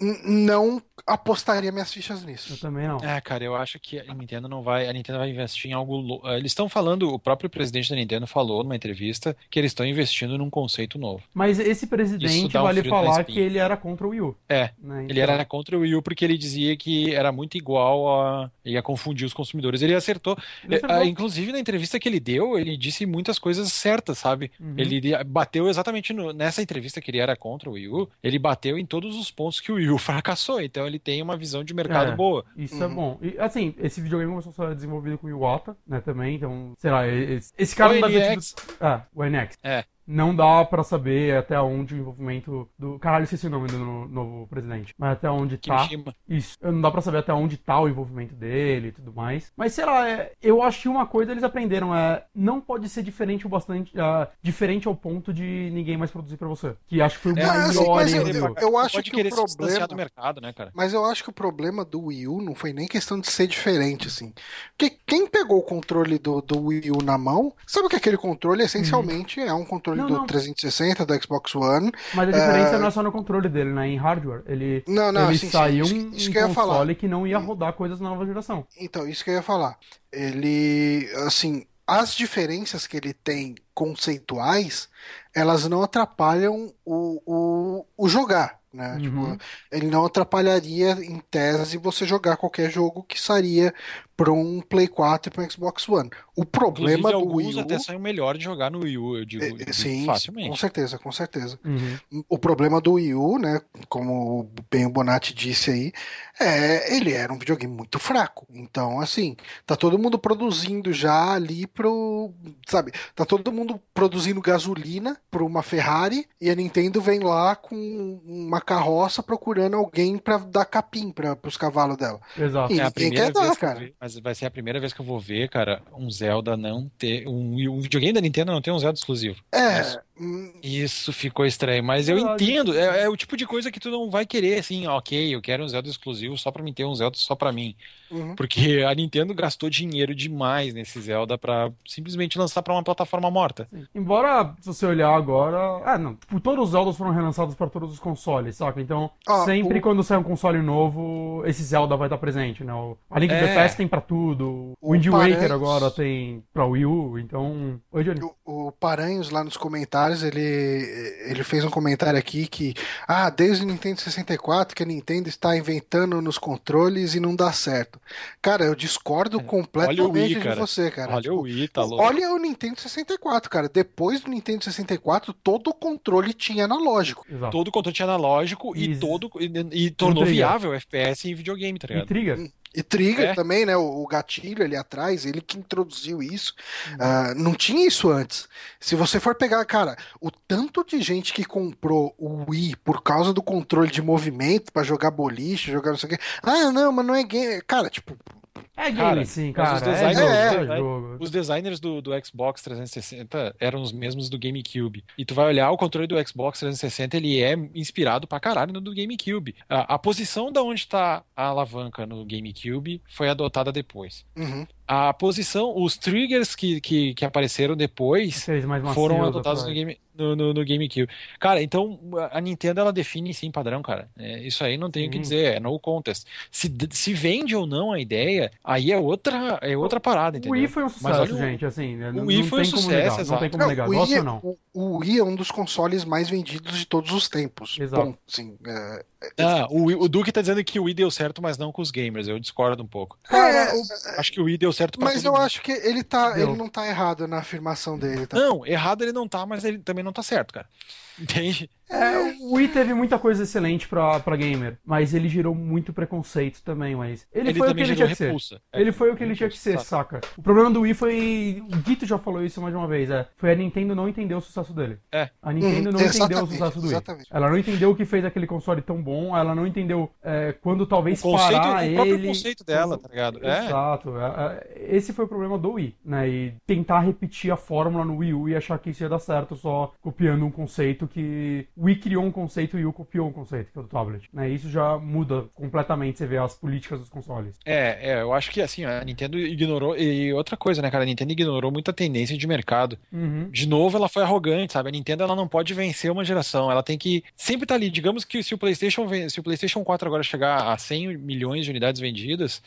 A: Não apostaria minhas fichas
B: Eu
A: nisso.
B: também não.
C: É, cara, eu acho que a Nintendo não vai. A Nintendo vai investir em algo. eh, Eles estão falando, o próprio presidente da Nintendo falou numa entrevista que eles estão investindo num conceito novo.
B: Mas esse presidente
C: um
B: vale falar que ele era contra o Wii U.
C: É,
B: né?
C: ele
B: Então-
C: era contra o Wii U porque ele dizia que era muito igual a. ia confundir os consumidores. Ele acertou.
B: Ele
C: Eh,
B: acertou.
C: ah, Inclusive, na entrevista que ele deu, ele disse muitas coisas certas, sabe?
B: Uhum.
C: Ele bateu exatamente no- nessa entrevista que ele era contra o Wii U, ele bateu em todos os pontos que o Wii U fracassou. Então ele tem uma visão de mercado
B: É.
C: boa.
B: Isso é
A: Uhum.
B: bom. E assim, esse videogame começou a ser desenvolvido com o Iwata, né, também, então, sei lá, esse, esse cara
C: O
B: não
C: NX.
B: tido... Ah, o NX.
C: É.
B: Não dá pra saber até onde o envolvimento do... Caralho, esqueci o nome do no- novo presidente. Mas até onde tá...
C: Kimishima.
B: Isso. Não dá pra saber até onde tá o envolvimento dele e tudo mais. Mas sei lá, é, eu acho que uma coisa eles aprenderam é não pode ser diferente o bastante ah, diferente ao ponto de ninguém mais produzir pra você. Que acho que foi o
C: É,
B: maior
A: assim, eu- eu- eu acho
C: pode
A: que o problema-
C: do mercado, né, cara?
A: Mas eu acho que o problema do Wii U não foi nem questão de ser diferente, assim. Porque quem pegou o controle do, do Wii U na mão, sabe que aquele controle essencialmente é um controle
B: Não,
A: do
B: não.
A: 360, do Xbox One.
B: Mas a diferença
A: É.
B: não é só no controle dele, né? Em hardware. Ele,
A: Não, não,
B: ele
A: sim, sim,
B: saiu um,
A: isso
B: um
A: que
B: console que não ia rodar coisas da nova geração.
A: Então, isso que eu ia falar. Ele, assim, as diferenças que ele tem conceituais, elas não atrapalham o, o, o jogar. né?
B: Uhum.
A: Tipo, ele não atrapalharia, em tese, você jogar qualquer jogo que sairia para um Play 4 e para um Xbox One. O problema
C: Inclusive,
A: do
C: alguns
A: Wii U...
C: até saem melhor de jogar no Wii U, eu digo,
A: É, Sim, com
C: facilmente.
A: certeza, com certeza.
B: Uhum.
A: O problema do Wii U, né, como bem o Bonatti disse aí, é ele era um videogame muito fraco. Então, assim, tá todo mundo produzindo já ali pro, sabe, tá todo mundo produzindo gasolina para uma Ferrari e a Nintendo vem lá com uma carroça procurando alguém para dar capim para os cavalos dela.
B: Exato.
A: E
C: É a primeira
A: quer dar,
C: vez que eu
A: cara.
C: ver, mas vai ser a primeira vez que eu vou ver, cara, um Zelda não ter. Um, um videogame da Nintendo não ter um Zelda exclusivo.
A: É, hum,
C: Isso ficou estranho, mas eu entendo. É, é o tipo de coisa que tu não vai querer, assim, ok, eu quero um Zelda exclusivo só pra mim ter um Zelda só pra mim.
A: uhum.
C: Porque a Nintendo gastou dinheiro demais nesse Zelda pra simplesmente lançar pra uma plataforma morta.
B: Sim. Embora, se você olhar agora. Ah, não. Tipo, todos os Zeldas foram relançados para todos os consoles, saca? Então,
A: Ah,
B: sempre
A: o-
B: quando sair um console novo, esse Zelda vai estar presente, né? O- A Link to the
C: É.
B: Past tem pra tudo. O Wind Waker agora tem pra Wii U, então. Oi, Johnny.
A: O, o Paranhos lá nos comentários, ele, ele fez um comentário aqui que, ah, desde o Nintendo 64 que a Nintendo está inventando nos controles e não dá certo. Cara, eu discordo completamente
C: Olha o Wii,
A: de
C: cara.
A: você, cara.
C: Olha
A: Tipo,
C: o Wii, tá louco.
A: Olha o Nintendo 64, cara. Depois do Nintendo 64, todo o controle tinha analógico.
B: Exato.
C: Todo o controle tinha analógico e todo e, e tornou
B: Trigger.
C: viável o FPS em videogame, tá ligado?
B: Trigger.
A: E trigger
C: É.
A: também, né? O, o gatilho ali atrás, ele que introduziu isso. Ah, não tinha isso antes. Se você for pegar, cara, o tanto de gente que comprou o Wii por causa do controle de movimento pra jogar boliche, jogar não sei o quê. Ah, não, mas não é game. Cara, tipo,
B: É game,
C: Cara,
B: sim,
C: mas os
B: cara. É
C: designers-
A: é,
B: é jogo.
C: Os designers do, do Xbox 360 eram os mesmos do GameCube. E tu vai olhar o controle do Xbox 360, ele é inspirado pra caralho no do GameCube. A, a posição da onde tá a alavanca no GameCube foi adotada depois.
A: uhum.
C: A posição, os triggers que, que, que apareceram depois foram adotados no, game, no, no, no GameCube. Cara, então a Nintendo ela define sim padrão, cara. É, isso aí não tem o que dizer, é no contest. Se, se vende ou não a ideia, aí é outra, é outra parada,
B: O
C: entendeu?
B: Wii foi um
C: Mas
B: sucesso,
C: o-
B: gente, assim. né? Não,
C: Wii
B: não
C: foi um
B: tem como
C: sucesso,
B: negar, não
C: exato.
B: tem como
A: Não,
B: negar.
A: o,
B: Gosta
A: Wii,
B: ou não?
A: o, o Wii é um dos consoles mais vendidos de todos os tempos.
B: Exato.
A: Bom, sim, é,
C: Ah, o, o Duque tá dizendo que o Wii deu certo, mas não com os gamers. Eu discordo um pouco.
A: É,
C: Acho que o Wii deu certo pra
A: mas
C: todo
A: eu
C: mundo.
A: acho que ele tá,
B: Deu.
A: ele não tá errado na afirmação dele, tá?
C: Não, errado ele não tá, mas ele também não tá certo, cara. Entende?
B: É, o Wii teve muita coisa excelente pra, pra gamer, mas ele gerou muito preconceito também, mas ele,
C: Ele,
B: foi o que ele tinha que ser.
C: É,
B: Ele foi o que ele tinha que ser, saca? O problema do Wii foi. O Guito já falou isso mais de uma vez, é. Foi a Nintendo não entender o sucesso dele.
C: É.
B: A Nintendo
A: Uhum,
B: não entendeu o sucesso do Wii.
A: exatamente.
B: Ela não entendeu o que fez aquele console tão bom, ela não entendeu é, quando talvez
C: O conceito,
B: parar
C: o próprio
B: ele.
C: conceito dela, tá ligado? É.
B: Exato. é, é, Esse foi o problema do Wii, né? E tentar repetir a fórmula no Wii U e achar que isso ia dar certo só copiando um conceito que. O Wii criou um conceito e o Wii copiou um conceito, que é o do tablet. Né? Isso já muda completamente, você vê as políticas dos consoles.
C: É, é, eu acho que assim, a Nintendo ignorou. E outra coisa, né, cara? A Nintendo ignorou muita tendência de mercado.
B: Uhum.
C: De novo, ela foi arrogante, sabe? A Nintendo ela não pode vencer uma geração. Ela tem que sempre estar ali. Digamos que se o PlayStation, se o PlayStation 4 agora chegar a 100 milhões de unidades vendidas,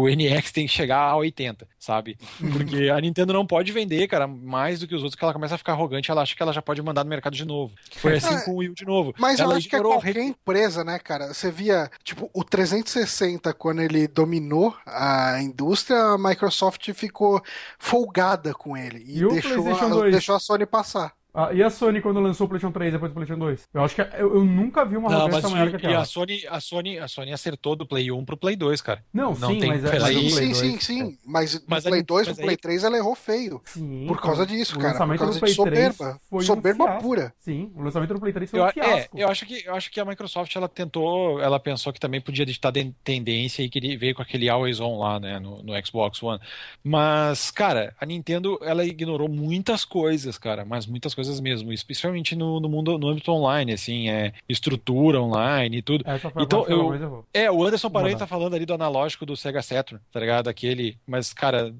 C: o NX tem que chegar a 80, sabe? Porque a Nintendo não pode vender, cara, mais do que os outros, que ela começa a ficar arrogante, ela acha que ela já pode mandar no mercado de novo. Foi assim
A: É,
C: com o Wii de novo.
A: Mas eu
C: ela
A: acho que é qualquer empresa, né, cara? Você via, tipo, o 360, quando ele dominou a indústria, a Microsoft ficou folgada com ele e,
B: E o
A: deixou, a,
B: 2?
A: deixou a Sony passar.
B: Ah, e a Sony quando lançou o PlayStation 3 depois do PlayStation 2? Eu acho que eu, eu nunca vi uma
C: Não,
B: arrogância maior que
C: e, e
B: aquela.
C: a Sony, a Sony, a Sony acertou do Play 1 pro Play 2, cara.
B: Não,
C: não
B: sim,
C: tem
B: mas é
C: aí-
B: o
A: Sim,
B: Play
A: sim,
B: 2.
A: sim, sim. Mas no
C: Mas a
A: Play
C: Nintendo-
A: 2 e
C: mas
A: no
C: aí-
A: Play 3 ela errou feio.
B: Sim,
A: Por causa disso,
B: o
A: cara,
B: lançamento
A: por causa
B: do Play
A: de soberba.
B: 3 foi um
A: Soberba
B: fiasco.
A: pura.
B: Sim, o lançamento do Play 3 foi
C: Eu,
B: um
C: é,
B: fiasco.
C: eu acho que eu acho que a Microsoft ela tentou, ela pensou que também podia ditar de- tendência e queria veio com aquele Always On lá, né, no, no Xbox One. Mas, cara, a Nintendo ela ignorou muitas coisas, cara, mas muitas coisas mesmo, especialmente no, no mundo no âmbito online, assim, é estrutura online e tudo.
B: Essa foi
C: Então, eu-. É, o Anderson Paranhos tá falando ali do analógico do Sega Saturn, tá ligado? Aquele, mas cara,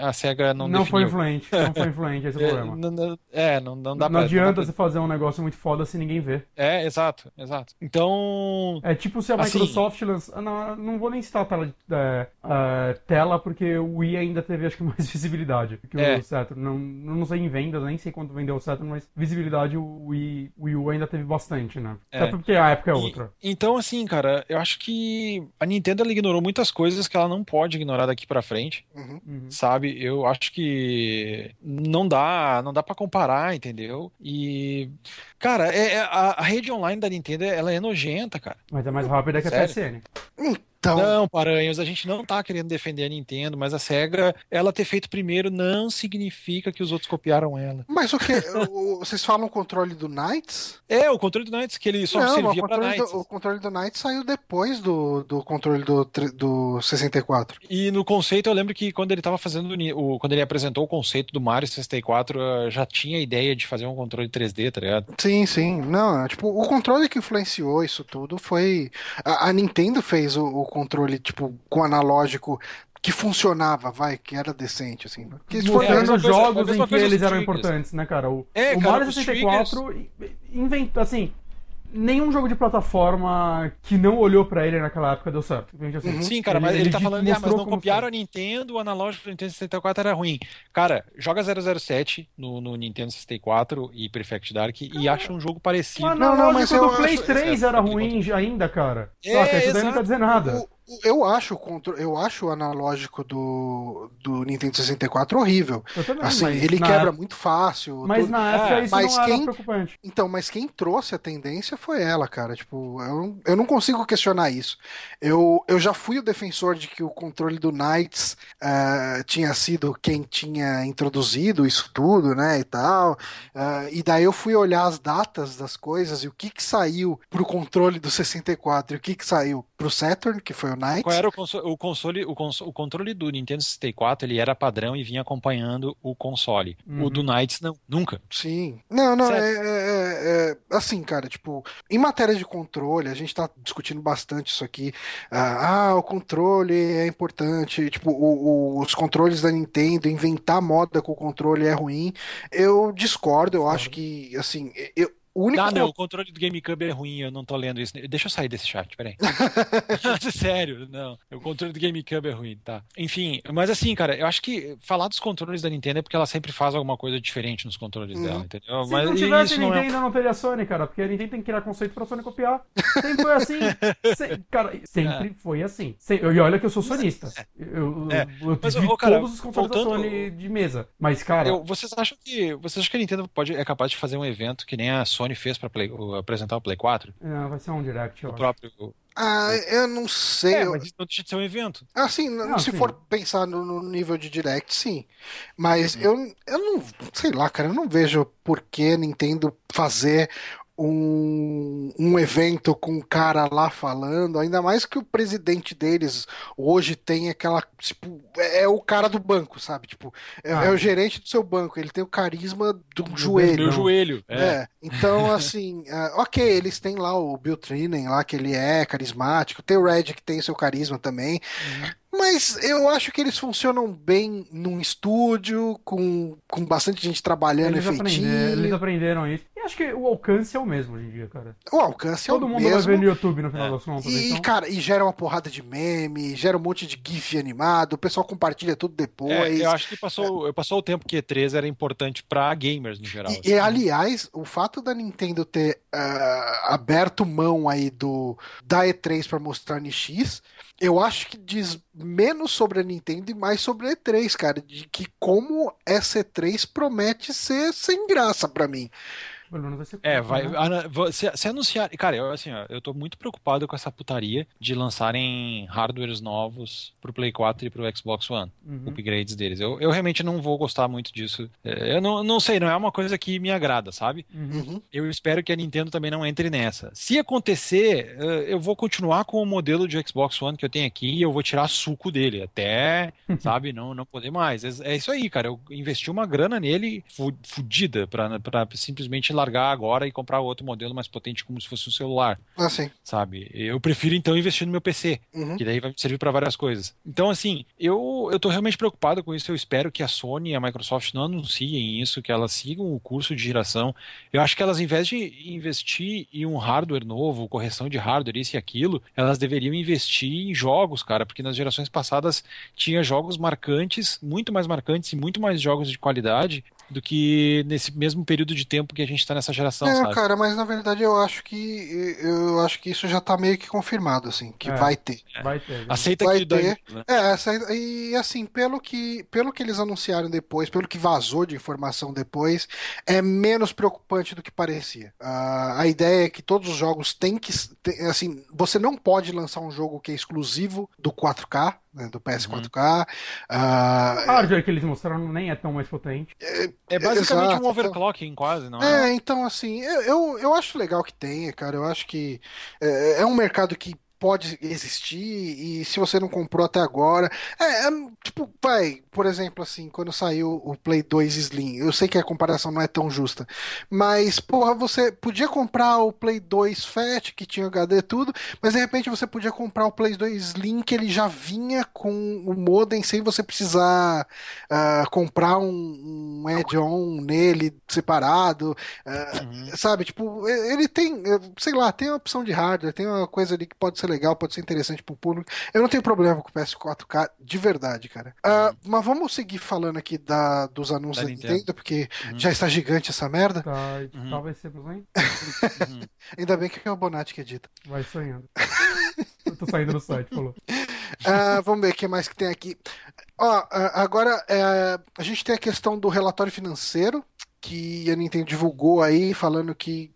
C: a, a Sega não
B: Não, foi
C: definiu.
B: influente, não foi influente, esse é
C: É,
B: problema.
C: não, não- é, não, não dá
B: não
C: pra.
B: adianta
C: não dá
B: você fazer um negócio muito foda se ninguém vê.
C: É, exato, exato. Então,
B: É tipo se a
C: Assim-
B: Microsoft lança... Não, não vou nem citar a tela, é, a tela, porque o Wii ainda teve, acho que, mais visibilidade que
C: É.
B: o Saturn. Não, não sei em vendas, nem sei quanto vendeu o Mas visibilidade o Wii, o Wii U ainda teve bastante, né?
C: É.
B: Até porque a época é
C: E-
B: outra.
C: então, assim, cara, eu acho que a Nintendo ela ignorou muitas coisas que ela não pode ignorar daqui pra frente.
A: Uhum.
B: Uhum.
C: sabe? Eu acho que não dá, não dá para comparar, entendeu? E cara, é, é- a, a rede online da Nintendo ela é nojenta, cara.
B: Mas é mais rápida que a
C: Sério?
B: PSN.
A: Então,
C: Não, Paranhos, a gente não tá querendo defender a Nintendo, mas a Sega, ela ter feito primeiro não significa que os outros copiaram ela.
A: mas o que? vocês falam o controle do Knights?
C: É, o controle do Knights que ele só
A: Não,
C: servia
A: o
C: pra
A: controle,
C: Knights.
A: do, o controle do Knights saiu depois do, do controle do, do 64.
C: E no conceito, eu lembro que quando ele tava fazendo o quando ele apresentou o conceito do Mario 64, eh, já tinha a ideia de fazer um controle 3D, tá ligado?
A: Sim, sim. Não, tipo, o controle que influenciou isso tudo foi. A, a Nintendo fez o, o controle, tipo, com analógico que funcionava, vai, que era decente, assim.
C: É,
B: Mostrando
C: coisa- a
B: jogos em que eles eram
C: triggers.
B: importantes, né, cara? O,
C: É,
B: o
C: cara,
B: Mario
C: os
B: 64 inventou, assim, nenhum jogo de plataforma que não olhou pra ele naquela época deu certo. Assim.
A: Uhum.
C: Sim, cara, mas ele, tá
B: de-
C: falando, ah, mas não copiaram a Nintendo, o analógico do Nintendo 64 era ruim. Cara, joga 007 no, no Nintendo 64 e Perfect Dark e acha um jogo parecido.
B: O
A: Não, não, mas
B: do Play
A: acho-
B: 3
C: é,
B: era ruim ainda, cara.
C: É,
B: Saca? Isso daí não quer dizer nada.
A: o- eu acho o eu acho o analógico do, do Nintendo 64 horrível.
B: Eu também,
A: Assim,
B: mas
A: ele quebra
B: época-
A: muito fácil.
B: Mas
A: tudo.
B: na época
C: É,
B: isso
A: mas
B: não era
A: quem-
B: preocupante.
A: Então, mas quem trouxe a tendência foi ela, cara. Tipo, eu, não- eu não consigo questionar isso. Eu, eu já fui o defensor de que o controle do Knights ah, tinha sido quem tinha introduzido isso tudo, né, e tal. Ah, e daí eu fui olhar as datas das coisas e o que que saiu pro controle do 64 e o que que saiu pro Saturn, que foi o Knights.
C: Qual era o console, o console, o o controle do Nintendo 64, ele era padrão e vinha acompanhando o console. O
B: Uhum.
C: do Knights não, nunca.
A: Sim. Não, não, é, é- é- é- assim, cara, tipo, em matéria de controle, a gente tá discutindo bastante isso aqui. Ah, ah, o controle é importante, tipo, o- o- os controles da Nintendo, inventar moda com o controle é ruim. Eu discordo, eu acho que, assim, eu, o único.
C: Ah, não, o controle do GameCube é ruim, eu não tô lendo isso. Deixa eu sair desse chat, peraí. Sério, não. O controle do GameCube é ruim, tá. Enfim, mas assim, cara, eu acho que falar dos controles da Nintendo é porque ela sempre faz alguma coisa diferente nos controles
A: Uhum.
C: dela, entendeu?
B: Se
C: mas
B: não tivesse
C: isso não é...
B: Nintendo, não teria Sony, cara. Porque a Nintendo tem que criar conceito pra Sony copiar. Sempre foi assim. Se- cara, sempre foi assim. Se- E olha que eu sou sonista. Eu,
C: É.
B: eu
C: Mas,
B: vi
C: ô, cara,
B: todos os controles
C: voltando-
B: da Sony de mesa. Mas, cara,
C: Eu- vocês acham que vocês acham que a Nintendo pode, é capaz de fazer um evento que nem a Sony fez pra Play- o- apresentar o Play 4?
B: não, vai ser um direct, eu
C: O
B: acho.
C: próprio.
A: Ah, eu não sei.
C: É, mas isso não deixa de ser um evento.
A: Assim, não-
B: Não,
A: se
B: sim.
A: for pensar no, no nível de direct, sim. Mas eu, eu não, sei lá, cara, eu não vejo por que Nintendo fazer um, um evento com um cara lá falando, ainda mais que o presidente deles hoje tem aquela, tipo, é, é o cara do banco, sabe? Tipo, é,
B: Ah.
A: é o gerente do seu banco, ele tem o carisma do
B: Do
A: joelho.
C: Meu joelho. É.
A: É, então assim, ah, ok, eles têm lá o Bill Trinen lá, que ele é carismático, tem o Red que tem o seu carisma também, mas eu acho que eles funcionam bem num estúdio, com, com bastante gente trabalhando
B: Eles,
A: efeitinho,
B: aprenderam, eles aprenderam isso. Acho que o alcance é o mesmo hoje em dia, cara.
A: o alcance é
B: Todo
A: o
B: mundo vai
A: mesmo.
B: ver no YouTube no final
C: É.
B: das contas.
A: E,
B: então...
A: cara, e gera uma porrada de meme, gera um monte de GIF animado, o pessoal compartilha tudo
C: É,
A: depois.
C: eu acho que passou, passou o tempo que E3 era importante pra gamers no geral.
A: E, e, aliás, o fato da Nintendo ter ah, aberto mão aí do da E3 para mostrar a NX, eu acho que diz menos sobre a Nintendo e mais sobre a E3, cara, de que como essa E3 promete ser sem graça pra mim.
B: Menos vai ser
C: É,
B: curto,
C: vai.
B: né?
C: ana- vo- Se, se anunciar. Cara, eu, assim, ó, eu tô muito preocupado com essa putaria de lançarem hardwares novos pro Play 4 e pro Xbox One.
B: Uhum.
C: Upgrades deles. Eu, eu realmente não vou gostar muito disso. É, Eu não, não sei, não é uma coisa que me agrada, sabe?
B: Uhum.
A: Uhum.
C: Eu espero que a Nintendo também não entre nessa. Se acontecer, eu vou continuar com o modelo de Xbox One que eu tenho aqui e eu vou tirar suco dele, até, sabe, não, não poder mais. É, é isso aí, cara. Eu investi uma grana nele fu- fudida pra, pra simplesmente largar agora e comprar outro modelo mais potente como se fosse um celular,
A: Assim.
C: sabe? Eu prefiro então investir no meu PC,
A: Uhum.
C: que daí vai servir para várias coisas. Então, assim, eu, eu tô realmente preocupado com isso. Eu espero que a Sony e a Microsoft não anunciem isso, que elas sigam o curso de geração. Eu acho que elas, em vez de investir em um hardware novo, correção de hardware, isso e aquilo, elas deveriam investir em jogos, cara, porque nas gerações passadas tinha jogos marcantes, muito mais marcantes e muito mais jogos de qualidade do que nesse mesmo período de tempo que a gente tá nessa geração,
A: É,
C: sabe?
A: cara, mas na verdade eu acho que eu acho que isso já tá meio que confirmado, assim, que
B: É.
A: vai ter.
B: Vai ter. né?
C: Aceita
A: Vai
C: que
A: ter.
C: né?
A: É, essa, e assim, pelo que, pelo que eles anunciaram depois, pelo que vazou de informação depois, é menos preocupante do que parecia. Ah, a ideia é que todos os jogos têm que. tem- assim, você não pode lançar um jogo que é exclusivo do 4K, né, do PS4K. Ah,
B: O hardware que eles mostraram nem é tão mais potente.
C: É basicamente
A: Exato,
C: um overclocking quase, não é?
A: É, então assim, eu, eu, eu acho legal que tenha, cara. Eu acho que é, é um mercado que pode existir e se você não comprou até agora. É, é, tipo, vai, por exemplo, assim, quando saiu o Play 2 Slim, eu sei que a comparação não é tão justa, mas, porra, você podia comprar o Play 2 Fat, que tinha HD e tudo, mas de repente você podia comprar o Play 2 Slim, que ele já vinha com o modem sem você precisar ah, comprar um, um add-on nele separado.
C: Uhum.
A: Sabe, tipo, ele tem, sei lá, tem uma opção de hardware, tem uma coisa ali que pode ser legal, pode ser interessante pro público. Eu não tenho problema com o PS4K de verdade, cara. Ah, mas vamos seguir falando aqui da, dos anúncios
C: Da Nintendo.
A: Nintendo, porque
C: Uhum.
A: já está gigante essa merda.
B: Tá,
C: Uhum.
B: Talvez seja, hein?
C: Uhum.
A: Ainda bem que é o Bonatti que edita.
B: Vai sonhando. Eu tô saindo do site, falou.
A: Ah, vamos ver o que mais que tem aqui. Ó, ah, agora é, a gente tem a questão do relatório financeiro que a Nintendo divulgou aí, falando que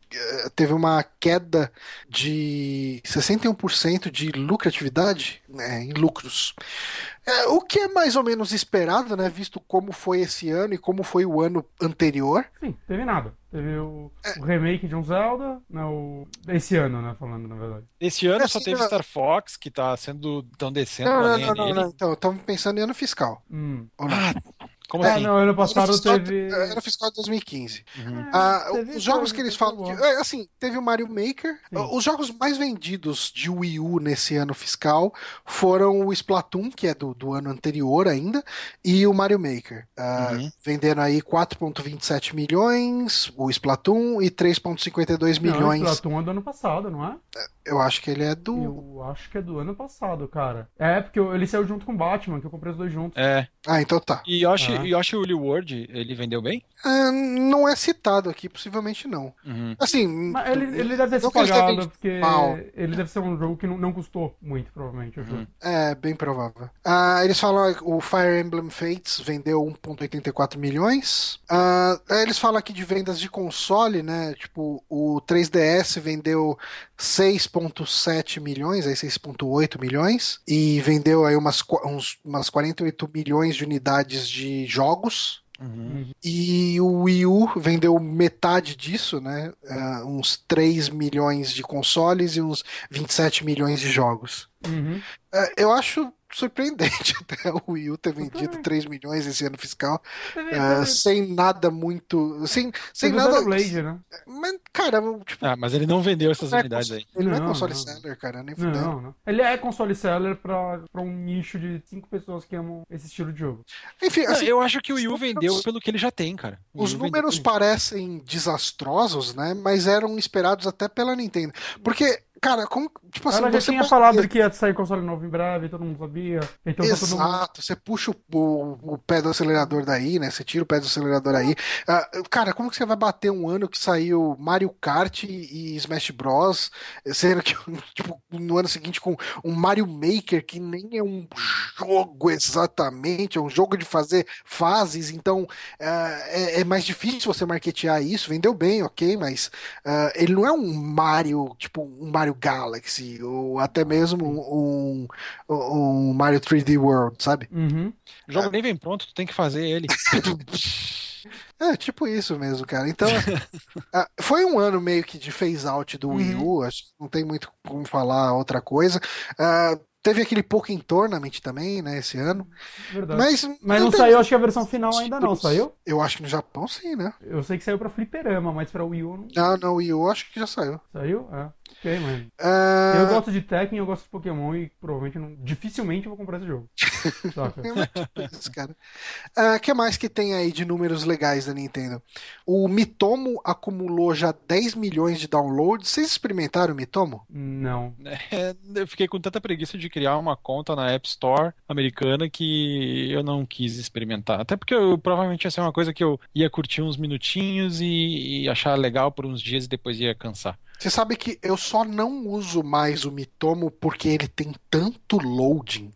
A: teve uma queda de 61% de lucratividade né, em lucros. É, o que é mais ou menos esperado, né? Visto como foi esse ano e como foi o ano anterior.
B: Sim, teve nada. Teve o,
A: É.
B: o remake de um Zelda, né, o, esse ano, né, falando na verdade.
C: Esse ano só
A: Assim,
C: teve
A: eu-
C: Star Fox, que tá sendo. tão descendo
A: Não, não, não, não, não. Então, estamos pensando em ano fiscal.
B: Hum.
A: Ou não?
C: Ah, como
B: É,
C: assim?
B: não, ano passado
A: ano fiscal,
B: teve.
A: Ano fiscal de 2015.
C: Uhum.
A: Ah,
B: teve
A: os jogos que eles
B: teve
A: falam. que- é, assim, teve o Mario Maker.
B: Sim.
A: Ah, Os jogos mais vendidos de Wii U nesse ano fiscal foram o Splatoon, que é do, do ano anterior ainda, e o Mario Maker. Ah,
C: Uhum.
A: Vendendo aí 4,27 milhões, o Splatoon, e 3,52
B: Não, o
A: milhões.
B: Splatoon é do ano passado, não é?
A: Eu acho que ele é do.
B: Eu acho que é do ano passado, cara. É, porque eu- ele saiu junto com o Batman, que eu comprei os dois juntos.
C: É.
A: Ah, então tá.
C: E Yoshi,
B: Ah.
C: Yoshi Woolly World, ele vendeu bem?
A: Ah, não é citado aqui, possivelmente não.
C: Uhum.
A: Assim.
B: Mas ele, ele deve ter
A: tenha
B: pagado, porque
A: mal.
B: ele deve ser um jogo que não, não custou muito, provavelmente, eu
C: Uhum.
A: É, bem provável. Ah, eles falam que o Fire Emblem Fates vendeu 1,84 milhões. Ah, eles falam aqui de vendas de console, né? Tipo, o 3DS vendeu 6,7 milhões, aí 6,8 milhões. E vendeu aí umas, uns- umas 48 milhões de unidades de jogos.
C: Uhum.
A: E o Wii U vendeu metade disso, né? Ah, uns 3 milhões de consoles e uns 27 milhões de jogos.
B: Uhum.
A: É, eu acho surpreendente até o Wii U ter vendido
B: também.
A: 3 milhões esse ano fiscal, é,
B: teve,
A: sem nada muito. Sem, sem nada.
B: Blade, né?
A: Mas, cara, tipo,
C: Ah, mas ele não vendeu essas
A: é
C: unidades aí.
A: ele não, é
B: Não,
A: console
B: não.
A: seller, cara, nem.
B: Não, não. Ele é console seller pra, pra um nicho de cinco pessoas que amam esse estilo de jogo.
A: Enfim, assim,
C: eu acho que o Wii U vendeu pelo que ele já tem, cara. O
A: os números parecem desastrosos, né? Mas eram esperados até pela Nintendo. Porque, cara, como. Tipo assim,
B: Ela já
A: você
B: tinha
A: pode
B: falado que ia sair console novo em breve, todo mundo sabia. Então tá todo mundo.
A: Exato, você puxa o, o- o pé do acelerador daí, né? Você tira o pé do acelerador aí. Ah, cara, como que você vai bater um ano que saiu Mario Kart e, e Smash Bros, sendo que tipo, no ano seguinte com um Mario Maker que nem é um jogo exatamente, é um jogo de fazer fases, então ah, é, é mais difícil você marketear isso. Vendeu bem, ok, mas ah, ele não é um Mario, tipo um Mario Galaxy ou até mesmo um, um Mario 3D World, sabe?
B: Uhum.
C: O jogo nem vem pronto, tu tem que fazer ele.
A: É, tipo isso mesmo, cara. Então, ah, foi um ano meio que de phase out do Wii U, acho que não tem muito como falar outra coisa. Ah, teve aquele Pokémon Tournament também, né, esse ano.
B: Verdade.
A: Mas,
B: Mas não
A: tem-
B: saiu, acho que a versão final ainda não, saiu?
A: Eu acho que no Japão sim, né?
B: Eu sei que saiu pra Fliperama, mas pra Wii U não
A: Não, não, Wii U acho que já saiu.
B: saiu? É. Ok, mano.
A: Ah,
B: Eu gosto de Tekken, eu gosto de Pokémon e provavelmente não, dificilmente eu vou comprar esse jogo. Saca?
A: É isso, cara. O que mais que tem aí de números legais da Nintendo? O Mitomo acumulou já 10 milhões de downloads. Vocês experimentaram o Mitomo?
B: Não.
C: É, eu fiquei com tanta preguiça de criar uma conta na App Store americana que eu não quis experimentar. Até porque eu, provavelmente ia ser uma coisa que eu ia curtir uns minutinhos e, e achar legal por uns dias e depois ia cansar.
A: Você sabe que eu só não uso mais o Mitomo porque ele tem tanto loading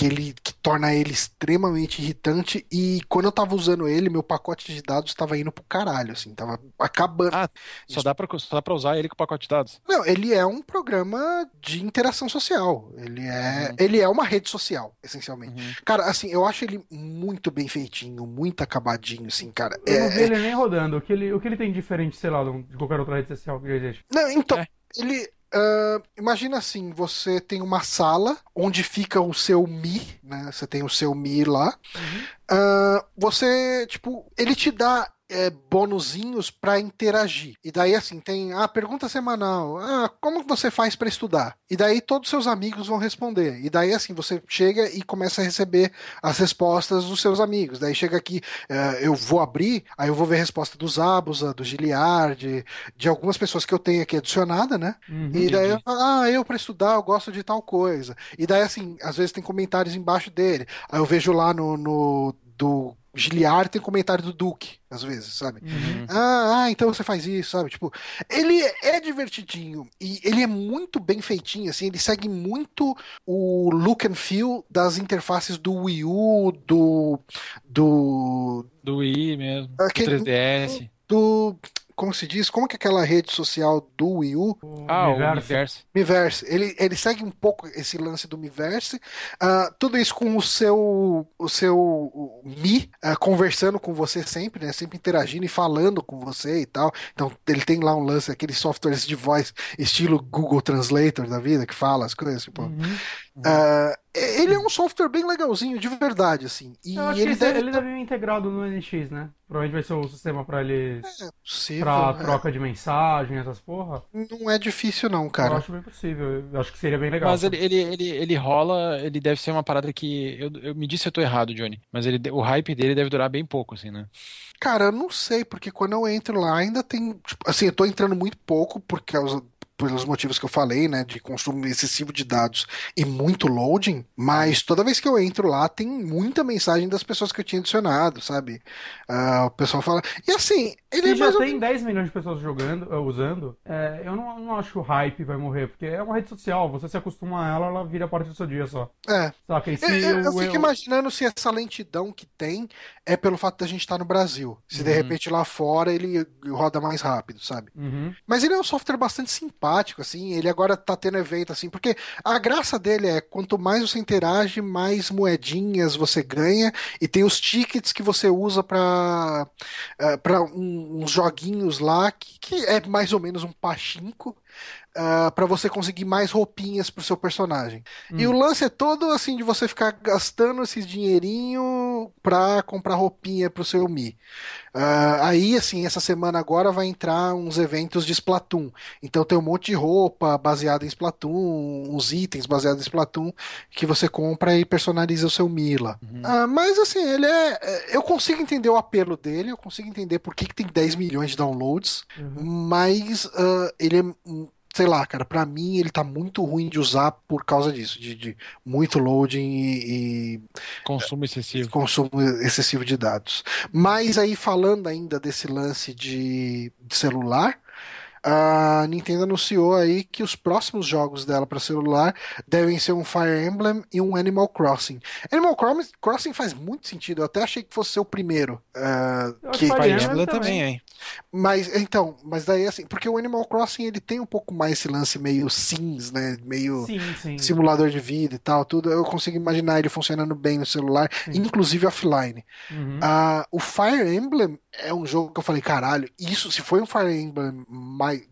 A: que ele que torna ele extremamente irritante e quando eu tava usando ele, meu pacote de dados tava indo pro caralho, assim, tava acabando.
C: Ah, só dá, pra, só dá pra usar ele com o pacote de dados?
A: Não, ele é um programa de interação social. Ele é, uhum. ele é uma rede social, essencialmente. Uhum. Cara, assim, eu acho ele muito bem feitinho, muito acabadinho, assim, cara.
B: Eu
A: é,
B: não vi ele nem rodando. O que ele, o que ele tem diferente, sei lá, de qualquer outra rede social que já existe?
A: Não, então, é. ele Uh, imagina assim, você tem uma sala onde fica o seu Mi, né? Você tem o seu Mi lá. Uhum. Uh, você, tipo, ele te dá é, bonuzinhos para interagir. E daí, assim, tem a ah, pergunta semanal: ah, como você faz para estudar? E daí todos seus amigos vão responder. E daí, assim, você chega e começa a receber as respostas dos seus amigos. Daí chega aqui, uh, eu vou abrir, aí eu vou ver a resposta do Zabuza, do Giliard, de, algumas pessoas que eu tenho aqui adicionada, né? Uhum, e daí, eu, ah, eu para estudar, eu gosto de tal coisa. E daí, assim, às vezes tem comentários embaixo dele. Aí eu vejo lá no, no do Giliar tem comentário do Duque, às vezes, sabe? Uhum. Ah, ah, então você faz isso, sabe? Tipo, ele é divertidinho e ele é muito bem feitinho, assim, ele segue muito o look and feel das interfaces do Wii U, do. do.
C: Do Wii mesmo, aquele, do 3DS.
A: Do como se diz? Como que é aquela rede social do Wii U?
C: Ah, o Miiverse.
A: Miiverse. Ele, ele segue um pouco esse lance do Miiverse. Uh, tudo isso com o seu, o seu o Mi uh, conversando com você sempre, né? Sempre interagindo e falando com você e tal. Então ele tem lá um lance, aqueles softwares de voz estilo Google Translator da vida, que fala as coisas, tipo. Uhum. Uh, ele é um software bem legalzinho, de verdade, assim. E
B: Eu acho ele, que deve... ele deve vir integrado no NX, né? Provavelmente vai ser o sistema pra ele. É possível. Pra é. troca de mensagem, essas porra.
A: Não é difícil, não, cara.
B: Eu acho bem possível. Eu acho que seria bem legal.
C: Mas ele, ele, ele, ele, rola, ele deve ser uma parada que. Eu, eu me disse se eu tô errado, Johnny. Mas ele, o hype dele deve durar bem pouco, assim, né?
A: Cara, eu não sei, porque quando eu entro lá ainda tem. Tipo, assim, eu tô entrando muito pouco por causa pelos motivos que eu falei, né, de consumo excessivo de dados e muito loading, mas toda vez que eu entro lá tem muita mensagem das pessoas que eu tinha adicionado, sabe? Uh, o pessoal fala. E assim, ele
B: Se é já tem 10 milhões de pessoas jogando, uh, usando, é, eu não, não acho que o hype vai morrer, porque é uma rede social, você se acostuma a ela, ela vira parte do seu dia só.
A: É. Saca? E se eu, eu, eu fico imaginando se essa lentidão que tem é pelo fato da gente estar no Brasil. Se uhum. de repente lá fora ele roda mais rápido, sabe?
B: Uhum.
A: Mas ele é um software bastante simpático simpático, assim. Ele agora tá tendo evento, assim, porque a graça dele é quanto mais você interage, mais moedinhas você ganha. E tem os tickets que você usa para uh, para um, uns joguinhos lá, que, que é mais ou menos um pachinko uh, ah, para você conseguir mais roupinhas pro seu personagem. Hum. E o lance é todo assim de você ficar gastando esses dinheirinho pra comprar roupinha pro seu Mi. Uh, aí, assim, essa semana agora vai entrar uns eventos de Splatoon. Então tem um monte de roupa baseada em Splatoon, uns itens baseados em Splatoon que você compra e personaliza o seu Mi lá. Uhum. Uh, mas assim, ele é, é. Eu consigo entender o apelo dele, eu consigo entender por que, que tem 10 milhões de downloads, uhum. mas uh, ele é sei lá, cara, para mim ele tá muito ruim de usar por causa disso, de, de muito loading e, e,
C: consumo excessivo.
A: Consumo excessivo de dados. Mas aí falando ainda desse lance de, de celular, a Nintendo anunciou aí que os próximos jogos dela para celular devem ser um Fire Emblem e um Animal Crossing. Animal Crossing faz muito sentido, eu até achei que fosse ser o primeiro. Uh,
C: que Fire Emblem também, hein?
A: Mas então, mas daí assim, porque o Animal Crossing ele tem um pouco mais esse lance meio Sims, né? Meio
B: sim, sim.
A: simulador de vida e tal, tudo. Eu consigo imaginar ele funcionando bem no celular, sim. inclusive offline. Uhum. Uh, o Fire Emblem é um jogo que eu falei, caralho, isso se foi um Fire Emblem mais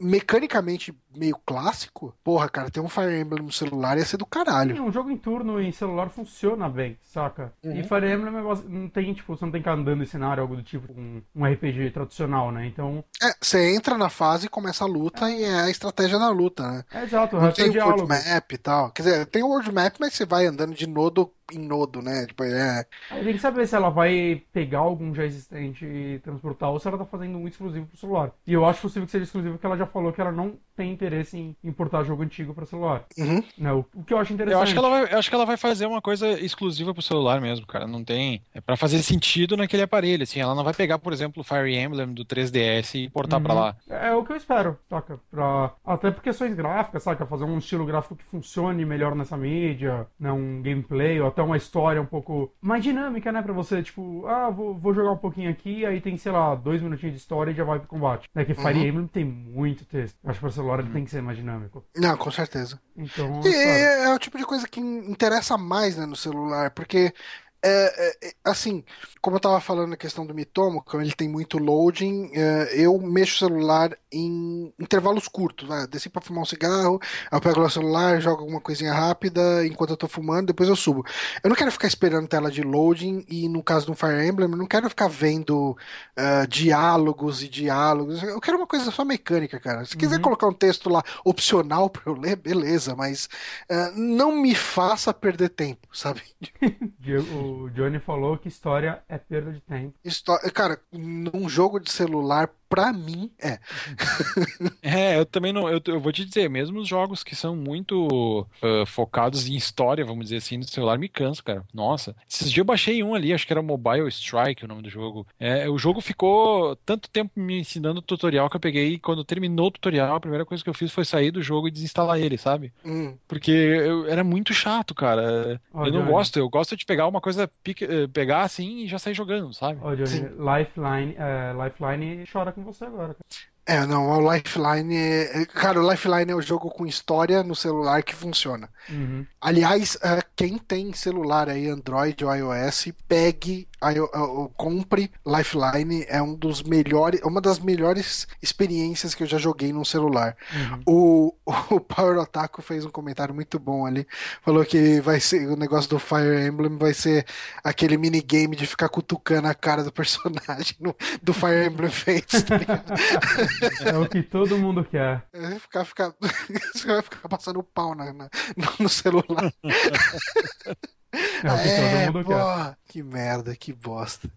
A: mecanicamente meio clássico, porra, cara, tem um Fire Emblem no celular ia ser do caralho.
B: Sim, um jogo em turno em celular funciona bem, saca? Uhum. E Fire Emblem é não tem, tipo, você não tem que andando em cenário, algo do tipo, um, um RPG tradicional, né? Então.
A: É, você entra na fase e começa a luta é. e é a estratégia da luta, né?
B: É, exato,
A: não tem o world map e tal. Quer dizer, tem o world map, mas você vai andando de nodo em nodo, né? Tipo, é...
B: Aí tem que saber se ela vai pegar algum já existente e transportar ou se ela tá fazendo um exclusivo pro celular. E eu acho possível que seja exclusivo porque ela já falou que ela não tem interesse em importar jogo antigo para celular.
A: Uhum.
B: Né? O, que eu acho interessante.
C: Eu acho, que ela vai, eu acho que ela vai fazer uma coisa exclusiva pro celular mesmo, cara. Não tem. É pra fazer sentido naquele aparelho. Assim, ela não vai pegar, por exemplo, o Fire Emblem do 3DS e portar
B: Uhum.
C: pra lá.
B: É o que eu espero, saca? Pra... Até por questões gráficas, saca? Fazer um estilo gráfico que funcione melhor nessa mídia, né? Um gameplay ou até uma história um pouco mais dinâmica, né? Pra você, tipo, ah, vou, vou jogar um pouquinho aqui, aí tem, sei lá, dois minutinhos de história e já vai pro combate. É que Fire
A: Uhum.
B: Emblem tem muito texto. Acho que pra celular ele tem que ser mais dinâmico.
A: Não, com certeza.
B: Então,
A: E é, é o tipo de coisa que interessa mais né, no celular, porque é, é, assim, como eu tava falando na questão do Mitomo, como ele tem muito loading, é, eu mexo o celular em intervalos curtos. Né? Desci pra fumar um cigarro, eu pego o celular, jogo alguma coisinha rápida enquanto eu tô fumando, depois eu subo. Eu não quero ficar esperando tela de loading e no caso do Fire Emblem, eu não quero ficar vendo ah, diálogos e diálogos. Eu quero uma coisa só mecânica, cara. Se quiser
B: Uhum.
A: colocar um texto lá opcional pra eu ler, beleza, mas ah, não me faça perder tempo, sabe?
B: O Johnny falou que história é perda de tempo.
A: Histó- Cara, num jogo de celular, pra mim, é.
C: É, eu também não. Eu, eu vou te dizer, mesmo os jogos que são muito ah, focados em história, vamos dizer assim, no celular, me canso, cara. Nossa. Esses dias eu baixei um ali, acho que era Mobile Strike o nome do jogo. É, o jogo ficou tanto tempo me ensinando o tutorial que eu peguei. e Quando terminou o tutorial, a primeira coisa que eu fiz foi sair do jogo e desinstalar ele, sabe?
A: Hum.
C: Porque eu- era muito chato, cara.
B: Ó,
C: eu não
B: Johnny.
C: gosto, eu gosto de pegar uma coisa, pique- eh, pegar assim e já sair jogando, sabe?
B: Johnny,
A: Sim.
B: Lifeline, é, Lifeline chora com você agora. cara.
A: É, não, o Lifeline. é- é- Cara, o Lifeline é o jogo com história no celular que funciona.
B: Uhum.
A: Aliás, quem tem celular aí, Android ou iOS, pegue, io- ah, ah, compre Lifeline. É um dos melhores, uma das melhores experiências que eu já joguei num celular.
B: Uhum.
A: O, o Power Otaku fez um comentário muito bom ali. Falou que vai ser o negócio do Fire Emblem vai ser aquele minigame de ficar cutucando a cara do personagem no- do Fire Emblem Fates, tá?
B: É o que todo mundo quer.
A: É, Ficar, ficar, você vai ficar passando pau na, na- no, no celular.
B: É o que
A: É,
B: todo mundo quer.
A: porra, que merda, que bosta.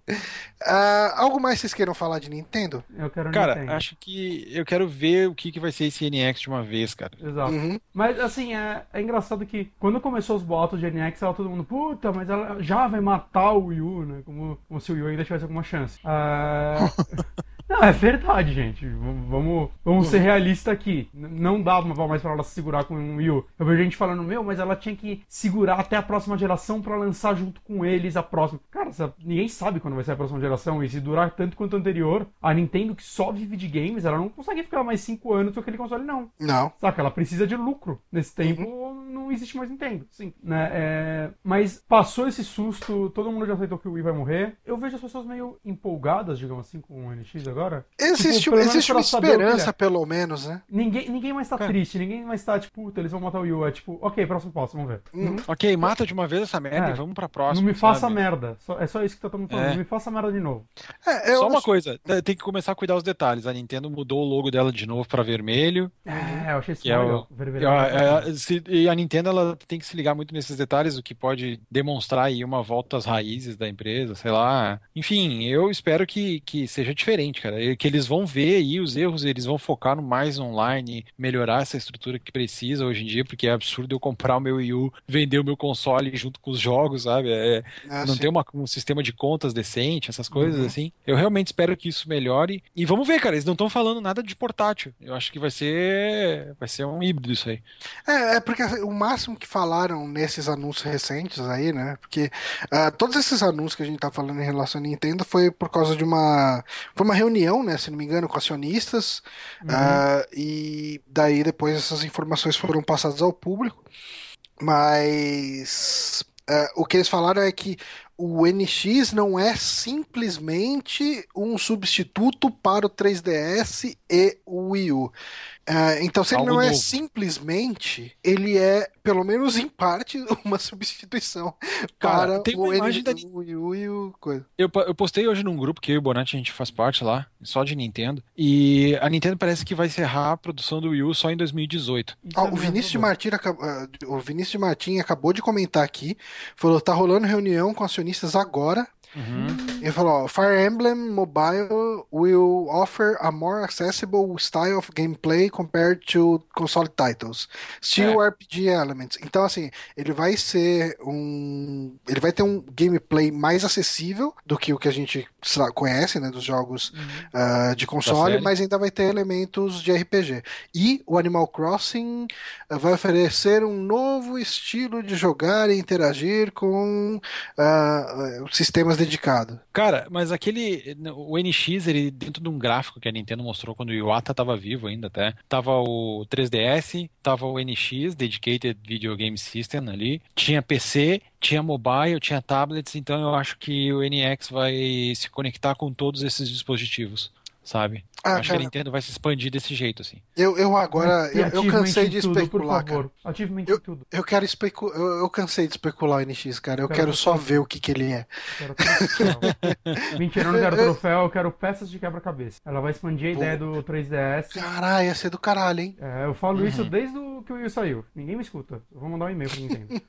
A: Ah, algo mais vocês queiram falar de Nintendo?
B: Eu quero
C: Cara,
B: Nintendo.
C: acho que eu quero ver o que, que vai ser esse NX de uma vez, cara.
B: Exato.
A: Uhum.
B: Mas assim, é, é engraçado que quando começou os boatos de NX, tava todo mundo, puta, mas ela já vai matar o Wii U, né? Como, como se o Wii U ainda tivesse alguma chance. Ah, Não, é verdade, gente. V- Vamos, vamos ser realistas aqui. N- Não dá mais pra ela se segurar com o Wii U. Eu vejo gente falando, meu, mas ela tinha que segurar até a próxima geração pra lançar junto com eles a próxima. Cara, essa- ninguém sabe quando vai ser a próxima geração. E se durar tanto quanto a anterior, a Nintendo que só vive de games, ela não consegue ficar mais 5 anos com aquele console, não.
A: Não.
B: Saca? Ela precisa de lucro. Nesse tempo não existe mais Nintendo. Sim. Né? É, Mas passou esse susto, todo mundo já aceitou que o Wii vai morrer. Eu vejo as pessoas meio empolgadas, digamos assim, com o NX agora.
A: Existe,
B: Tipo,
A: existe uma esperança,
B: é.
A: pelo menos, né?
B: Ninguém, ninguém mais tá
C: Cara.
B: triste, ninguém mais tá tipo, puta, eles vão matar o Wii U. É tipo, ok, próximo passo, vamos ver.
A: Uhum.
C: Ok, mata de uma vez essa merda
B: É.
C: e vamos pra próxima.
B: não me faça
C: sabe?
B: merda. É só isso que tá todo mundo falando.
C: É.
B: Não me faça merda de novo.
A: É, eu
C: Só uma
A: acho-
C: coisa, te- tem que começar a cuidar os detalhes. A Nintendo mudou o logo dela de novo pra vermelho.
B: É, eu achei isso
C: é
B: legal.
C: o-
B: Vermelho.
C: E a, é, se- e a Nintendo ela tem que se ligar muito nesses detalhes, o que pode demonstrar aí uma volta às raízes da empresa, sei lá. Enfim, eu espero que, que seja diferente, cara. E Que eles vão ver aí os erros, eles vão focar no mais online, melhorar essa estrutura que precisa hoje em dia, porque é absurdo eu comprar o meu Wii U, vender o meu console junto com os jogos, sabe? É,
A: Ah,
C: não
A: sim.
C: tem uma- um sistema de contas decente, essas coisas
B: Uhum.
C: assim. Eu realmente espero que isso melhore. E vamos ver, cara, eles não estão falando nada de portátil. Eu acho que vai ser vai ser um híbrido isso aí.
A: É, é porque o máximo que falaram nesses anúncios recentes aí, né? Porque ah, todos esses anúncios que a gente tá falando em relação à Nintendo foi por causa de uma. Foi uma reunião, né? Se não me engano, com acionistas.
B: Uhum.
A: ah, e daí depois essas informações foram passadas ao público. Mas. Ah, o que eles falaram é que o NX não é simplesmente um substituto para o 3DS e o Wii U. Uh, então, se ele
C: Algo
A: não é
C: novo.
A: simplesmente, ele é, pelo menos em parte, uma substituição
C: Cara,
A: para
C: tem
A: o,
C: uma
A: N-
C: imagem da-
A: o Wii U e o coisa.
C: Eu, eu postei hoje num grupo que eu e o Bonatti a gente faz parte lá, só de Nintendo. E a Nintendo parece que vai encerrar a produção do Wii U só em 2018.
B: Isso
A: Ó,
B: é
A: o Vinícius de. Martim, ah, o Vinícius de Martim acabou de comentar aqui, falou, tá rolando reunião com acionistas agora. Ele falou, ó, Fire Emblem Mobile will offer a more accessible style of gameplay compared to console titles. Still RPG elements. Então, assim, ele vai ser um... Ele vai ter um gameplay mais acessível do que o que a gente conhece, né, dos jogos ah, de console, mas ainda vai ter elementos de RPG. E o Animal Crossing ah, vai oferecer um novo estilo de jogar e interagir com ah, sistemas dedicados.
C: Cara, mas aquele. O NX, ele, dentro de um gráfico que a Nintendo mostrou quando o Iwata tava vivo ainda até, tava o 3DS, tava o NX, Dedicated Video Game System ali, tinha PC, tinha mobile, tinha tablets, então eu acho que o NX vai se conectar com todos esses dispositivos, sabe?
A: Ah,
C: acho que a
A: cara,
C: Nintendo vai se expandir desse jeito, assim.
A: eu, eu agora, eu, eu cansei de
B: tudo,
A: especular, cara.
B: Achievement
A: Eu-
B: tudo.
A: Eu quero especular, eu, eu cansei de especular o NX, cara. Eu
B: Cara,
A: quero
B: eu
A: só ver o que que ele é.
B: Quero. Mentira, eu não quero troféu, eu quero peças de quebra-cabeça. Ela vai expandir a ideia do 3DS.
A: Caralho, ia ser do caralho, hein?
B: É, eu falo
A: Uhum.
B: isso desde o que o Wii saiu. Ninguém me escuta. Eu vou mandar um e-mail pra Nintendo.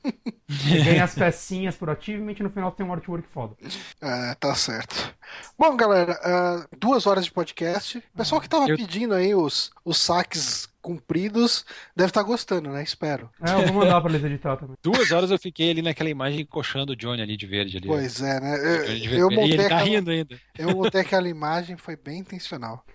B: Ganha as pecinhas por achievement e no final tem um artwork foda.
A: É, tá certo. Bom, galera, ah, duas horas de podcast. O pessoal que tava
C: Eu-
A: pedindo aí os, os saques cumpridos deve estar gostando, né? Espero.
B: É, eu vou mandar pra eles editar também.
C: Duas horas eu fiquei ali naquela imagem coxando o Johnny ali de verde ali.
A: Pois é, né? Eu, eu.
C: E
A: montei
C: ele tá
A: aquela,
C: rindo ainda.
A: eu montei aquela imagem, foi bem intencional.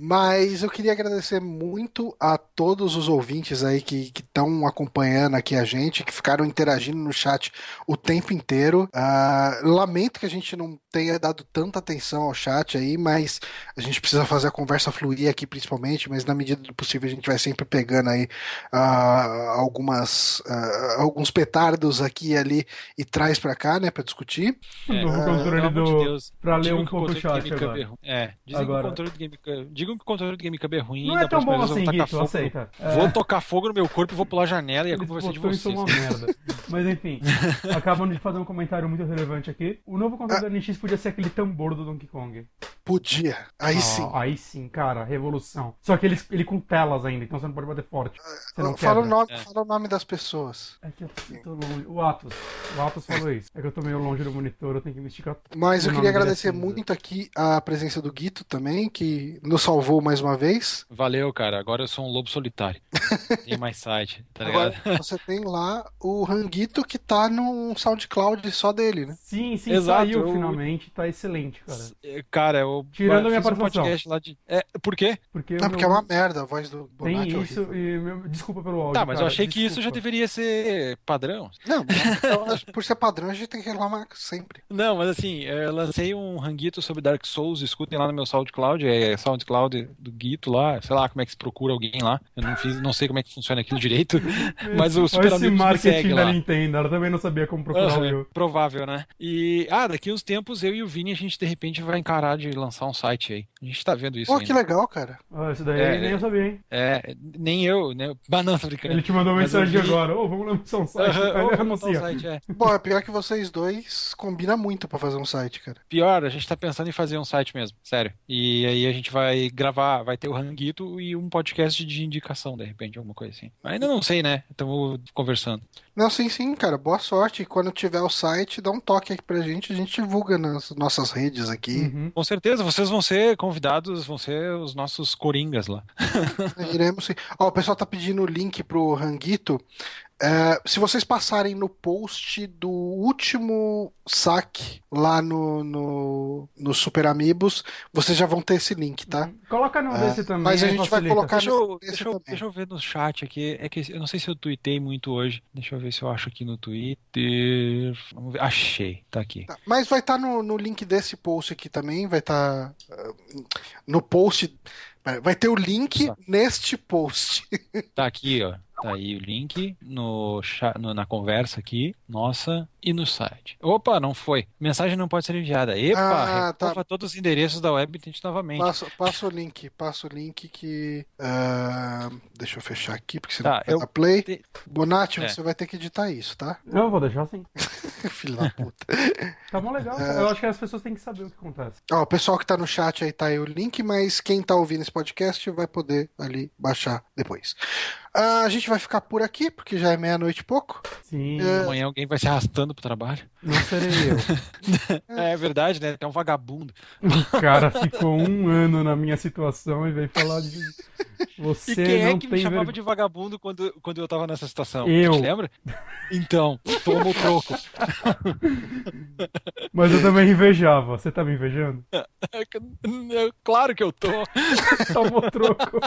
A: Mas eu queria agradecer muito a todos os ouvintes aí que estão acompanhando aqui a gente, que ficaram interagindo no chat o tempo inteiro. Ah, lamento que a gente não tenha dado tanta atenção ao chat aí, mas a gente precisa fazer a conversa fluir aqui principalmente, mas na medida do possível a gente vai sempre pegando aí ah, algumas ah, alguns petardos aqui e ali e traz pra cá, né, pra discutir.
B: O
C: É,
B: novo
C: pelo
B: controle
C: de
B: do.
C: Deus.
B: Pra ler um pouco o chat
C: GameCube
B: agora.
C: é. É, dizem
B: Agora.
C: que o controle do GameCube, digam que o controle do GameCube é ruim.
B: Não é tão bom assim,
C: vou
B: Guito,
C: fogo
B: aceita.
C: no-
B: É.
C: Vou tocar fogo no meu corpo e vou pular a janela e a culpa vai ser de vocês.
B: uma merda. Mas enfim, acabam de fazer um comentário muito relevante aqui. O novo controle da NX podia ser aquele tambor do Donkey Kong.
A: Podia. Aí
B: Ah,
A: sim.
B: Aí sim, cara, revolução. Só que ele, ele com telas ainda, então você não pode bater forte. Você não
A: Fala o, nome,
C: É.
A: fala o nome das pessoas.
B: É que eu tô longe. O Atos. O Atos falou isso. É que eu tô meio longe do monitor, eu tenho que me esticar.
A: Mas eu queria
B: é
A: agradecer muito aqui a presença do Guito também, que nos salvou mais uma vez.
C: Valeu, cara. Agora eu sou um lobo solitário. Tem mais site, tá
A: Agora
C: ligado?
A: você tem lá o Ranguito que tá num SoundCloud só dele, né?
B: Sim, sim,
C: Exato,
B: saiu
C: eu-
B: finalmente, tá excelente, cara.
C: Cara, eu
B: Tirando a minha
C: fiz um
B: participação.
C: podcast lá de. É, por quê?
B: Porque o
A: Não, porque é
B: meu-
A: uma merda a voz do
B: Tem
A: Bonatti. é
B: isso
A: horrível.
B: e. meu- Desculpa pelo áudio.
C: Tá, mas eu
B: cara,
C: achei que isso já
B: desculpa.
C: deveria ser padrão.
A: Não, eu por ser padrão a gente tem que reclamar sempre.
C: Não, mas assim, eu lancei um ranguito sobre Dark Souls, escutem lá no meu SoundCloud, é SoundCloud do Guito lá, sei lá como é que se procura alguém lá. Eu não fiz, não sei como é que funciona aquilo direito, mas o Super
B: Olha esse
C: Amigos me
B: marketing
C: segue
B: da
C: lá.
B: Nintendo, ela também não sabia como procurar o
C: Aham,
B: Will.
C: provável, né? E, ah, daqui uns tempos eu e o Vini a gente de repente vai encarar de lançar um site aí. A gente tá vendo isso
A: Pô, que
C: ainda.
A: legal, cara.
B: Ah, isso daí
C: É,
B: nem
C: é.
B: eu sabia, hein?
C: É, nem eu, né? Banana, brincando.
B: Ele te mandou
C: eu
B: mensagem
C: vi-
B: agora. Ô, vamos lançar um site. Aí
C: eu
B: ele
C: vou montar um site, é.
A: Bom, é pior que vocês dois combinam muito pra fazer um site, cara.
C: Pior, a gente tá pensando em fazer um site mesmo, sério. E aí a gente vai gravar, vai ter o Ranguito e um podcast de indicação, de repente, alguma coisa assim. Ainda não sei, né? Estamos conversando.
A: Não, sim, sim, cara. Boa sorte. E quando tiver o site, dá um toque aqui pra gente. A gente divulga nas nossas redes aqui.
B: Uhum.
C: Com certeza, vocês vão ser convidados, vão ser os nossos coringas lá.
A: Iremos sim. Ó, o pessoal tá pedindo o link pro Ranguito. É, se vocês passarem no post do último saque lá no, no, no Super Amigos, vocês já vão ter esse link, tá?
B: Coloca no
A: É,
B: desse também.
A: mas a gente vai
B: facilita.
A: colocar-
C: Deixa eu, deixa, eu, deixa eu ver no chat aqui. É que eu não sei se eu tuitei muito hoje. Deixa eu ver se eu acho aqui no Twitter. Vamos ver. Achei, tá aqui.
A: Tá, Mas vai estar no, no link desse post aqui também, vai estar no post. Vai ter o link
C: Só.
A: neste post.
C: Tá aqui, ó. Tá aí o link no, no, na conversa aqui, nossa, e no site. Opa, não foi. Mensagem não pode ser enviada. Epa, ah, tá. todos os endereços da web tente novamente.
A: Passa, passa o link, passa o link que. Uh, deixa eu fechar aqui, porque senão tá, vai eu... dar play. Te... Bonatti, é. você vai ter que editar isso, tá?
B: Não, vou deixar assim.
A: Filho da puta.
B: tá bom legal. Uh... Eu acho que as pessoas têm que saber o que acontece.
A: Ó, o pessoal que tá no chat aí tá aí o link, mas quem tá ouvindo esse podcast vai poder ali baixar depois. Uh, a gente vai ficar por aqui, porque já é meia-noite e pouco.
C: Sim. Uh... Amanhã alguém vai se arrastando pro trabalho.
B: Não serei eu.
C: é verdade, né? É um vagabundo.
B: O cara ficou um ano na minha situação e veio falar de. Você
C: e quem
B: é
C: que me chamava ver... de vagabundo quando, quando eu tava nessa situação?
B: Eu. Te
C: lembra? Então, toma o troco.
B: Mas eu também invejava. Você tá me invejando?
C: Claro que eu tô.
B: Toma o troco.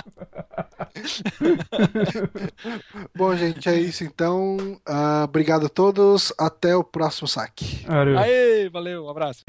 A: Bom, gente, é isso então. Uh, obrigado a todos. Até o próximo saque.
C: Aê, valeu, um abraço.